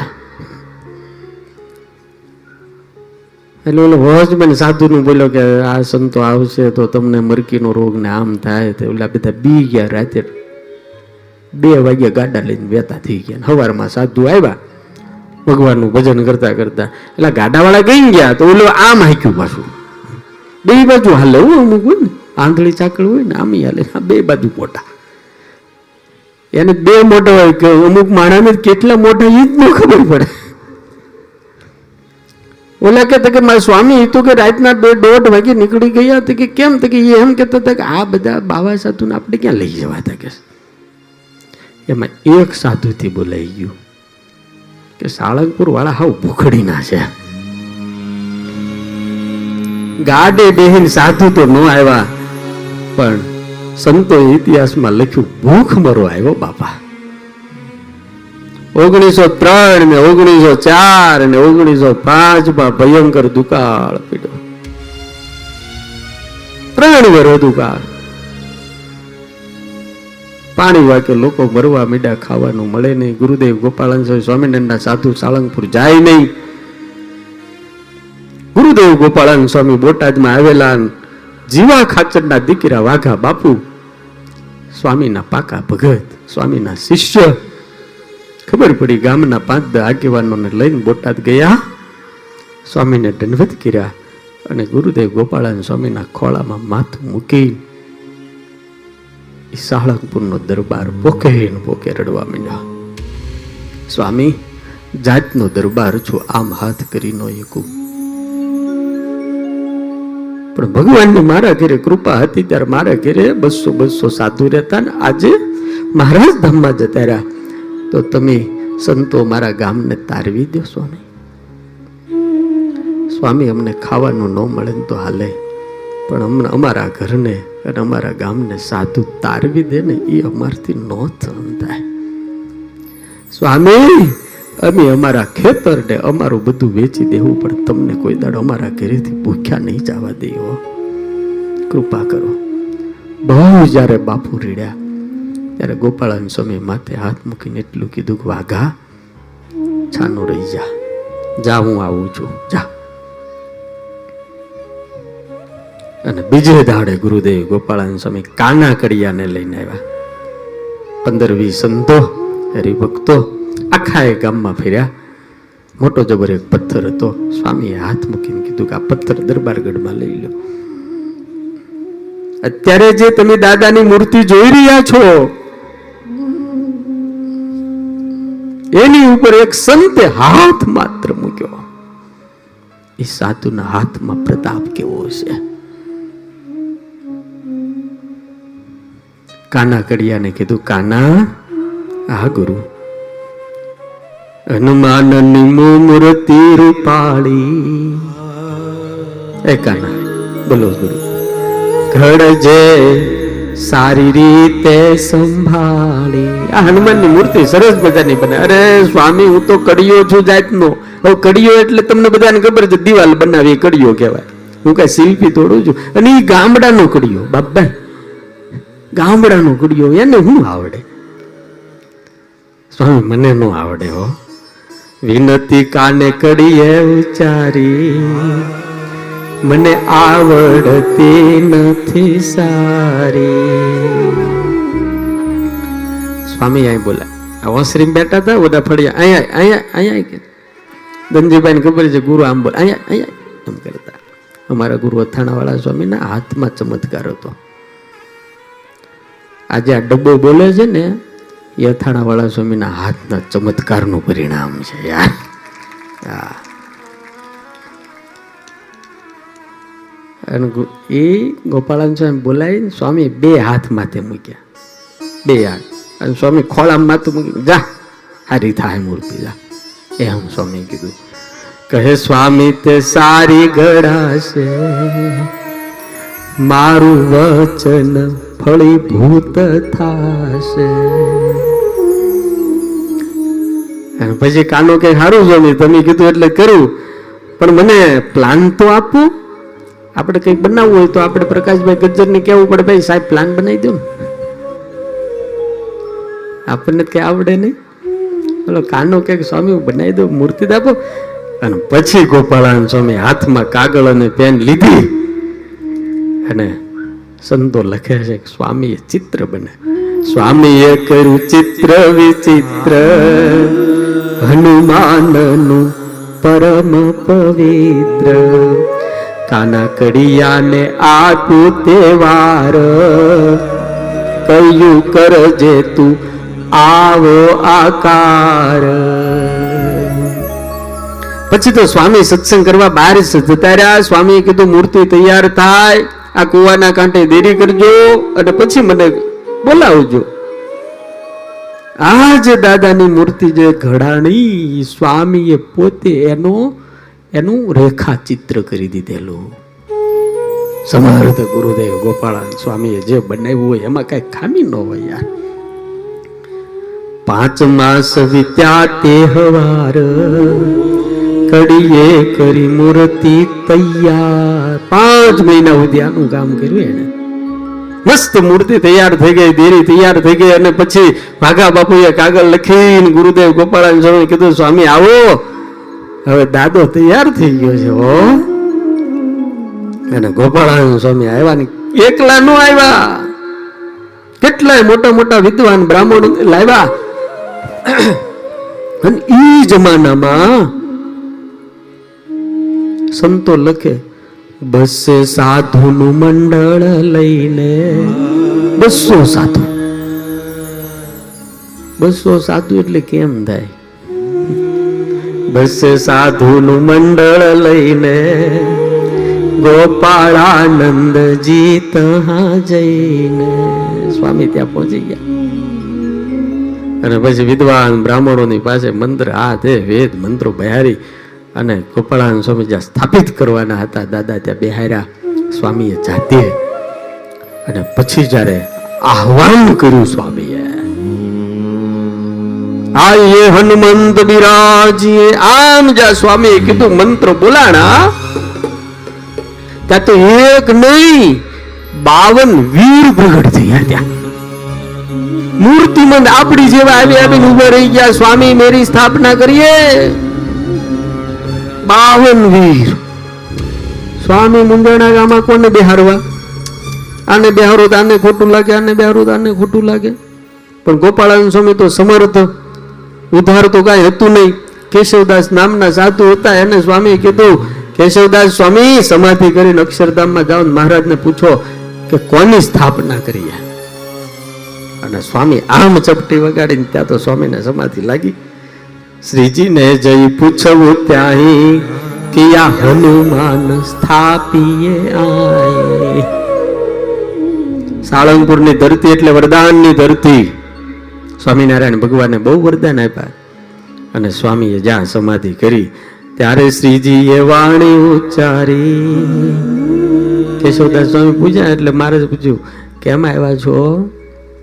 એટલે ઓલો હોજમેન સાધુનું બોલ્યો કે આ સંતો આવશે તો તમને મરકીનો રોગ ને આમ થાય તો ઓલા બધા બી ગયા રાતે બે વાગ્યા ગાડા લઈને વેતા થઈ ગયા સવારમાં સાધુ આવ્યા ભગવાનનું ભજન કરતા કરતા. એટલે ગાડાવાળા ગઈ ગયા તો ઓલો આમ હાક્યું પાછું. બે બાજુ હાલે, હું અમુક હોય ને, આંધળી ચાકળ હોય ને, આમ હાલે. બે બાજુ મોટા એને બે મોટા હોય કે અમુક માણાને કેટલા મોટા એ જ ન ખબર પડે. ઓલા કહેતા કે મારા સ્વામી તો કે રાતના બે દોઢ વાગે નીકળી ગયા તો કે કેમ તો કે એ એમ કહેતા હતા કે આ બધા બાવા સાધુને આપણે ક્યાં લઈ જવા હતા કે? એમાં એક સાધુથી બોલાઈ ગયું કે સાળંગપુર વાળા હાવ ભૂખડીના છે. ગાડે બેહીન સાધુ તો ન આવ્યા, પણ સંતો ઇતિહાસમાં લખ્યું, ભૂખ મરો આવ્યો બાપા. ઓગણીસો ત્રણ ને ઓગણીસો ચાર ને ઓગણીસો પાંચમાં ભયંકર દુકાળ પીડ્યો. ત્રણ વર્ષ દુકાળ. પાણી વાકે લોકો મરવા મીડા ખાવાનું મળે નહીં. ગુરુદેવ ગોપાલન સ્વામિનારાયણના સાધુ સાળંગપુર જાય નહીં. ગુરુદેવ ગોપાળાન સ્વામી બોટાદમાં આવેલા જીવા ખાચરના દીકરા વાઘા બાપુ, સ્વામીના પાકા ભગત, સ્વામીના શિષ્ય. ખબર પડી ગામના પાંચ આગેવાનોને લઈને બોટાદ ગયા. સ્વામીને દંડવત કર્યા અને ગુરુદેવ ગોપાળાન સ્વામીના ખોળામાં માથું મૂકી એ સાળંગપુરનો દરબાર પોકે પોકે રડવા માંડ્યા. સ્વામી, જાતનો દરબાર છું, આમ હાથ કરી નો એકું પણ ભગવાનની મારા ઘરે કૃપા હતી, ત્યારે મારા ઘરે બસો બસો સાધુ રહેતા ને આજે મહારાજ ધામમાં જતા રહ્યા. તો તમે સંતો મારા ગામને તારવી દો સ્વામી. સ્વામી, અમને ખાવાનું ન મળે ને તો હાલે. પણ અમને અમારા ઘરને અને અમારા ગામને સાધુ તારવી દે ને એ અમારથી ન થાય સ્વામી અમે અમારા ખેતરને અમારું બધું વેચી દેવું, પણ તમને કોઈ દાડો અમારા ઘરેથી ભૂખ્યા નહીં જવા દઈએ કૃપા કરો. બહુ જ્યારે બાપુ રીડ્યા, ત્યારે ગોપાળાન સ્વામી માથે હાથ મૂકીને એટલું કીધું કે, વાઘા, છાનું રહી જા. જા, હું આવું છું. જા. અને બીજે દાડે ગુરુદેવ ગોપાળાન સ્વામી કાના કડિયાને લઈને આવ્યા. પંદર વીસ સંતો, હરિભક્તો આખા એ ગામમાં ફેર્યા. મોટો જબર એક પથ્થર હતો. સ્વામીએ હાથ મૂકીને કીધું કે આ પથ્થર દરબારગઢમાં લઈ લો. અત્યારે જે તમે દાદાની મૂર્તિ જોઈ રહ્યા છો, એની ઉપર એક સંતે હાથ માત્ર મૂક્યો. એ સાધુના હાથમાં પ્રતાપ કેવો છે કાના કડિયાને કીધું, કાના, આ ગુરુ હનુમાનની મૂર્તિ રૂપાળી. એ કાના બોલો ગુરુ. ઘડજે સારી રીતે સંભાળી. આ હનુમાનની મૂર્તિ સરસ મજાની બને. અરે સ્વામી, હું તો કડિયો છું જાતનો. હવે કડિયો એટલે તમને બધાને ખબર છે, દિવાલ બનાવી કડિયો કહેવાય. હું કઈ શિલ્પી તોડું છું. અને એ ગામડાનો કડિયો, બાપા. ગામડાનો કડિયો, એને હું આવડે? સ્વામી, મને ન આવડે હો. વિનતી કાને કડીએ ઉચારી મને આવડતી નથી સારી. સ્વામી, અહીં બોલા આ બેઠા હતા, બધા ફળિયા. અહીંયા અહીંયા અહીંયા કે. ધનજીભાઈને ખબર છે, ગુરુ આમ બોલે. અહીંયા અહીંયા એમ કરતા. અમારા ગુરુ અથાણાવાળા સ્વામીના હાથમાં ચમત્કાર હતો. આજે આ ડબ્બો બોલે છે ને એ અથાણાવાળા સ્વામીના હાથના ચમત્કારનું પરિણામ છે યાર. એ ગોપાલન સ્વામી બોલાવીને સ્વામી બે હાથ માથે મૂક્યા. બે હાથ. અને સ્વામી ખોળામાં માથું મૂકી જા હારી થાય મૂર્તિ, જા. હું સ્વામી કીધું. કહે, સ્વામી, તે સારી ગળાશે મારું વચન ફળીભૂત થાશે. પછી કાનો કે સારું સ્વામી તમે કીધું એટલે કર્યું. પણ મને પ્લાન તો આપો. આપણે કંઈક બનાવવું હોય તો આપણે પ્રકાશભાઈ ગજ્જરને કહેવું પડે, ભાઈ સાહેબ પ્લાન બનાવી દો આપણને કંઈ આવડે નહીં. બોલો, કાનો કે સ્વામી બનાવી દઉં, મૂર્તિ આપો. અને પછી ગોપાળાન સ્વામી હાથમાં કાગળ અને પેન લીધી. અને સંતો લખે છે સ્વામીએ ચિત્ર બને સ્વામીએ કર્યું ચિત્ર વિચિત્ર. હનુમાનનું પરમ પવિત્ર કાના કડિયાને આપ્યું તે વાર કયું કરજે તું આવો આકાર પછી તો સ્વામી સત્સંગ કરવા બહાર જતા રહ્યા. સ્વામીએ કીધું, મૂર્તિ તૈયાર થાય. આ કુવાના કાંઠે દેરી કરજો અને પછી મને બોલાવજો. આ જે દાદાની મૂર્તિ જે ઘડાણી સ્વામીએ પોતે એનો, એનું રેખાચિત્ર કરી દીધેલું. સમર્થ ગુરુદેવ ગોપાળાન સ્વામીએ જે બનાવ્યું હોય એમાં કઈ ખામી ન હોય યાર. પાંચ માસ વિત્યા તે હવાર, કડીએ કરી મૂર્તિ તૈયાર. પાંચ મહિના સુધી આનું કામ કર્યું એને મસ્ત મૂર્તિ તૈયાર થઈ ગઈ, દેરી તૈયાર થઈ ગઈ અને પછી ભાગા બાપુએ કાગળ લખીને ગુરુદેવ ગોપાળાન સ્વામી કીધું, સ્વામી, આવો. હવે દાદો તૈયાર થઈ ગયો છે, હો. અને ગોપાળાન સ્વામી આવ્યા ને એકલા નો આવ્યા. કેટલાય મોટા મોટા વિદ્વાન બ્રાહ્મણો લાવ્યા. અને ઈ જમાનામાં સંતો લખે બસે સાધુનું મંડળ લઈને. બસો સાધુ. બસો સાધુ એટલે કેમ થાય? બસે સાધુનું મંડળ લઈને ગોપાળાનંદજી ત્યાં જઈને. સ્વામી ત્યાં પહોંચી ગયા. અને પછી વિદ્વાન બ્રાહ્મણોની પાસે મંત્ર, આ તે વેદ મંત્રો બહારી. અને ગોપાળાનંદ સ્વામી જ્યાં સ્થાપિત કરવાના હતા. દાદા ત્યાં બેહાર્યા સ્વામીએ જાતે અને પછી જ્યારે આહવાન કર્યું સ્વામીએ આયે હનુમંત બિરાજીએ. આમ જ્યાં સ્વામીએ કીધું મંત્ર બોલાણા, ત્યાં તો એક નહીં, બાવન વીર પ્રગટ થયા ત્યાં. મૂર્તિમંદ આપણી જેવા આવી આવીને ઊભા રહી ગયા. સ્વામી, મેરી સ્થાપના કરીએ. બાવન વીર. સ્વામી મુંજાણા ગામમાં કોને બેહારવા? આને બેહારો તો આને ખોટું લાગે, આને બેહારો તો આને ખોટું લાગે. પણ ગોપાળાનંદ સ્વામી તો સમર્થ. ઉધાર તો કાંઈ હતું નહીં. કેશવદાસ નામના સાધુ હતા, એને સ્વામી કીધું, કેશવદાસ સ્વામી, સમાધિ કરીને અક્ષરધામમાં જાઓ મહારાજને પૂછો કે કોની સ્થાપના કરી અને સ્વામી આમ ચપટી વગાડીને ત્યાં તો સ્વામીને સમાધિ લાગી. શ્રીજીને જઈ પૂછવું ત્યાં કિયા હનુમાન સ્થાપીએ સાળંગપુરની ધરતી એટલે વરદાનની ધરતી. સ્વામિનારાયણ ભગવાનને બહુ વરદાન આપ્યા. અને સ્વામીએ જ્યાં સમાધિ કરી, ત્યારે શ્રીજીએ વાણી ઉચ્ચારી. કેશવદાસ સ્વામી પૂછ્યા, એટલે મારે પૂછ્યું, કેમ આવ્યા છો?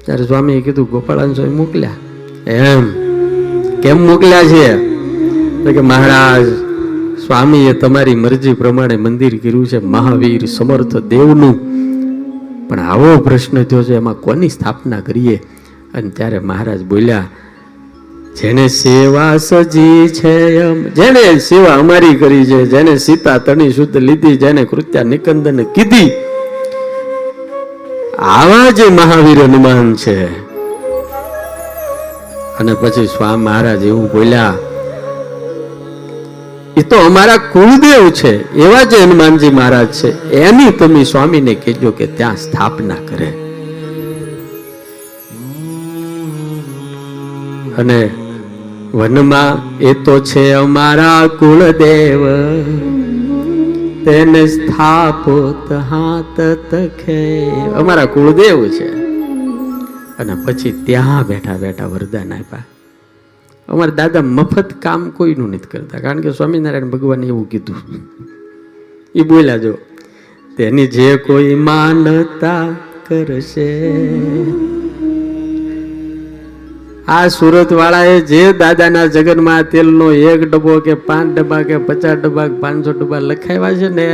ત્યારે સ્વામીએ કીધું, ગોપાળાન સ્વામી મોકલ્યા. એમ. કેમ મોકલ્યા છે? કે મહારાજ, સ્વામીએ તમારી મરજી પ્રમાણે મંદિર કર્યું છે, મહાવીર સમર્થ દેવનું. પણ આવો પ્રશ્ન થયો છે, એમાં કોની સ્થાપના કરીએ? અને ત્યારે મહારાજ બોલ્યા, જેને સેવા સજી છે એમ, જેને સેવા અમારી કરી છે, જેને સીતા તણી શુદ્ધ લીધી, જેને કૃત્યા નિકંદન કીધી, આવા જે મહાવીર હનુમાન છે. અને પછી સ્વામી મહારાજ એવું બોલ્યા એ તો અમારા કુળદેવ છે, એવા જે હનુમાનજી મહારાજ છે. એની તમે સ્વામીને કહેજો કે ત્યાં સ્થાપના કરે. અને વનમાં, એ તો છે અમારા કુળદેવ, તેને સ્થાપો હાથ તખે. અમારા કુળદેવ છે. અને પછી ત્યાં બેઠા બેઠા વરદાન આપ્યા. અમારા દાદા મફત કામ કોઈનું નથી કરતા, કારણ કે સ્વામિનારાયણ ભગવાને એવું કીધું. એ બોલ્યા, જો, તેની જે કોઈ માનતા કરશે. આ સુરત વાળાએ જે દાદાના જગનમાં તેલનો એક ડબ્બો કે પાંચ ડબ્બા કે પચાસ ડબ્બા કે પાંચસો ડબ્બા લખાવ્યા છે ને,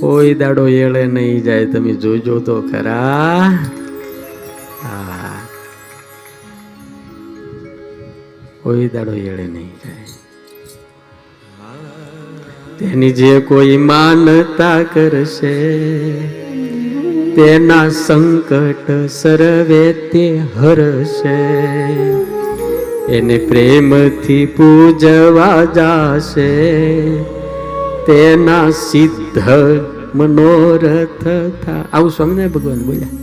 કોઈ દાડો એળે નહીં જાય. તમે જોજો તો ખરા. કોઈ દાડો એળે નહીં જાય. તેની જે કોઈ માનતા કરશે, તેના સંકટ સર્વે તે હરશે. એને પ્રેમથી પૂજવા જાશે, તેના સિદ્ધ મનોરથ થા આવું સ્વામિનારાયણ ભગવાન બોલ્યા.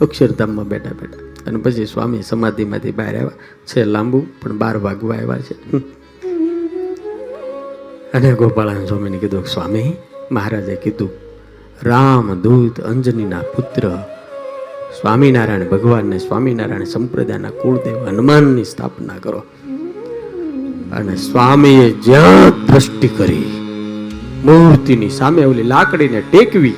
અક્ષરધામમાં બેઠા બેઠા. અને પછી સ્વામી સમાધિમાંથી બહાર આવ્યા. છે લાંબુ, પણ બાર વાગવા આવ્યા છે. અને ગોપાળાન સ્વામીને કીધું, સ્વામી, મહારાજે કીધું, રામ દૂત અંજનીના પુત્ર, સ્વામિનારાયણ ભગવાનને સ્વામિનારાયણ સંપ્રદાયના કુળદેવ હનુમાનની સ્થાપના કરો. અને સ્વામીએ જ્યાં દ્રષ્ટિ કરી, મૂર્તિની સામે ઓલી લાકડીને ટેકવી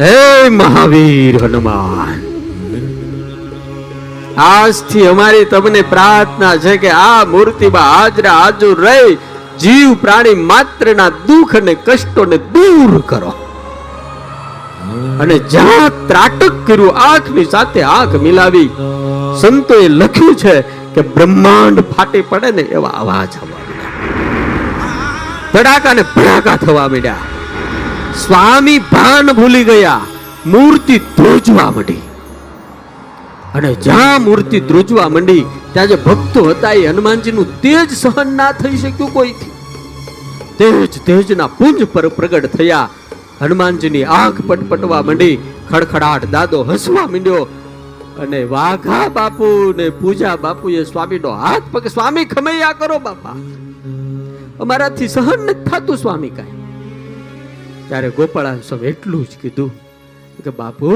હે મહાવીર હનુમાન. આજથી અમારી તમને પ્રાર્થના છે કે આ મૂર્તિમાં હાજરા હાજર રહી જીવ પ્રાણી માત્રના દુઃખ અને કષ્ટોને દૂર કરો. અને જ્યાં ત્રાટક કર્યું, આંખની સાથે આંખ મિલાવી, સંતોએ લખ્યું છે કે બ્રહ્માંડ ફાટી પડે ને એવા અવાજ આવવા મળ્યા ધડાકા ને ભડાકા થવા માંડ્યા. સ્વામી ભાન ભૂલી ગયા. મૂર્તિ ધ્રુજવા માંડી. અને જ્યાં મૂર્તિ ધ્રુજવા માંડી, ત્યાં જે ભક્તો હતા એ હનુમાનજીનું તેજ સહન ના થઈ શક્યું કોઈથી? તેજ તેજના પુંજ પર પ્રગટ થયા. હનુમાનજીની આંખ પટપટવા માંડી. ખડખડાટ દાદો હસવા માંડ્યો. અને વાઘા બાપુ ને પૂજા બાપુએ સ્વામીનો હાથ પગ સ્વામી ખમૈયા કરો બાપા. અમારાથી સહન નથી થતું સ્વામી કાંઈ. ત્યારે ગોપાળા સ્વામી એટલું જ કીધું કે બાપુ,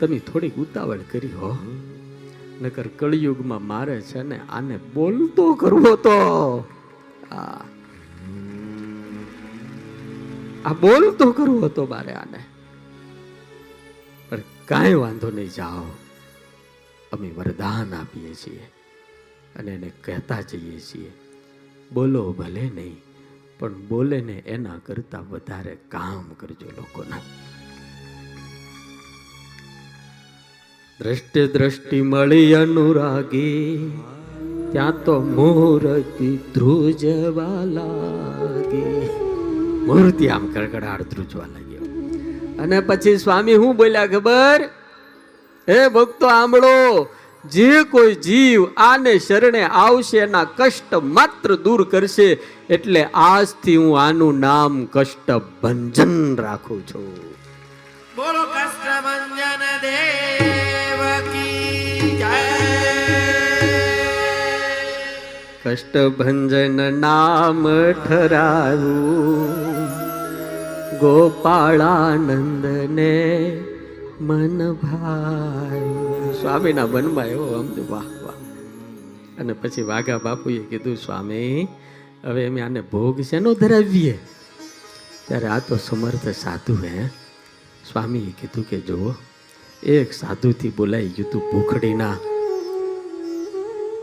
તમે થોડીક ઉતાવળ કરી હો. નકર કળિયુગમાં મારે છે ને આને બોલતો કરવો તો. આ બોલતો કરવો હતો મારે આને. પણ કાંઈ વાંધો નહીં, જાઓ. અમે વરદાન આપીએ છીએ અને એને કહેતા જઈએ છીએ, બોલો ભલે નહીં. પણ બોલે ને એના કરતા વધારે કામ કરજો લોકોના. દ્રષ્ટિ દ્રષ્ટિ મળી અનુરાગી, ત્યાં તો મૂર્તિ ધ્રુજવા લાગી. મૂર્તિ આમ કડકડાટ ધ્રુજવા લાગ્યો અને પછી સ્વામી હું બોલ્યા, ખબર? હે ભક્તો આંબળો જે કોઈ જીવ આને શરણે આવશે એના કષ્ટ માત્ર દૂર કરશે એટલે આજથી હું આનું નામ કષ્ટ ભંજન રાખું છું. બોલો કષ્ટભંજન દેવ કી જય. કષ્ટ ભંજન નામ ઠરાવું ગોપાળાનંદને મન ભાઈ. સ્વામીના મનમાં એવો આમ વાહ વાહ. અને પછી વાઘા બાપુએ કીધું, સ્વામી, હવે અમે આને ભોગ શેનો ધરાવીએ? ત્યારે આ તો સમર્થ સાધુ હે. સ્વામીએ કીધું કે, જુઓ, એક સાધુથી બોલાઈ ગયું તું ભૂખડીના.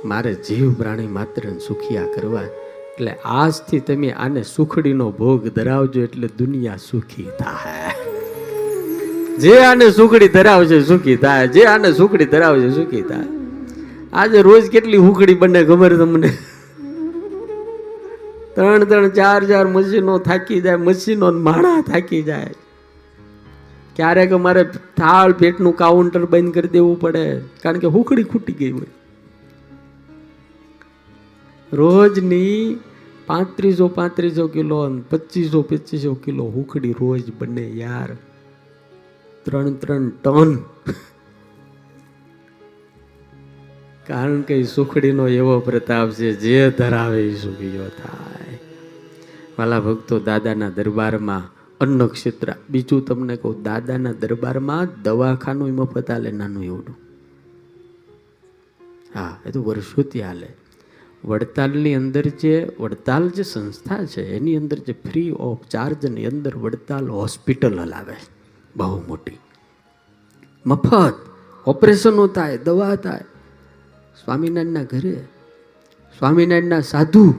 મારે જીવ પ્રાણી માત્ર સુખિયા કરવા. એટલે આજથી તમે આને સુખડીનો ભોગ ધરાવજો એટલે દુનિયા સુખી થાય જે આને સુખડી ધરાવશે સુખી થાય. જે આને સુખડી ધરાવશે સુખી થાય. આજે રોજ કેટલી હુકડી બને ખબર તમને? ત્રણ ત્રણ, ચાર ચાર મશીનો થાકી જાય, મશીનો માણા થાકી જાય. ક્યારેક અમારે થાળ પેટનું કાઉન્ટર બંધ કરી દેવું પડે, કારણ કે હુકડી ખૂટી ગઈ હોય. રોજની પાંત્રીસો પાંત્રીસો કિલો પચીસો પચીસો કિલો હુકડી રોજ બને યાર. ત્રણ ત્રણ ટન. કારણ કે સુખડીનો એવો પ્રતાપ છે, જે ધરાવે એ સુખીઓ થાય. વાલા ભક્તો, દાદાના દરબારમાં અન્ન ક્ષેત્ર બીજું તમને કહું, દાદાના દરબારમાં દવાખાનું મફત હાલે નાનું એવડું. હા, એ તો વર્ષોથી હાલે વડતાલની અંદર જે, વડતાલ જે સંસ્થા છે, એની અંદર જે ફ્રી ઓફ ચાર્જની અંદર વડતાલ હોસ્પિટલ હલાવે. બહુ મોટી મફત, ઓપરેશનો થાય, દવા થાય. સ્વામિનારાયણના ઘરે, સ્વામિનારાયણના સાધુ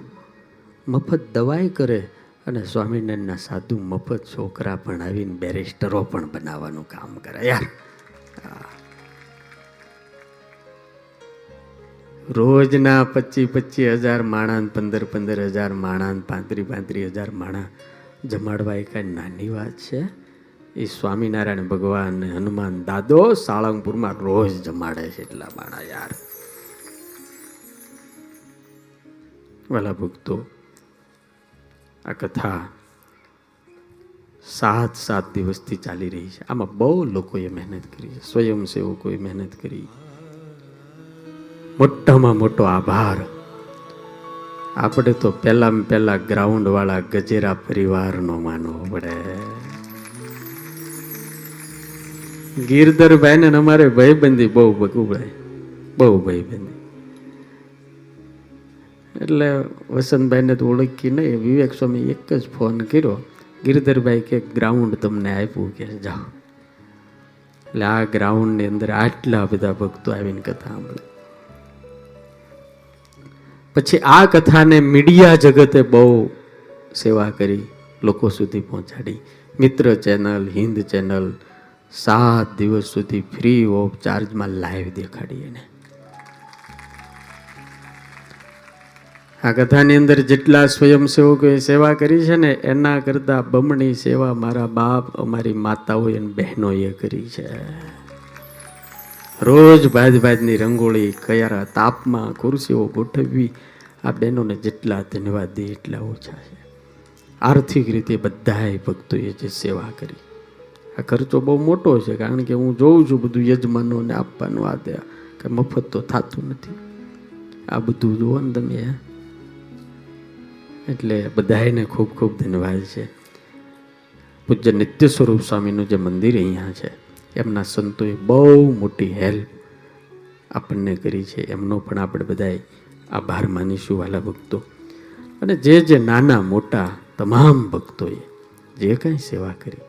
મફત દવાઈ કરે અને સ્વામિનારાયણના સાધુ મફત છોકરા પણ આવીને બેરિસ્ટરો પણ બનાવવાનું કામ કરે. યાર. રોજના પચીસ પચીસ હજાર માણા પંદર પંદર હજાર માણા પાંત્રીસ પાંત્રીસ હજાર માણા જમાડવા એ કાંઈ નાની વાત છે? એ સ્વામિનારાયણ ભગવાન હનુમાન દાદો સાળંગપુરમાં રોજ જમાડે છે એટલા બાણા યાર. વાલા ભક્તો, આ કથા સાત સાત દિવસથી ચાલી રહી છે. આમાં બહુ લોકોએ મહેનત કરી છે. સ્વયંસેવકોએ મહેનત કરી. મોટામાં મોટો આભાર. આપણે તો પહેલામાં પહેલા ગ્રાઉન્ડ વાળા ગજેરા પરિવારનો માનવો પડે. ગિરધરભાઈ ને અમારે ભાઈબંધી બહુ ભગુભાઈ બહુ ભાઈબંધી એટલે વસંતભાઈને તો ઓળખી નહીં. વિવેક સ્વામી એક જ ફોન કર્યો. ગિરધરભાઈ કે, ગ્રાઉન્ડ તમને આપ્યું કે, જાઓ. એટલે આ ગ્રાઉન્ડની અંદર આટલા બધા ભક્તો આવીને કથા સાંભળે. પછી આ કથાને મીડિયા જગતે બહુ સેવા કરી, લોકો સુધી પહોંચાડી. મિત્ર ચેનલ, હિન્દ ચેનલ સાત દિવસ સુધી ફ્રી ઓફ ચાર્જમાં લાઈવ દેખાડી એને આ કથાની અંદર જેટલા સ્વયંસેવકોએ સેવા કરી છે ને, એના કરતાં બમણી સેવા મારા બાપ, અમારી માતાઓ અને બહેનોએ કરી છે. રોજ ભાજ ભાજની રંગોળી કયારા તાપમાં ખુરશીઓ ગોઠવવી, આ બહેનોને જેટલા ધન્યવાદ દે એટલા ઓછા છે. આર્થિક રીતે બધાએ ભક્તોએ જે સેવા કરી. આ ખર્ચો બહુ મોટો છે, કારણ કે હું જોઉં છું બધું યજમાનોને આપવાનું આ દે કે મફત તો થતું નથી. આ બધું જુઓ ને તમે એટલે બધાને ખૂબ ખૂબ ધન્યવાદ છે. પૂજ્ય નિત્ય સ્વરૂપ સ્વામીનું જે મંદિર અહીંયા છે, એમના સંતોએ બહુ મોટી હેલ્પ આપણને કરી છે. એમનો પણ આપણે બધાએ આભાર માનીશું વાલા ભક્તો. અને જે જે નાના મોટા તમામ ભક્તોએ જે કાંઈ સેવા કરી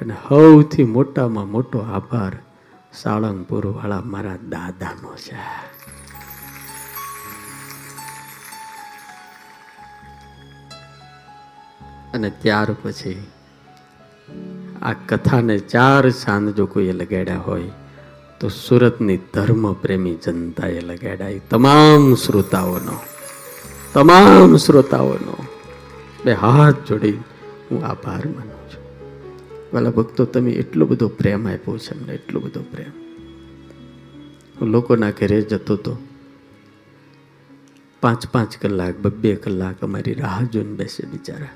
અને સૌથી મોટામાં મોટો આભાર સાળંગપુર વાળા મારા દાદાનો છે. અને ત્યાર પછી આ કથાને ચાર સાંજ જો કોઈએ લગાડ્યા હોય, તો સુરતની ધર્મ પ્રેમી જનતાએ લગાડ્યા તમામ શ્રોતાઓનો તમામ શ્રોતાઓનો બે હાથ જોડી હું આભાર માનું છું. વાલા ભક્તો, તમે એટલો બધો પ્રેમ આપ્યો છે એમને એટલો બધો પ્રેમ. હું લોકોના ઘરે જતો તો પાંચ પાંચ કલાક બબ્બે કલાક અમારી રાહ જોઈને બેસે બિચારા.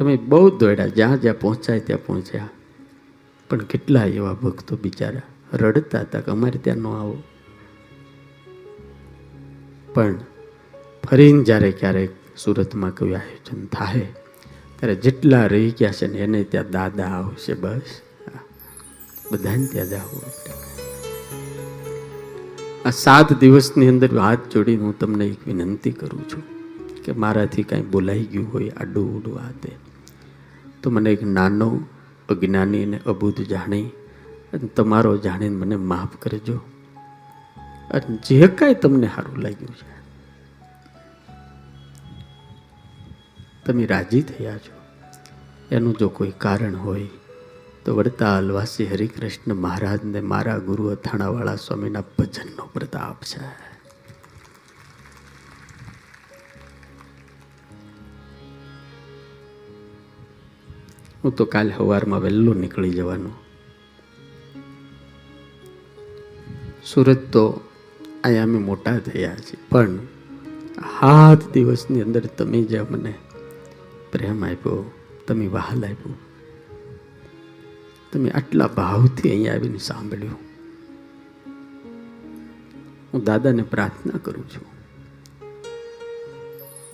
અમે બહુ દોડ્યા, જ્યાં જ્યાં પહોંચાય ત્યાં પહોંચ્યા. પણ કેટલા એવા ભક્તો બિચારા, રડતા હતા કે અમારે ત્યાં ન આવો. પણ ફરીને જ્યારે ક્યારેક સુરતમાં કોઈ આયોજન થાય ત્યારે જેટલા રહી ગયા છે ને એને ત્યાં દાદા આવશે બસ. બધાને ત્યાં જવું આ સાત દિવસની અંદર હાથ જોડીને હું તમને એક વિનંતી કરું છું કે મારાથી કાંઈ બોલાઈ ગયું હોય આડું ઉડું આ તે તો મને એક નાનો, અજ્ઞાની અને અબુધ જાણી, અને તમારો જાણીને મને માફ કરજો અને જે કાંઈ તમને સારું લાગ્યું છે તમે રાજી થયા છો. એનું જો કોઈ કારણ હોય, તો વડતાલવાસી હરિકૃષ્ણ મહારાજને મારા ગુરુ અથાણાવાળા સ્વામીના ભજનનો પ્રતાપ છે. હું તો કાલે સવારમાં વહેલો નીકળી જવાનો. સુરત તો અહીંયા અમે મોટા થયા છીએ પણ હાથ દિવસની અંદર તમે જે મને પ્રેમ આપ્યો, તમે વહાલ આપ્યું. તમે આટલા ભાવથી અહીંયા આવીને સાંભળ્યું. હું દાદાને પ્રાર્થના કરું છું.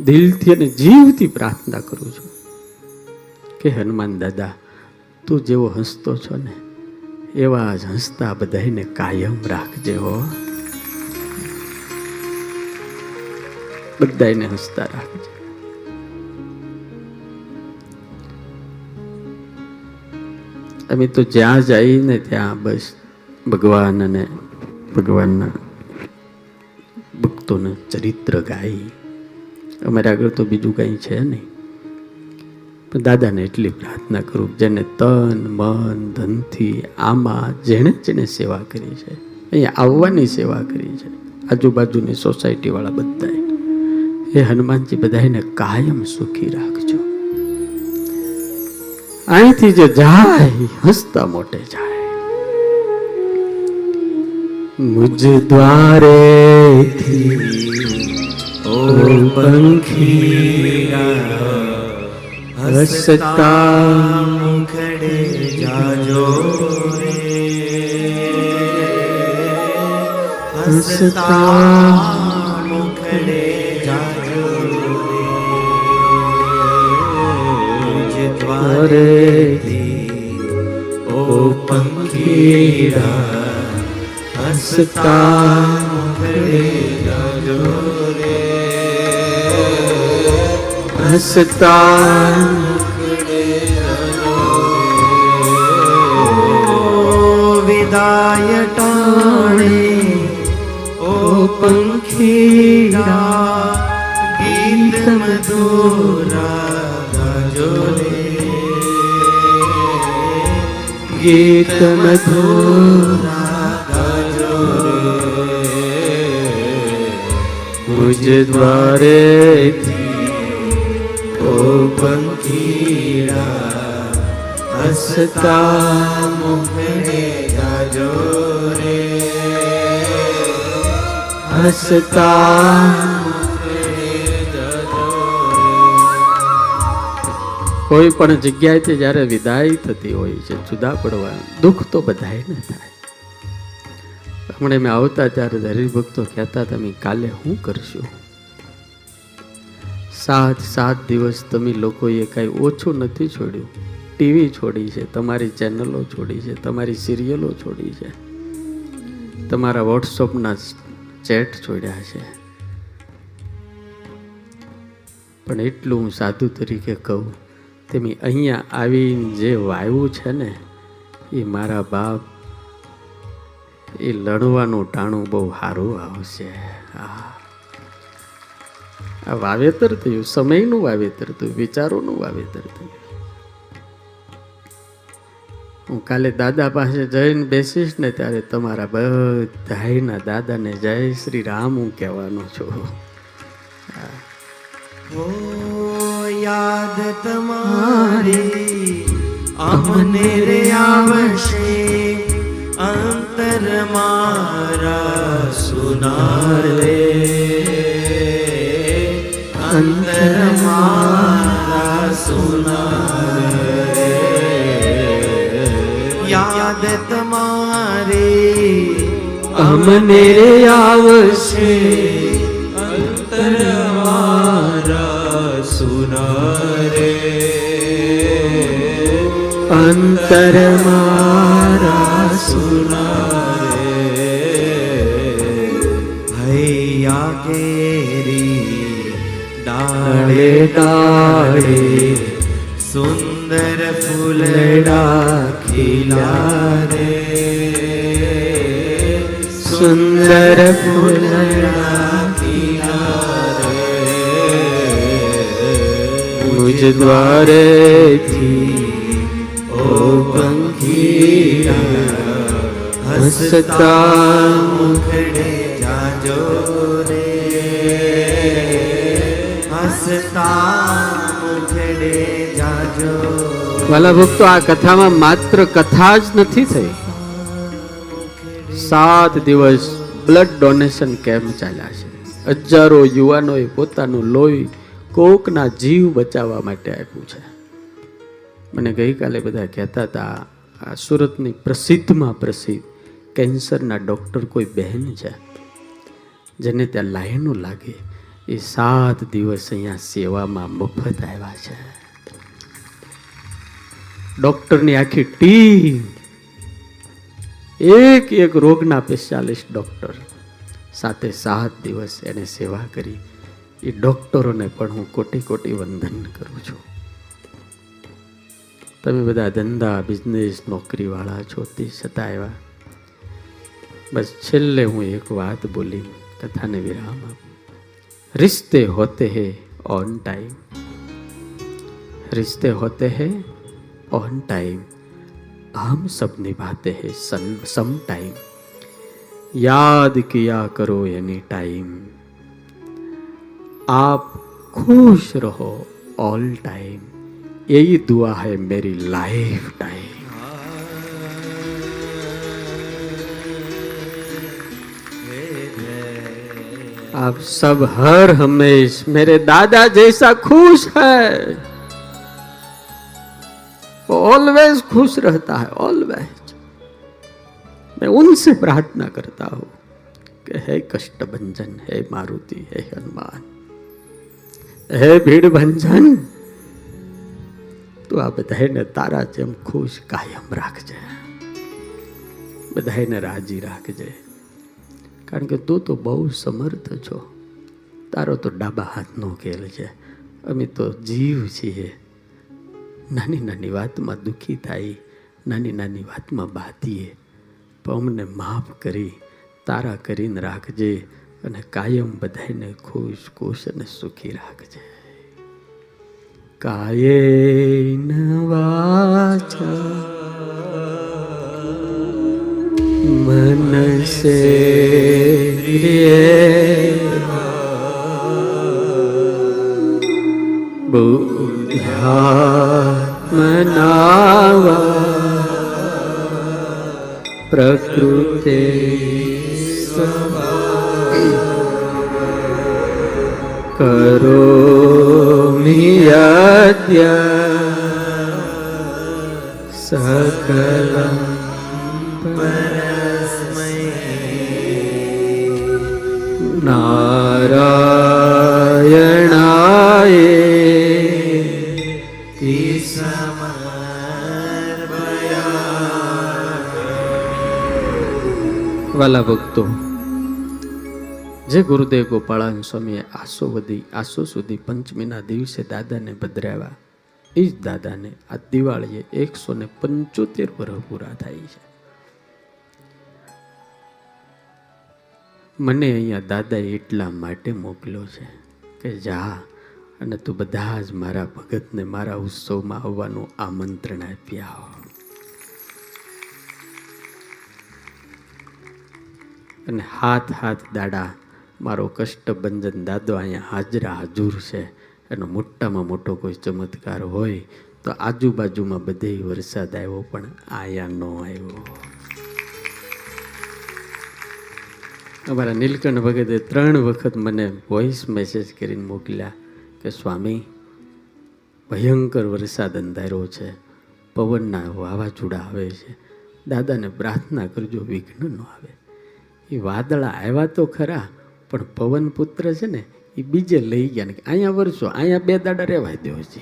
દિલથી અને જીવથી પ્રાર્થના કરું છું કે હનુમાન દાદા, તું જેવો હસતો છો ને, એવા જ હસતા બધાને કાયમ રાખજે હો. બધાને હસતા રાખજે. અમે તો જ્યાં જઈને ત્યાં બસ ભગવાન અને ભગવાનના ભક્તોને ચરિત્ર ગાઈ. અમારે આગળ તો બીજું કંઈ છે નહીં. પણ દાદાને એટલી પ્રાર્થના કરું જેને તન, મન, ધનથી આમાં જેણે જેણે સેવા કરી છે, અહીંયા આવવાની સેવા કરી છે, આજુબાજુની સોસાયટીવાળા બધાએ, એ હનુમાનજી બધાને કાયમ સુખી રાખજો. અહીંથી જે જાય હસતા મોટે જાય. મુજ દ્વારે ઓ પંખી હસતા મુખડે જાજો હસતા ਧਰਤੀ ਓ ਪੰਖੀੜਾ ਹਸਤਾ ਮੁਖੜੇ ਜੋਰੇ ਹਸਤਾ ਮੁਖੜੇ ਜੋਰੇ ਵਿਦਾਇ ਟਾਣੇ ਓ ਪੰਖੀੜਾ ਗੀਤ ਮਧੁਰ ગીત મધુર મુજ દ્વારે પંખીડા હસતા મુખડે ગાજો રે. હસતા કોઈ પણ જગ્યાએથી જ્યારે વિદાય થતી હોય છે, જુદા પડવા દુઃખ તો બધાયને થાય. હમણાં મેં આવતા ત્યારે હરિભક્તો કહેતા, તમે કાલે શું કરશો? સાત સાત દિવસ તમે લોકોએ કાંઈ ઓછું નથી છોડ્યું. ટીવી છોડી છે, તમારી ચેનલો છોડી છે, તમારી સિરિયલો છોડી છે, તમારા વોટ્સઅપના ચેટ છોડ્યા છે. પણ એટલું હું સાધુ તરીકે કહું તમે અહીંયા આવીને જે વાયવું છે ને, એ મારા બાપ, એ લણવાનું ટાણું બહુ સારું આવશે. આ વાવેતર થયું, સમયનું વાવેતર થયું, વિચારોનું વાવેતર થયું. હું કાલે દાદા પાસે જઈને બેસીશ ને ત્યારે તમારા બધાના દાદાને જય શ્રી રામ હું કહેવાનો છું. ઓ યાદ તમારી, અમને રે આવશે. અંતર મારા સુનાર રે અંતર મારા સુનાર યાદ તમારી, અમને રે આવશે. અંતર મારા અંતર મારા સુનારે હૈયા કેરી ડાળે ડાળે સુંદર ફૂલડા ખીલા રે સુંદર ફૂલડા મુજ દ્વારેથી ઓ પંખીડા હસતા મુખડે જાજો રે હસતા મુખડે જાજો વાલા ભક્તો, આ કથામાં માત્ર કથા જ નથી થઈ. સાત દિવસ બ્લડ ડોનેશન કેમ્પ ચાલ્યા છે. હજારો યુવાનોએ પોતાનું લોહી કોકના જીવ બચાવવા માટે આપ્યું છે. મને ગઈકાલે બધા કહેતા હતા સુરતની પ્રસિદ્ધમાં પ્રસિદ્ધ કેન્સરના ડૉક્ટર કોઈ બહેન છે? જેને ત્યાં લાઈનો લાગે, એ સાત દિવસ અહીંયા સેવામાં મફત આવ્યા છે. ડૉક્ટરની આખી ટીમ, એક એક રોગના સ્પેશિયાલિસ્ટ ડૉક્ટર સાથે સાત દિવસ એને સેવા કરી. એ ડૉક્ટરોને પણ હું કોટી કોટી વંદન કરું છું. તમે બધા ધંધા બિઝનેસ નોકરીવાળા છો તે છતાં આવ્યા બસ છેલ્લે હું એક વાત બોલી કથાને વિરામ આપું रिश्ते होते हैं ऑन टाइम रिश्ते होते हैं ऑन टाइम हम सब निभाते हैं सन सम टाइम याद किया करो एनी टाइम आप खुश रहो ऑल टाइम यही दुआ है मेरी लाइफ टाइम आप सब हर हमेश मेरे दादा जैसा खुश है। वो ऑलवेज खुश रहता है ऑलवेज मैं उनसे प्रार्थना करता हूँ कि हे कष्ट भंजन, हे मारुति, हे हनुमान, हे भीड़ भंजन તું આ બધાને તારા જેમ ખુશ કાયમ રાખજે. બધાને રાજી રાખજે. કારણ કે તું તો બહુ સમર્થ છો. તારો તો ડાબા હાથનો ખેલ છે. અમે તો જીવ છીએ. નાની નાની વાતમાં દુઃખી થાય, નાની નાની વાતમાં બાતીએ પણ અમને માફ કરી, તારા કરીને રાખજે અને કાયમ બધાને ખુશ ખુશ અને સુખી રાખજે. कायेन वाचा। मनसे बुद्ध्यात्मना मनावा प्रकृति करो यद्य सकलम् નારાયણાય વાલા ભક્તો જે ગુરુદેવ ગોપાળાન સ્વામીએ આસો વધી, આસો સુધી પંચમીના દિવસે દાદાને પધરાવ્યા. એ જ દાદાને આ દિવાળીએ એકસો ને પંચોતેર વર્ષ પૂરા થાય છે. મને અહીંયા દાદાએ એટલા માટે મોકલ્યો છે કે જા અને તું બધા જ મારા ભગતને મારા ઉત્સવમાં આવવાનું આમંત્રણ આપ્યા અને હાથ હાથ દાડા મારો કષ્ટભંજન દાદો અહીંયા હાજરા હાજુર છે. એનો મોટામાં મોટો કોઈ ચમત્કાર હોય તો આજુબાજુમાં બધે વરસાદ આવ્યો પણ આયા ન આવ્યો. અમારા નીલકંઠ ભગતે ત્રણ વખત મને વોઇસ મેસેજ કરીને મોકલ્યા કે, સ્વામી, ભયંકર વરસાદ અંધારો છે. પવનના વાવાઝોડા આવે છે. દાદાને પ્રાર્થના કરજો વિઘ્ન ન આવે. એ વાદળા આવ્યા તો ખરા પણ પવન પુત્ર છે ને, એ બીજે લઈ ગયા ને અહીંયા વરસો, અહીંયા બે દાડા રહેવા દો હજી.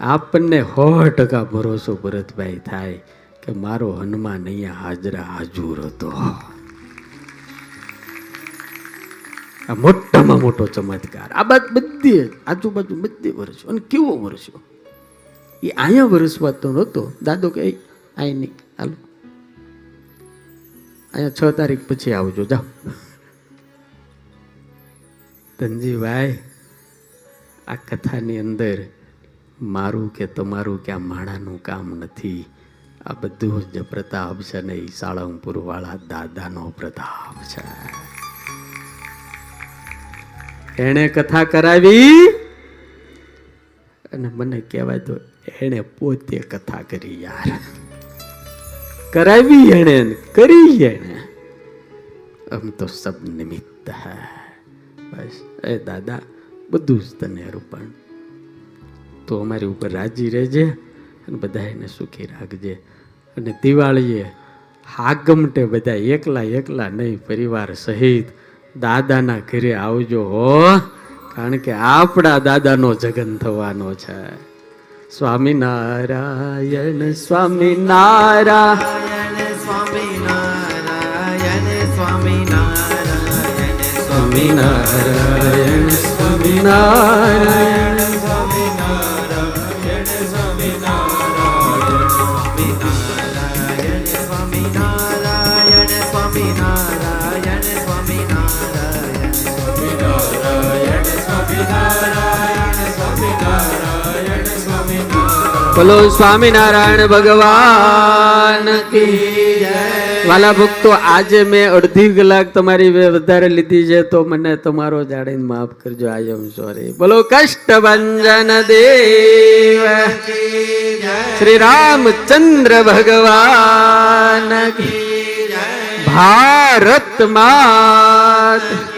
આપણને સો ટકા ભરોસો ભરતભાઈ થાય કે મારો હનુમાન અહીંયા હાજરા હાજુર હતો. આ મોટામાં મોટો ચમત્કાર. આ બાદ બધી આજુબાજુ બધી વરસ્યો. અને કેવો વરસ્યો? એ અહીંયા વરસવાતો નહોતો. દાદો કે અહીં નહીં, હાલો. અહીંયા છ તારીખ પછી આવજો, જાઓ. ધનજીભાઈ, આ કથાની અંદર મારું કે તમારું કે આ માણાનું કામ નથી. આ બધું જ પ્રતાપ છે ને એ સાળંગપુર વાળા દાદાનો પ્રતાપ છે. એણે કથા કરાવી અને મને કહેવાય તો એણે પોતે કથા કરી યાર. કરાવી એણે કરી એણે. આમ તો સબ નિમિત્ત બસ. એ દાદા, બધું જ તને અર્પણ. તો અમારી ઉપર રાજી રહેજે અને બધા એને સુખી રાખજે. અને દિવાળીએ હાગમટે બધા એકલા એકલા નહીં પરિવાર સહિત દાદાના ઘરે આવજો હો. કારણ કે આપણા દાદાનો જગન થવાનો છે. સ્વામિનારાયણ સ્વામિનારાયણ. સ્વામિનારાયણ સ્વામિનારાયણ બોલો સ્વામિનારાયણ ભગવાન કી જય. વાલા ભક્તો, આજે મેં અડધી કલાક તમારી વધારે લીધી છે, તો મને તમારો જાણીને માફ કરજો. આઈ એમ સોરી બોલો કષ્ટ ભંજન દેવ. શ્રી રામચંદ્ર ભગવાન. ભારત માત.